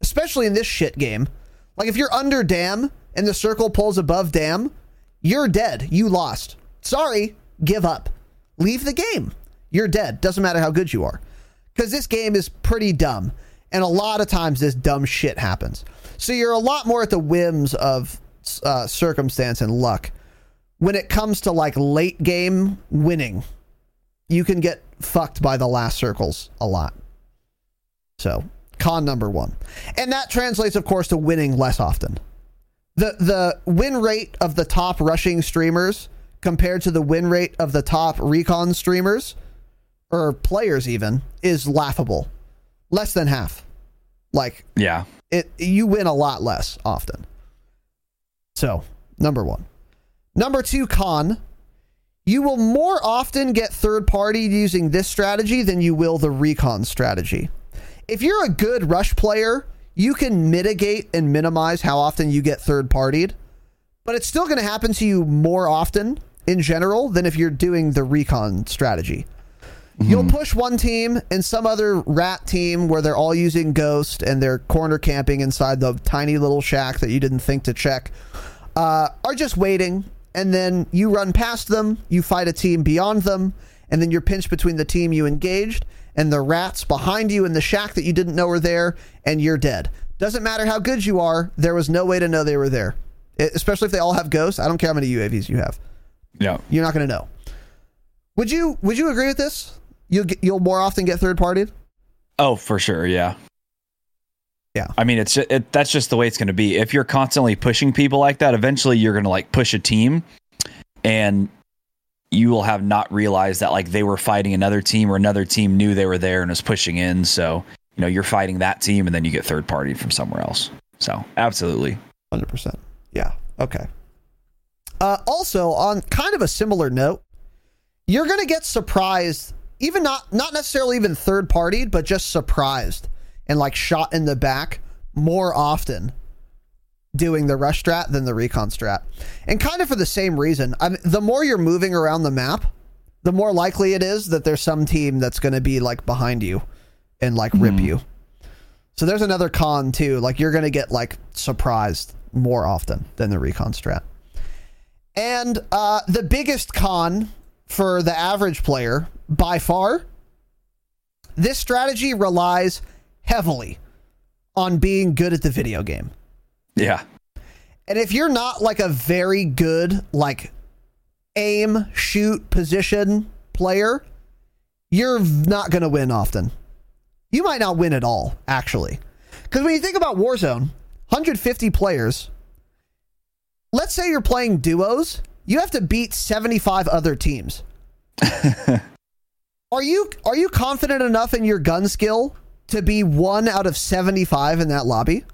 [SPEAKER 1] especially in this shit game. Like if you're under dam and the circle pulls above dam, you're dead. You lost. Sorry, give up. Leave the game. You're dead. Doesn't matter how good you are. Because this game is pretty dumb. And a lot of times this dumb shit happens. So you're a lot more at the whims of uh, circumstance and luck. When it comes to like late game winning, you can get fucked by the last circles a lot. So, con number one. And that translates, of course, to winning less often. The the win rate of the top rushing streamers compared to the win rate of the top recon streamers or players even is laughable. Less than half. Like
[SPEAKER 4] Yeah.
[SPEAKER 1] it you win a lot less often. So, number 1. Number 2 con you will more often get third party using this strategy than you will the recon strategy. If you're a good rush player, you can mitigate and minimize how often you get third partied, but it's still going to happen to you more often in general than if you're doing the recon strategy. You'll push one team and some other rat team where they're all using ghost and they're corner camping inside the tiny little shack that you didn't think to check, uh, are just waiting. And then you run past them, you fight a team beyond them, and then you're pinched between the team you engaged and the rats behind you in the shack that you didn't know were there, and you're dead. Doesn't matter how good you are, there was no way to know they were there. E- Especially if they all have ghosts. I don't care how many UAVs you have.
[SPEAKER 4] Yeah.
[SPEAKER 1] You're not going to know. Would you Would you agree with this? You'll get, you'll more often get third partied.
[SPEAKER 4] Oh, for sure. Yeah.
[SPEAKER 1] Yeah.
[SPEAKER 4] I mean, it's it, that's just the way it's going to be. If you're constantly pushing people like that, eventually you're going to like push a team, and you will have not realized that like they were fighting another team or another team knew they were there and was pushing in. So, you know, you're fighting that team and then you get third party from somewhere else. So, absolutely.
[SPEAKER 1] 100%. Yeah. Okay. Uh, also, on kind of a similar note, you're going to get surprised, even not not necessarily even third partied, but just surprised and like shot in the back more often doing the rush strat than the recon strat. And kind of for the same reason. I mean, the more you're moving around the map, the more likely it is that there's some team that's going to be like behind you and like rip
[SPEAKER 4] Hmm.
[SPEAKER 1] you. So there's another con too. Like you're going to get like surprised more often than the recon strat. And uh, the biggest con for the average player by far, this strategy relies heavily on being good at the video game.
[SPEAKER 4] Yeah.
[SPEAKER 1] And if you're not like a very good like aim, shoot, position player, you're not going to win often. You might not win at all, actually. Cuz when you think about Warzone, 150 players, let's say you're playing duos, you have to beat 75 other teams. are you are you confident enough in your gun skill to be 1 out of 75 in that lobby?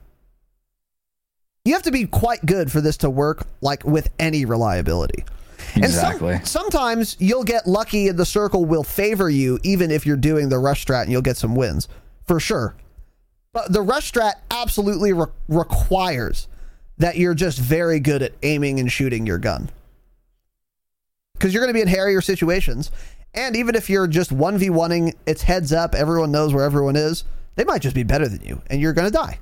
[SPEAKER 1] You have to be quite good for this to work like with any reliability.
[SPEAKER 4] Exactly.
[SPEAKER 1] And some, sometimes you'll get lucky and the circle will favor you even if you're doing the rush strat and you'll get some wins. For sure. But the rush strat absolutely re- requires that you're just very good at aiming and shooting your gun. Cuz you're going to be in hairier situations and even if you're just 1v1ing it's heads up, everyone knows where everyone is, they might just be better than you and you're going to die.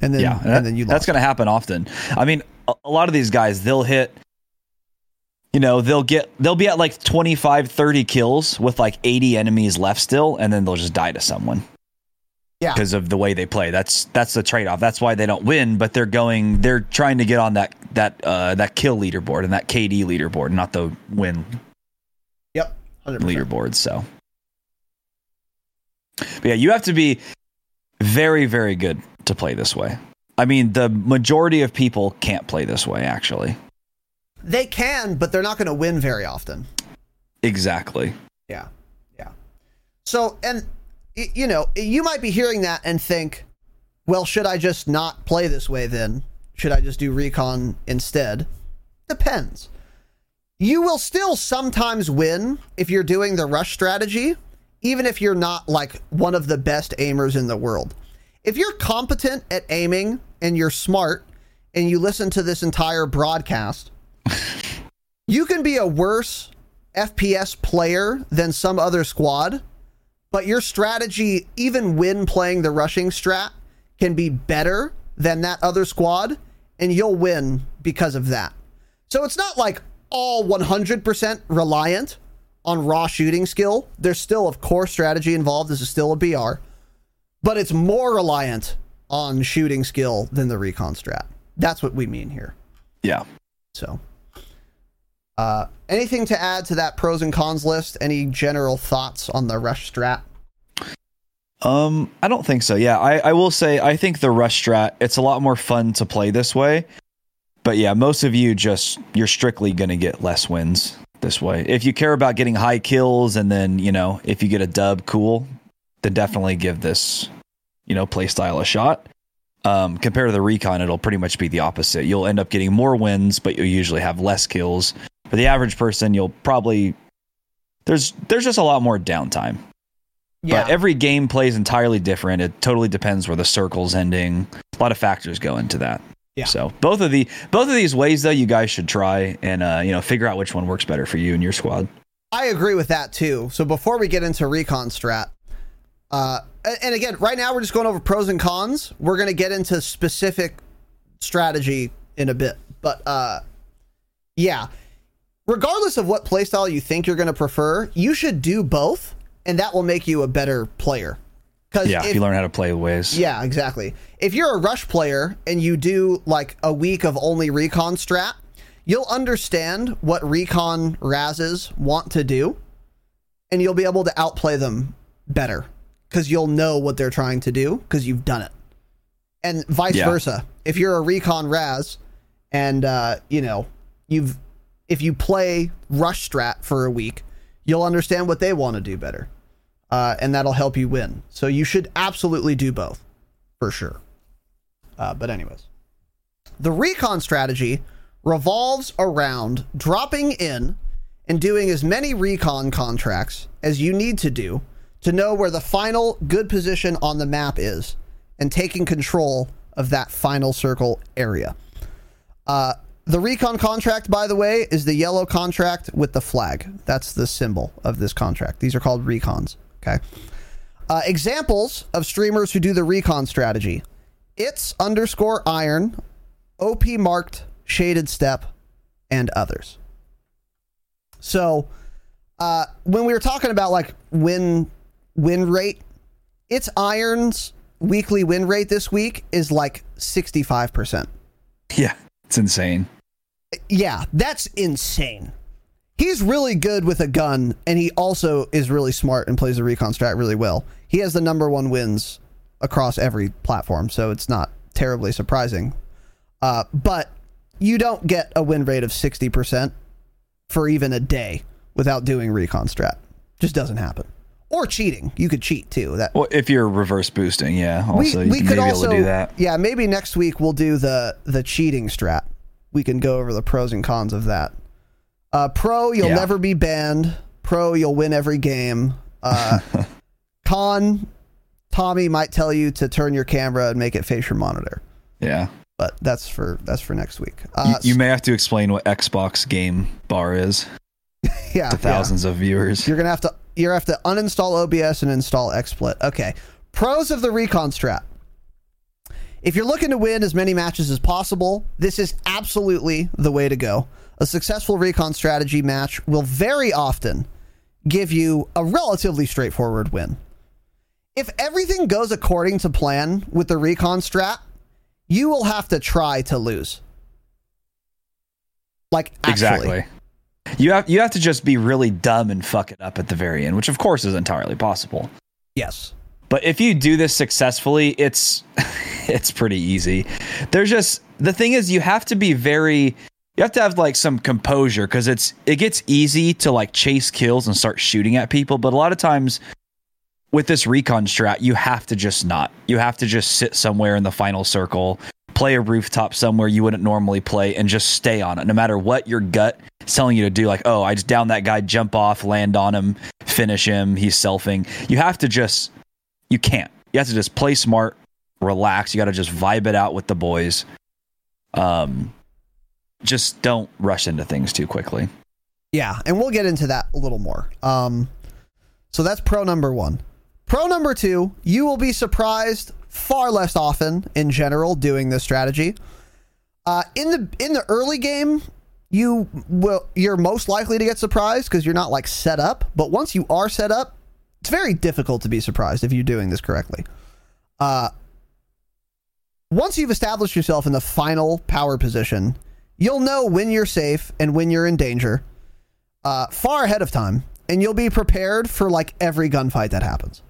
[SPEAKER 1] And then
[SPEAKER 4] yeah,
[SPEAKER 1] and then you
[SPEAKER 4] that's going to happen often. I mean, a, a lot of these guys, they'll hit, you know, they'll get, they'll be at like 25, 30 kills with like 80 enemies left still, and then they'll just die to someone.
[SPEAKER 1] Yeah.
[SPEAKER 4] Because of the way they play. That's, that's the trade off. That's why they don't win, but they're going, they're trying to get on that, that, uh, that kill leaderboard and that KD leaderboard, not the win
[SPEAKER 1] Yep. 100%.
[SPEAKER 4] leaderboard. So, but yeah, you have to be very, very good to play this way. I mean, the majority of people can't play this way, actually.
[SPEAKER 1] They can, but they're not going to win very often.
[SPEAKER 4] Exactly.
[SPEAKER 1] Yeah. Yeah. So, and, you know, you might be hearing that and think, well, should I just not play this way then? Should I just do recon instead? Depends. You will still sometimes win if you're doing the rush strategy, even if you're not like one of the best aimers in the world. If you're competent at aiming and you're smart and you listen to this entire broadcast, you can be a worse FPS player than some other squad, but your strategy, even when playing the rushing strat, can be better than that other squad, and you'll win because of that. So it's not like all 100% reliant on raw shooting skill. There's still, of course, strategy involved. This is still a BR, but it's more reliant on shooting skill than the recon strat. That's what we mean here.
[SPEAKER 4] Yeah.
[SPEAKER 1] So, uh, anything to add to that pros and cons list? Any general thoughts on the rush strat?
[SPEAKER 4] Um, I don't think so. Yeah, I, I will say I think the rush strat it's a lot more fun to play this way. But yeah, most of you just you're strictly gonna get less wins this way. If you care about getting high kills and then, you know, if you get a dub, cool, then definitely give this, you know, play style a shot. Um, compared to the recon, it'll pretty much be the opposite. You'll end up getting more wins, but you'll usually have less kills. For the average person, you'll probably there's there's just a lot more downtime. But every game plays entirely different. It totally depends where the circle's ending. A lot of factors go into that.
[SPEAKER 1] Yeah.
[SPEAKER 4] So both of the both of these ways though, you guys should try and uh, you know figure out which one works better for you and your squad.
[SPEAKER 1] I agree with that too. So before we get into recon strat, uh, and again, right now we're just going over pros and cons. We're going to get into specific strategy in a bit, but uh, yeah, regardless of what playstyle you think you're going to prefer, you should do both, and that will make you a better player. Because
[SPEAKER 4] Yeah, if, you learn how to play ways.
[SPEAKER 1] Yeah, exactly. If you're a rush player and you do like a week of only recon strat, you'll understand what recon Razes want to do, and you'll be able to outplay them better because you'll know what they're trying to do because you've done it. And vice
[SPEAKER 4] Yeah.
[SPEAKER 1] versa. If you're a recon Raz and uh, you know, you've if you play Rush Strat for a week, you'll understand what they want to do better. Uh, and that'll help you win. So you should absolutely do both, for sure. Uh, but, anyways, the recon strategy revolves around dropping in and doing as many recon contracts as you need to do to know where the final good position on the map is and taking control of that final circle area. Uh, the recon contract, by the way, is the yellow contract with the flag. That's the symbol of this contract. These are called recons. Okay. Uh, examples of streamers who do the recon strategy it's underscore iron, OP marked, shaded step, and others. So, uh, when we were talking about like win win rate, it's irons weekly win rate this week is like 65%.
[SPEAKER 4] Yeah, it's insane.
[SPEAKER 1] Yeah, that's insane. He's really good with a gun, and he also is really smart and plays the recon strat really well. He has the number one wins across every platform, so it's not terribly surprising. Uh, but you don't get a win rate of 60% for even a day without doing recon strat. Just doesn't happen. Or cheating. You could cheat too. That
[SPEAKER 4] Well, if you're reverse boosting, yeah. Also,
[SPEAKER 1] we, we could also
[SPEAKER 4] able to do that.
[SPEAKER 1] Yeah, maybe next week we'll do the the cheating strat. We can go over the pros and cons of that. Uh, pro, you'll
[SPEAKER 4] Yeah.
[SPEAKER 1] never be banned. Pro, you'll win every game. Uh, con, Tommy might tell you to turn your camera and make it face your monitor.
[SPEAKER 4] Yeah.
[SPEAKER 1] But that's for that's for next week.
[SPEAKER 4] You,
[SPEAKER 1] Uh,
[SPEAKER 4] you may have to explain what Xbox game bar is
[SPEAKER 1] yeah,
[SPEAKER 4] to thousands of viewers.
[SPEAKER 1] You're gonna have to you have to uninstall OBS and install XSplit. Okay. Pros of the recon strat. If you're looking to win as many matches as possible, this is absolutely the way to go. A successful recon strategy match will very often give you a relatively straightforward win. If everything goes according to plan with the recon strat, you will have to try to lose. Like actually.
[SPEAKER 4] Exactly. You have you have to just be really dumb and fuck it up at the very end, which of course is entirely possible.
[SPEAKER 1] Yes.
[SPEAKER 4] But if you do this successfully, it's it's pretty easy. There's just the thing is you have to be very you have to have like some composure because it's it gets easy to like chase kills and start shooting at people, but a lot of times with this recon strat, you have to just not. You have to just sit somewhere in the final circle, play a rooftop somewhere you wouldn't normally play, and just stay on it. No matter what your gut is telling you to do, like, oh, I just down that guy, jump off, land on him, finish him, he's selfing. You have to just you can't. You have to just play smart, relax. You got to just vibe it out with the boys. Um, just don't rush into things too quickly.
[SPEAKER 1] Yeah, and we'll get into that a little more. Um, so that's pro number one. Pro number two, you will be surprised far less often in general doing this strategy. Uh, in the in the early game, you will you're most likely to get surprised because you're not like set up. But once you are set up, it's very difficult to be surprised if you're doing this correctly. Uh, once you've established yourself in the final power position, you'll know when you're safe and when you're in danger uh, far ahead of time, and you'll be prepared for like every gunfight that happens.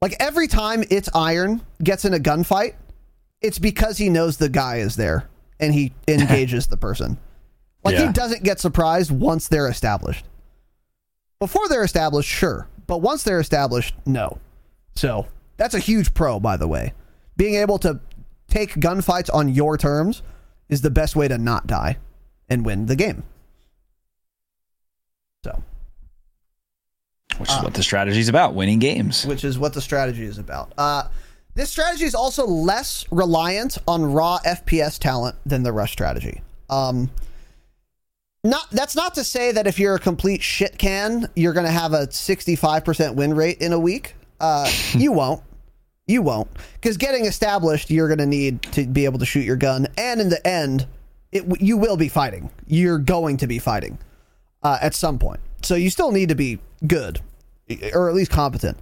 [SPEAKER 1] Like every time it's Iron gets in a gunfight, it's because he knows the guy is there and he engages the person. Like he doesn't get surprised once they're established. Before they're established, sure, but once they're established, no. So that's a huge pro, by the way. Being able to take gunfights on your terms is the best way to not die and win the game. So,
[SPEAKER 4] Which is what the strategy is about winning games.
[SPEAKER 1] which is what the strategy is about. Uh, this strategy is also less reliant on raw FPS talent than the rush strategy. Um, not that's not to say that if you're a complete shit can, you're going to have a 65% win rate in a week. Uh, you won't. You won't. Because getting established, you're going to need to be able to shoot your gun. And in the end, it, you will be fighting. You're going to be fighting uh, at some point. So you still need to be good, or at least competent.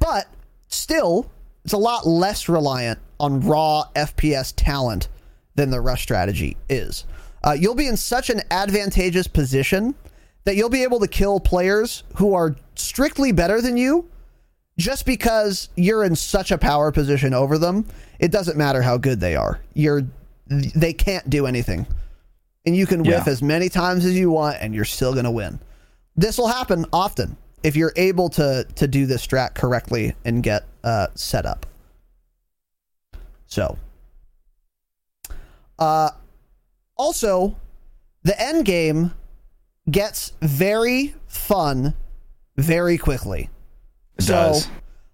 [SPEAKER 1] But still, it's a lot less reliant on raw FPS talent than the rush strategy is. Uh, you'll be in such an advantageous position that you'll be able to kill players who are strictly better than you just because you're in such a power position over them. It doesn't matter how good they are. You're they can't do anything and you can whiff
[SPEAKER 4] Yeah.
[SPEAKER 1] as many times as you want, and you're still going to win. This will happen often if you're able to to do this strat correctly and get uh, set up. So, uh, also, the end game gets very fun very quickly.
[SPEAKER 4] It
[SPEAKER 1] so,
[SPEAKER 4] does.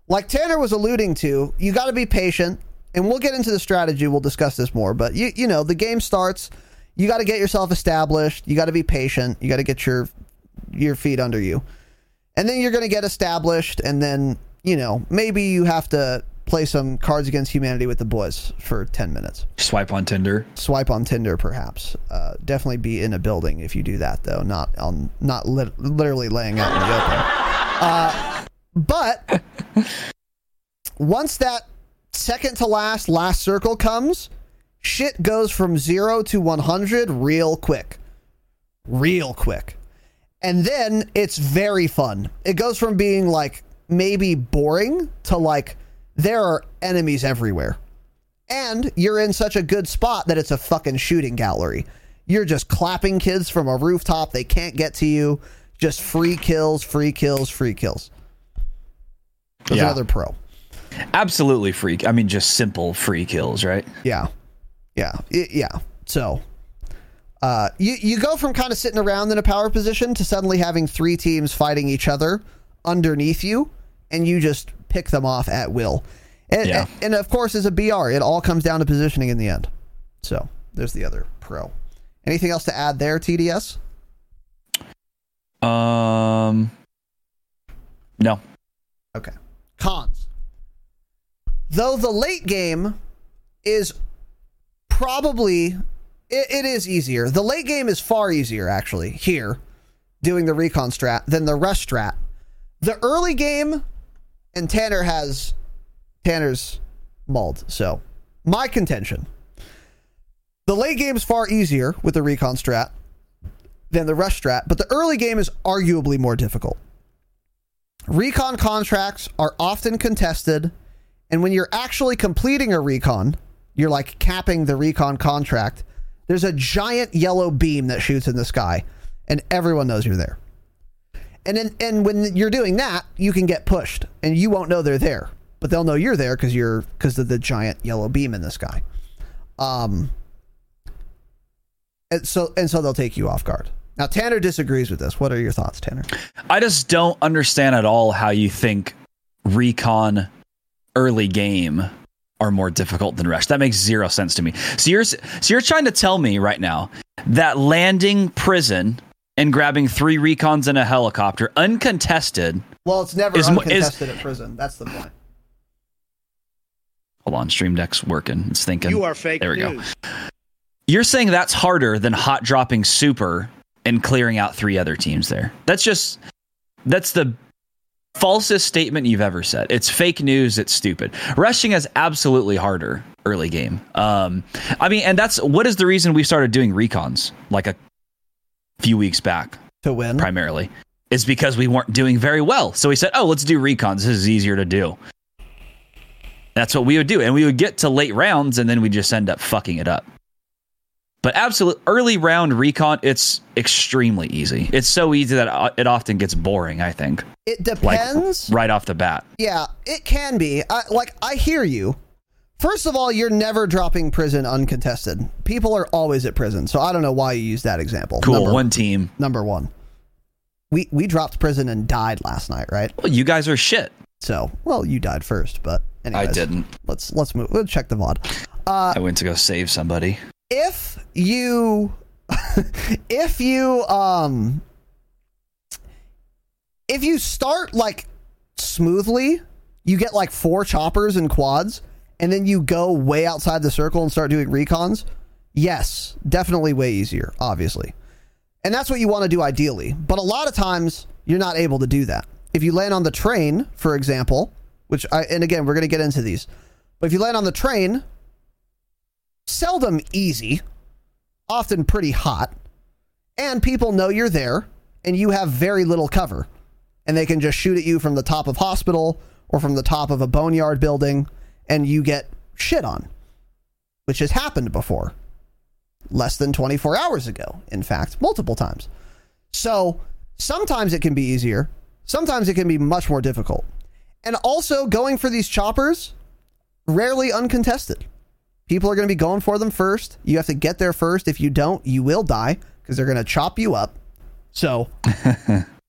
[SPEAKER 1] like Tanner was alluding to, you got to be patient, and we'll get into the strategy. We'll discuss this more, but you you know the game starts. You got to get yourself established. You got to be patient. You got to get your your feet under you, and then you're going to get established, and then you know maybe you have to play some Cards Against Humanity with the boys for ten minutes.
[SPEAKER 4] Swipe on Tinder.
[SPEAKER 1] Swipe on Tinder, perhaps. Uh, definitely be in a building if you do that, though. Not on, not lit- literally laying out in the open. Uh, but once that second to last last circle comes, shit goes from zero to one hundred real quick, real quick, and then it's very fun. It goes from being like maybe boring to like there are enemies everywhere and you're in such a good spot that it's a fucking shooting gallery. You're just clapping kids from a rooftop. They can't get to you. Just free kills, free kills, free kills. That's
[SPEAKER 4] Yeah.
[SPEAKER 1] another pro.
[SPEAKER 4] Absolutely free. I mean, just simple free kills, right?
[SPEAKER 1] Yeah. Yeah. Y- yeah. So uh, you, you go from kind of sitting around in a power position to suddenly having three teams fighting each other underneath you, and you just pick them off at will. And,
[SPEAKER 4] Yeah.
[SPEAKER 1] and, of course, as a BR, it all comes down to positioning in the end. So there's the other pro. Anything else to add there, TDS?
[SPEAKER 4] Um, no.
[SPEAKER 1] Okay. Cons. Though the late game is probably it, it is easier. The late game is far easier actually here doing the recon strat than the rush strat. The early game and Tanner has Tanner's mauled. So, my contention. The late game is far easier with the recon strat than the rush strat, but the early game is arguably more difficult. Recon contracts are often contested, and when you're actually completing a recon, you're like capping the recon contract. There's a giant yellow beam that shoots in the sky, and everyone knows you're there. And then, and when you're doing that, you can get pushed, and you won't know they're there, but they'll know you're there because you're because of the giant yellow beam in the sky. Um, and so and so they'll take you off guard. Now Tanner disagrees with this. What are your thoughts, Tanner?
[SPEAKER 4] I just don't understand at all how you think recon early game are more difficult than rush. That makes zero sense to me. So you're so you're trying to tell me right now that landing prison and grabbing three recons in a helicopter uncontested.
[SPEAKER 1] Well, it's never
[SPEAKER 4] Is mo-
[SPEAKER 1] uncontested at prison. That's the point.
[SPEAKER 4] Hold on, Stream Deck's working. It's thinking.
[SPEAKER 5] You are fake
[SPEAKER 4] There we
[SPEAKER 5] news.
[SPEAKER 4] go. You're saying that's harder than hot dropping super and clearing out three other teams there. That's just that's the falsest statement you've ever said. It's fake news, it's stupid. Rushing is absolutely harder early game. Um I mean and that's what is the reason we started doing recons like a few weeks back
[SPEAKER 1] to win
[SPEAKER 4] primarily is because we weren't doing very well. So we said, "Oh, let's do recons. This is easier to do." That's what we would do. And we would get to late rounds and then we just end up fucking it up. But absolute early round recon, it's extremely easy. It's so easy that it often gets boring, I think.
[SPEAKER 1] It
[SPEAKER 4] Like
[SPEAKER 1] depends.
[SPEAKER 4] right off the bat.
[SPEAKER 1] Yeah, it can be. I, like I hear you. First of all, you're never dropping prison uncontested. People are always at prison, so I don't know why you use that example.
[SPEAKER 4] Cool.
[SPEAKER 1] Number,
[SPEAKER 4] One team.
[SPEAKER 1] Number one. We we dropped prison and died last night, right?
[SPEAKER 4] Well, you guys are shit.
[SPEAKER 1] So, well, you died first, but anyways,
[SPEAKER 4] I didn't.
[SPEAKER 1] Let's let's move. Let's check the VOD. Uh,
[SPEAKER 4] I went to go save somebody.
[SPEAKER 1] if you if you um if you start like smoothly you get like four choppers and quads and then you go way outside the circle and start doing recons yes definitely way easier obviously and that's what you want to do ideally but a lot of times you're not able to do that if you land on the train for example which i and again we're going to get into these but if you land on the train seldom easy, often pretty hot, and people know you're there and you have very little cover. And they can just shoot at you from the top of hospital or from the top of a boneyard building and you get shit on, which has happened before. less than 24 hours ago, in fact, multiple times. So sometimes it can be easier, sometimes it can be much more difficult. And also, going for these choppers, rarely uncontested. People are going to be going for them first. You have to get there first. If you don't, you will die because they're going to chop you up. So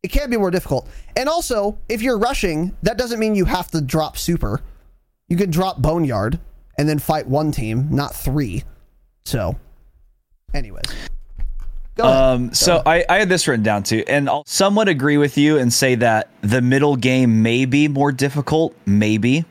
[SPEAKER 1] it can be more difficult. And also, if you're rushing, that doesn't mean you have to drop super. You can drop boneyard and then fight one team, not three. So, anyways. Go ahead.
[SPEAKER 4] Um, so I, I had this written down too, and I'll somewhat agree with you and say that the middle game may be more difficult, maybe.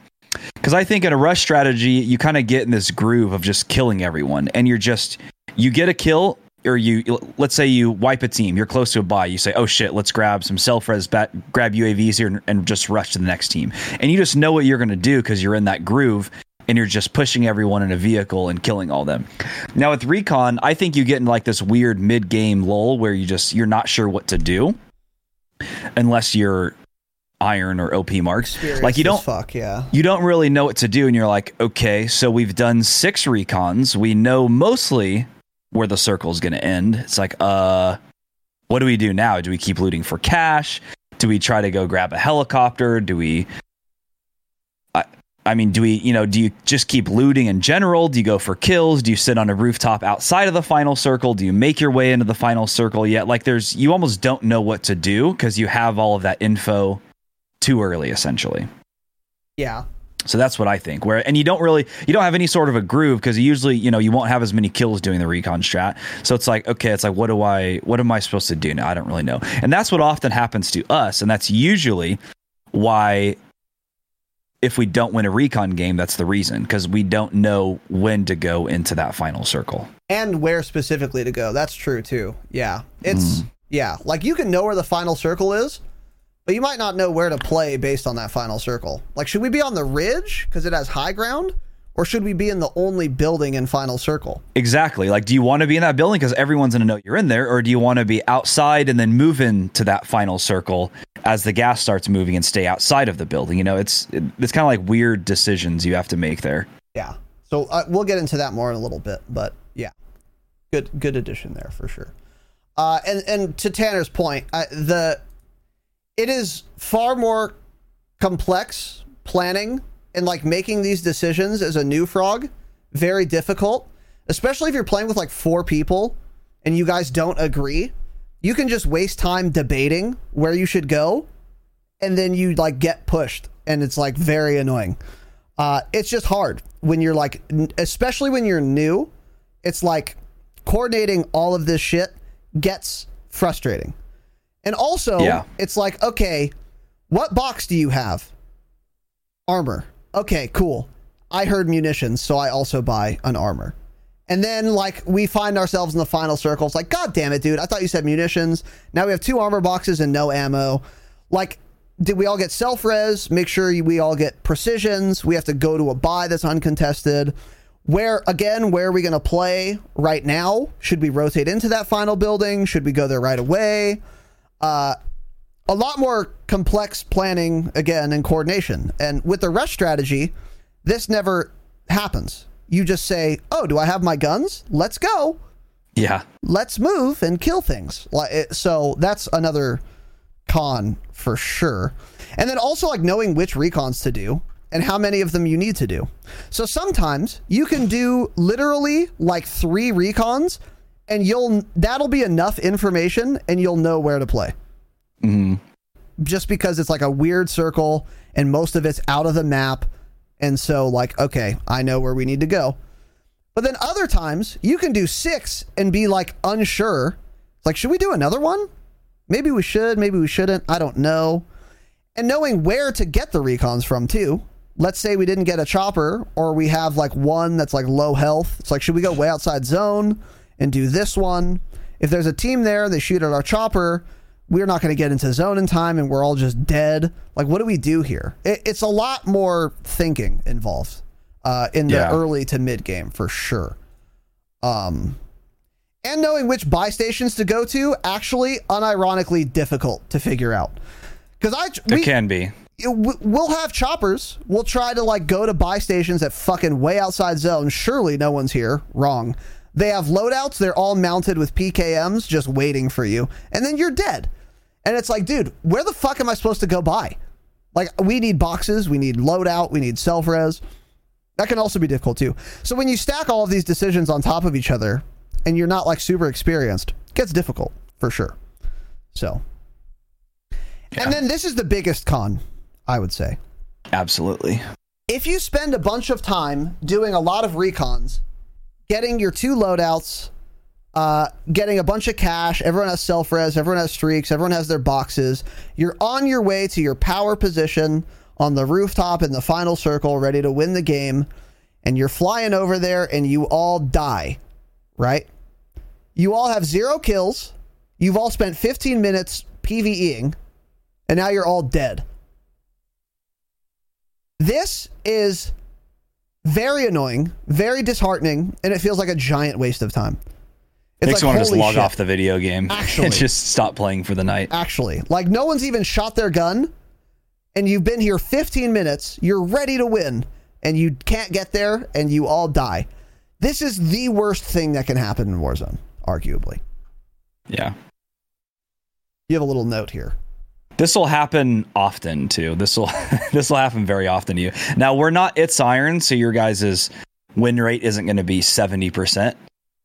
[SPEAKER 4] Because I think in a rush strategy, you kind of get in this groove of just killing everyone, and you're just you get a kill, or you let's say you wipe a team, you're close to a buy, you say, oh shit, let's grab some self res, bat, grab UAVs here, and, and just rush to the next team, and you just know what you're gonna do because you're in that groove, and you're just pushing everyone in a vehicle and killing all them. Now with recon, I think you get in like this weird mid game lull where you just you're not sure what to do unless you're iron or OP marks. like you don't
[SPEAKER 1] fuck, yeah.
[SPEAKER 4] you don't really know what to do and you're like, okay, so we've done six recons. We know mostly where the circle is going to end. It's like, uh what do we do now? Do we keep looting for cash? Do we try to go grab a helicopter? Do we I I mean, do we, you know, do you just keep looting in general? Do you go for kills? Do you sit on a rooftop outside of the final circle? Do you make your way into the final circle yet? Like there's you almost don't know what to do because you have all of that info too early essentially.
[SPEAKER 1] Yeah.
[SPEAKER 4] So that's what I think. Where and you don't really you don't have any sort of a groove because usually you know you won't have as many kills doing the recon strat. So it's like okay, it's like what do I what am I supposed to do now? I don't really know. And that's what often happens to us, and that's usually why if we don't win a recon game, that's the reason because we don't know when to go into that final circle.
[SPEAKER 1] and where specifically to go. That's true too. Yeah. It's mm. yeah, like you can know where the final circle is, but you might not know where to play based on that final circle. Like should we be on the ridge cuz it has high ground or should we be in the only building in final circle?
[SPEAKER 4] Exactly. Like, do you want to be in that building because everyone's going to know you're in there, or do you want to be outside and then move into that final circle as the gas starts moving and stay outside of the building? You know, it's it's kind of like weird decisions you have to make there.
[SPEAKER 1] Yeah. So uh, we'll get into that more in a little bit, but yeah, good good addition there for sure. Uh, and and to Tanner's point, uh, the it is far more complex planning and like making these decisions as a new frog very difficult, especially if you're playing with like four people and you guys don't agree. You can just waste time debating where you should go, and then you like get pushed, and it's like very annoying. Uh, it's just hard when you're like, especially when you're new. It's like coordinating all of this shit gets frustrating. And also,
[SPEAKER 4] Yeah.
[SPEAKER 1] it's like, okay, what box do you have? Armor. Okay, cool. I heard munitions, so I also buy an armor. And then, like, we find ourselves in the final circle. It's like, God damn it, dude. I thought you said munitions. Now we have two armor boxes and no ammo. Like, did we all get self res? Make sure we all get precisions. We have to go to a buy that's uncontested. Where, again, where are we going to play right now? Should we rotate into that final building? Should we go there right away? Uh, a lot more complex planning again and coordination. And with the rush strategy, this never happens. You just say, "Oh, do I have my guns? Let's go.
[SPEAKER 4] Yeah.
[SPEAKER 1] Let's move and kill things." Like so that's another con for sure. And then also like knowing which recons to do and how many of them you need to do. So sometimes you can do literally like 3 recons and you'll that'll be enough information and you'll know where to play
[SPEAKER 4] hmm
[SPEAKER 1] just because it's like a weird circle and most of it's out of the map. And so, like, okay, I know where we need to go. But then other times you can do six and be like unsure. Like, should we do another one? Maybe we should, maybe we shouldn't. I don't know. And knowing where to get the recons from, too. Let's say we didn't get a chopper or we have like one that's like low health. It's like, should we go way outside zone and do this one? If there's a team there, they shoot at our chopper we're not going to get into zone in time and we're all just dead. Like, what do we do here? It, it's a lot more thinking involved uh, in the
[SPEAKER 4] Yeah.
[SPEAKER 1] early to mid game for sure. Um, and knowing which buy stations to go to actually unironically difficult to figure out because I
[SPEAKER 4] It can be.
[SPEAKER 1] we'll have choppers. We'll try to like go to buy stations at fucking way outside zone. Surely no one's here. Wrong. They have loadouts, they're all mounted with PKMs just waiting for you. And then you're dead. And it's like, dude, where the fuck am I supposed to go buy? Like, we need boxes, we need loadout, we need self res. That can also be difficult too. So when you stack all of these decisions on top of each other and you're not like super experienced, it gets difficult for sure. So, and then this is the biggest con, I would say.
[SPEAKER 4] Absolutely.
[SPEAKER 1] If you spend a bunch of time doing a lot of recons, getting your two loadouts, uh, getting a bunch of cash, everyone has self res, everyone has streaks, everyone has their boxes, you're on your way to your power position on the rooftop in the final circle, ready to win the game, and you're flying over there and you all die, right? You all have zero kills. You've all spent 15 minutes PvEing, and now you're all dead. This is very annoying, very disheartening, and it feels like a giant waste of time. It's
[SPEAKER 4] Makes
[SPEAKER 1] like,
[SPEAKER 4] want to just log
[SPEAKER 1] shit.
[SPEAKER 4] off the video game
[SPEAKER 1] Actually.
[SPEAKER 4] and just stop playing for the night.
[SPEAKER 1] Actually, like no one's even shot their gun, and you've been here 15 minutes. You're ready to win, and you can't get there, and you all die. This is the worst thing that can happen in Warzone, arguably.
[SPEAKER 4] Yeah.
[SPEAKER 1] You have a little note here.
[SPEAKER 4] This will happen often too. This will this will happen very often to you. Now we're not it's iron, so your guys' win rate isn't going to be seventy percent.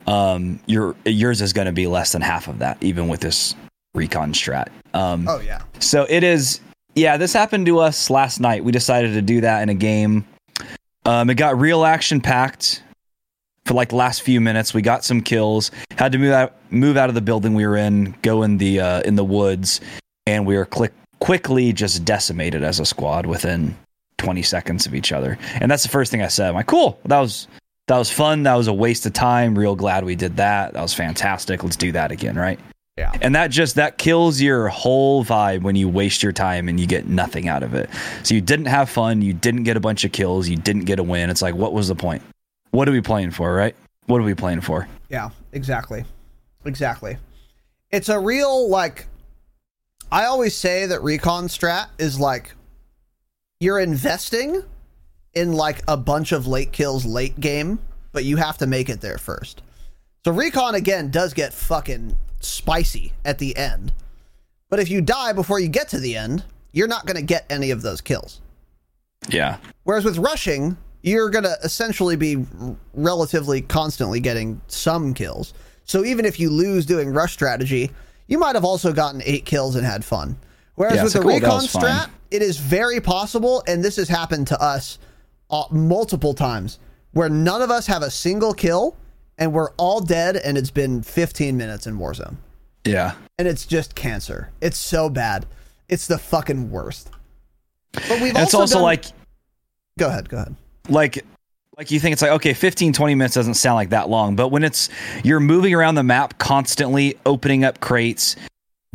[SPEAKER 4] Um, your yours is going to be less than half of that, even with this recon strat. Um,
[SPEAKER 1] Oh yeah.
[SPEAKER 4] so it is. Yeah, this happened to us last night. We decided to do that in a game. Um, it got real action packed for like the last few minutes. We got some kills. Had to move out move out of the building we were in, go in the uh, in the woods, and we were click, quickly just decimated as a squad within 20 seconds of each other. And that's the first thing I said. I'm like, cool. That was that was fun. That was a waste of time. Real glad we did that. That was fantastic. Let's do that again, right?
[SPEAKER 1] Yeah.
[SPEAKER 4] And that just that kills your whole vibe when you waste your time and you get nothing out of it. So you didn't have fun, you didn't get a bunch of kills, you didn't get a win. It's like what was the point? What are we playing for, right? What are we playing for?
[SPEAKER 1] Yeah, exactly. Exactly. It's a real like I always say that recon strat is like you're investing in like a bunch of late kills late game, but you have to make it there first. So recon again does get fucking spicy at the end. But if you die before you get to the end, you're not going to get any of those kills.
[SPEAKER 4] Yeah.
[SPEAKER 1] Whereas with rushing, you're going to essentially be relatively constantly getting some kills. So even if you lose doing rush strategy, you might have also gotten eight kills and had fun. Whereas
[SPEAKER 4] Yeah,
[SPEAKER 1] with the
[SPEAKER 4] cool,
[SPEAKER 1] recon strat, it is very possible, and this has happened to us uh, multiple times, where none of us have a single kill, and we're all dead, and it's been 15 minutes in Warzone.
[SPEAKER 4] Yeah.
[SPEAKER 1] And it's just cancer. It's so bad. It's the fucking worst. But we've
[SPEAKER 4] it's
[SPEAKER 1] also,
[SPEAKER 4] also
[SPEAKER 1] done-
[SPEAKER 4] like
[SPEAKER 1] Go ahead, go ahead.
[SPEAKER 4] like like you think it's like, okay, 15, 20 minutes doesn't sound like that long. But when it's, you're moving around the map constantly, opening up crates,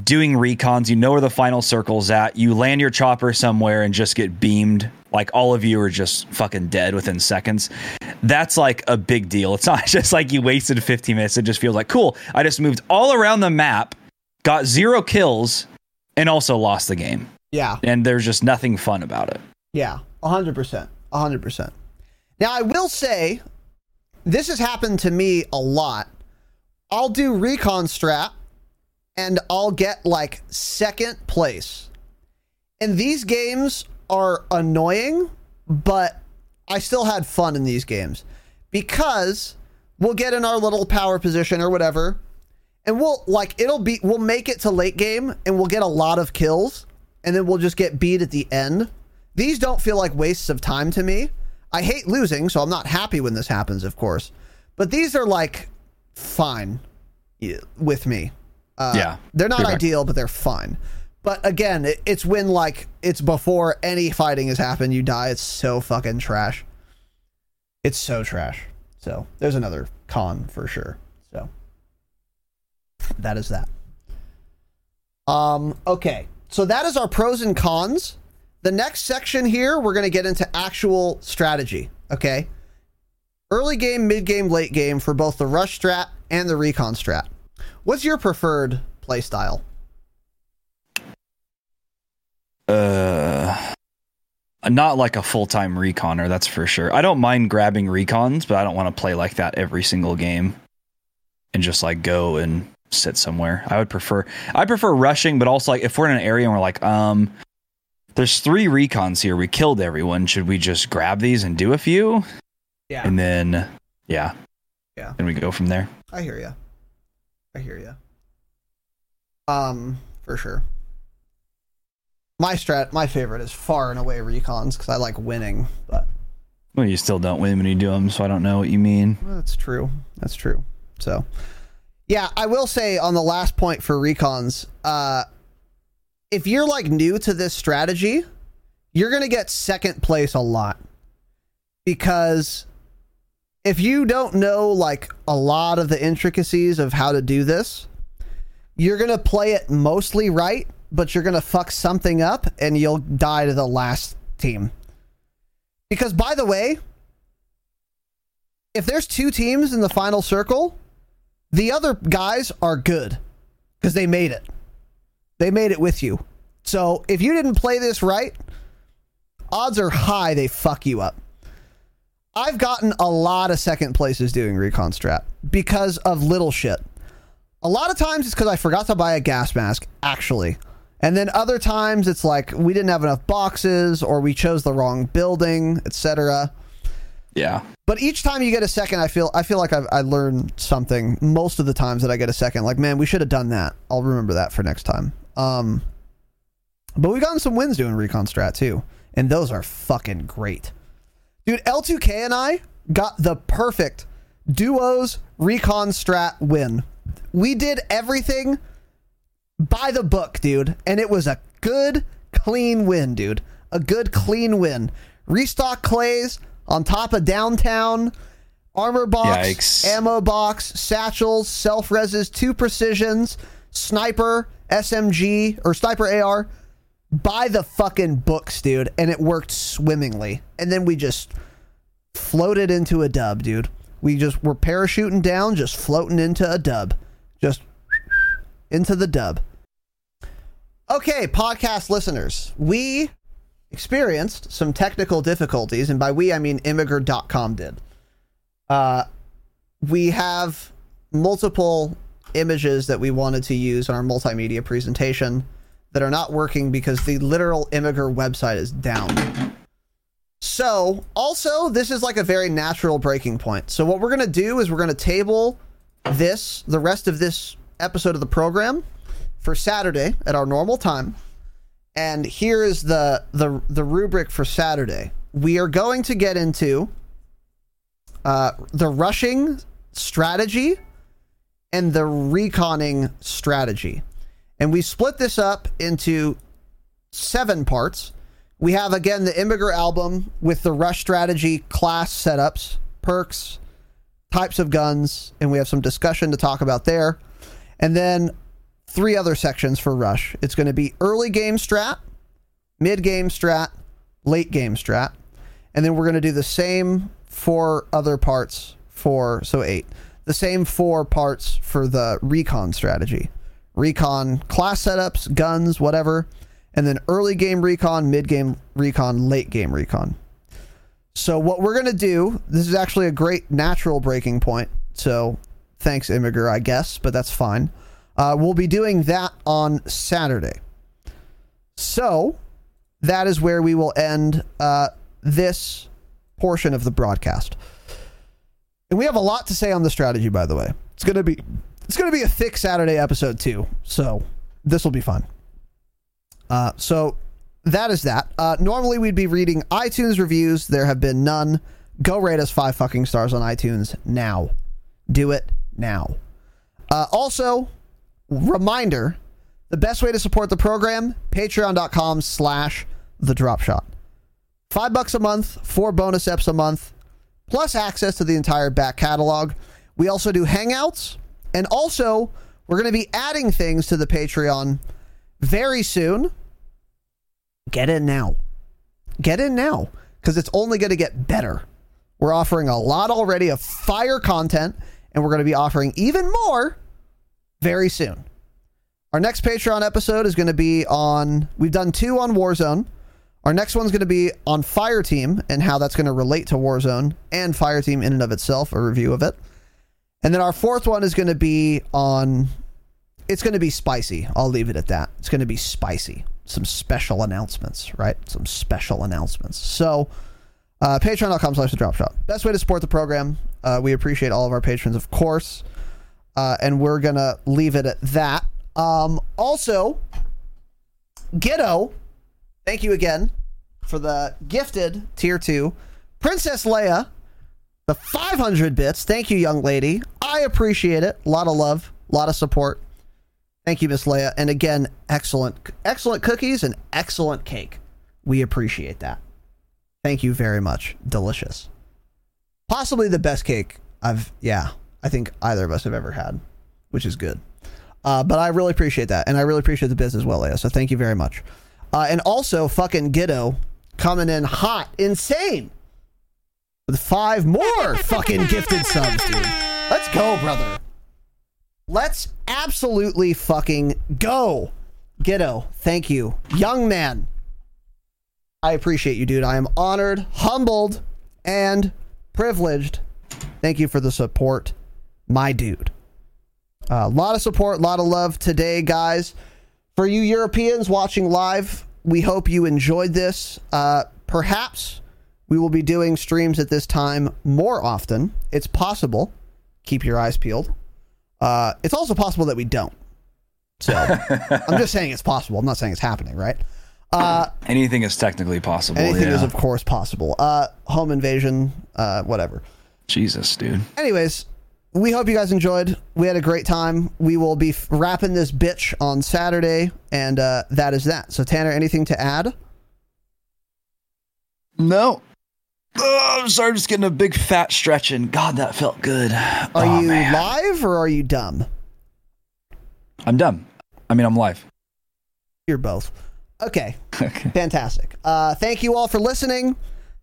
[SPEAKER 4] doing recons, you know where the final circle's at, you land your chopper somewhere and just get beamed. Like all of you are just fucking dead within seconds. That's like a big deal. It's not just like you wasted 15 minutes. It just feels like, cool, I just moved all around the map, got zero kills, and also lost the game.
[SPEAKER 1] Yeah.
[SPEAKER 4] And there's just nothing fun about it.
[SPEAKER 1] Yeah. 100%. 100%. Now I will say, this has happened to me a lot. I'll do recon strat, and I'll get like second place, and these games are annoying, but I still had fun in these games because we'll get in our little power position or whatever, and we'll like it'll be we'll make it to late game and we'll get a lot of kills, and then we'll just get beat at the end. These don't feel like wastes of time to me. I hate losing, so I'm not happy when this happens, of course. But these are like fine with me. Uh,
[SPEAKER 4] Yeah,
[SPEAKER 1] they're not ideal, but they're fine. But again, it, it's when like it's before any fighting has happened, you die. It's so fucking trash. It's so trash. So there's another con for sure. So that is that. Um. Okay. So that is our pros and cons. The next section here, we're going to get into actual strategy. Okay. Early game, mid game, late game for both the rush strat and the recon strat. What's your preferred play style?
[SPEAKER 4] Uh, not like a full time reconner, that's for sure. I don't mind grabbing recons, but I don't want to play like that every single game. and just like go and sit somewhere. I would prefer I prefer rushing, but also like if we're in an area and we're like, um, there's three recons here. We killed everyone. Should we just grab these and do a few?
[SPEAKER 1] Yeah.
[SPEAKER 4] And then yeah.
[SPEAKER 1] Yeah.
[SPEAKER 4] And we go from there.
[SPEAKER 1] I hear you. I hear you. Um, for sure. My strat, my favorite is far and away recons because I like winning. But
[SPEAKER 4] Well, you still don't win when you do them, so I don't know what you mean.
[SPEAKER 1] well, that's true. That's true. So, yeah, I will say on the last point for recons, uh, if you're like new to this strategy, you're gonna get second place a lot because if you don't know like a lot of the intricacies of how to do this, you're gonna play it mostly right, but you're gonna fuck something up and you'll die to the last team. Because by the way, if there's two teams in the final circle, the other guys are good because they made it. They made it with you. So if you didn't play this right, odds are high they fuck you up. I've gotten a lot of second places doing recon strat because of little shit. A lot of times it's because I forgot to buy a gas mask, actually. And then other times it's like we didn't have enough boxes or we chose the wrong building, etc.
[SPEAKER 4] Yeah.
[SPEAKER 1] But each time you get a second, I feel I feel like I've, I learned something. Most of the times that I get a second, like man, we should have done that. I'll remember that for next time. Um, but we've gotten some wins doing recon strat too, and those are fucking great, dude. L2K and I got the perfect duos recon strat win. We did everything by the book, dude, and it was a good, clean win, dude. A good, clean win. Restock clays on top of downtown. Armor box,
[SPEAKER 4] Yikes.
[SPEAKER 1] ammo box, satchels, self reses, two precisions, sniper, SMG, or sniper AR. By the fucking books, dude. And it worked swimmingly. And then we just floated into a dub, dude. We just were parachuting down, just floating into a dub. Just into the dub. Okay, podcast listeners, we experienced some technical difficulties, and by we I mean imgur.com did. Uh, we have multiple images that we wanted to use in our multimedia presentation that are not working because the literal Imgur website is down. So, also, this is like a very natural breaking point. So, what we're going to do is we're going to table this, the rest of this episode of the program, for Saturday at our normal time. And here is the the the rubric for Saturday. We are going to get into uh, the rushing strategy and the reconning strategy. And we split this up into seven parts. We have again the Imgur album with the rush strategy, class setups, perks, types of guns, and we have some discussion to talk about there. And then three other sections for rush. It's going to be early game strat, mid game strat, late game strat. And then we're going to do the same four other parts for so eight. The same four parts for the recon strategy. Recon class setups, guns, whatever, and then early game recon, mid game recon, late game recon. So what we're going to do, this is actually a great natural breaking point. So thanks Imgur, I guess, but that's fine. Uh, we'll be doing that on Saturday. So that is where we will end uh, this portion of the broadcast. And we have a lot to say on the strategy, by the way. It's gonna be it's gonna be a thick Saturday episode too. So this will be fun. Uh, so that is that. Uh, normally we'd be reading iTunes reviews. There have been none. Go rate us five fucking stars on iTunes now. Do it now. Uh, also, reminder the best way to support the program patreon.com slash the drop shot five bucks a month four bonus eps a month plus access to the entire back catalog we also do hangouts and also we're going to be adding things to the patreon very soon get in now get in now because it's only going to get better we're offering a lot already of fire content and we're going to be offering even more very soon. Our next Patreon episode is going to be on. We've done two on Warzone. Our next one's going to be on Fireteam and how that's going to relate to Warzone and Fireteam in and of itself, a review of it. And then our fourth one is going to be on. It's going to be spicy. I'll leave it at that. It's going to be spicy. Some special announcements, right? Some special announcements. So, uh, patreon.com slash the drop shot. Best way to support the program. Uh, we appreciate all of our patrons, of course. Uh, and we're going to leave it at that. Um, also, Ghetto, thank you again for the gifted tier two. Princess Leia, the 500 bits. Thank you, young lady. I appreciate it. A lot of love, a lot of support. Thank you, Miss Leia. And again, excellent, excellent cookies and excellent cake. We appreciate that. Thank you very much. Delicious. Possibly the best cake I've, yeah, I think either of us have ever had, which is good. Uh, but I really appreciate that. And I really appreciate the biz as well, Leia. So thank you very much. Uh, and also, fucking Giddo coming in hot, insane, with five more fucking gifted subs, dude. Let's go, brother. Let's absolutely fucking go. Giddo, thank you. Young man, I appreciate you, dude. I am honored, humbled, and privileged. Thank you for the support, my dude. A uh, lot of support, a lot of love today, guys. For you Europeans watching live, we hope you enjoyed this. Uh, perhaps we will be doing streams at this time more often. It's possible. Keep your eyes peeled. Uh, it's also possible that we don't. So I'm just saying it's possible. I'm not saying it's happening, right?
[SPEAKER 4] Uh, anything is technically possible.
[SPEAKER 1] Anything
[SPEAKER 4] yeah.
[SPEAKER 1] is, of course, possible. Uh, home invasion, uh, whatever.
[SPEAKER 4] Jesus, dude.
[SPEAKER 1] Anyways, we hope you guys enjoyed. We had a great time. We will be wrapping this bitch on Saturday, and uh, that is that. So, Tanner, anything to add?
[SPEAKER 4] No. Oh, I'm sorry, just getting a big fat stretch, and God, that felt good.
[SPEAKER 1] Are
[SPEAKER 4] oh,
[SPEAKER 1] you
[SPEAKER 4] man.
[SPEAKER 1] live or are you dumb?
[SPEAKER 4] I'm dumb. I mean, I'm live.
[SPEAKER 1] You're both. Okay. okay. Fantastic. Uh, thank you all for listening.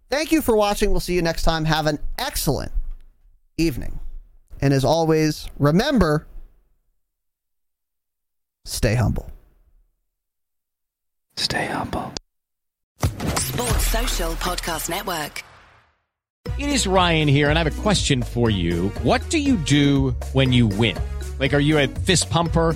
[SPEAKER 1] Thank you for watching. We'll see you next time. Have an excellent evening. And as always, remember stay humble.
[SPEAKER 4] Stay humble.
[SPEAKER 5] Sports Social Podcast Network.
[SPEAKER 6] It is Ryan here, and I have a question for you. What do you do when you win? Like, are you a fist pumper?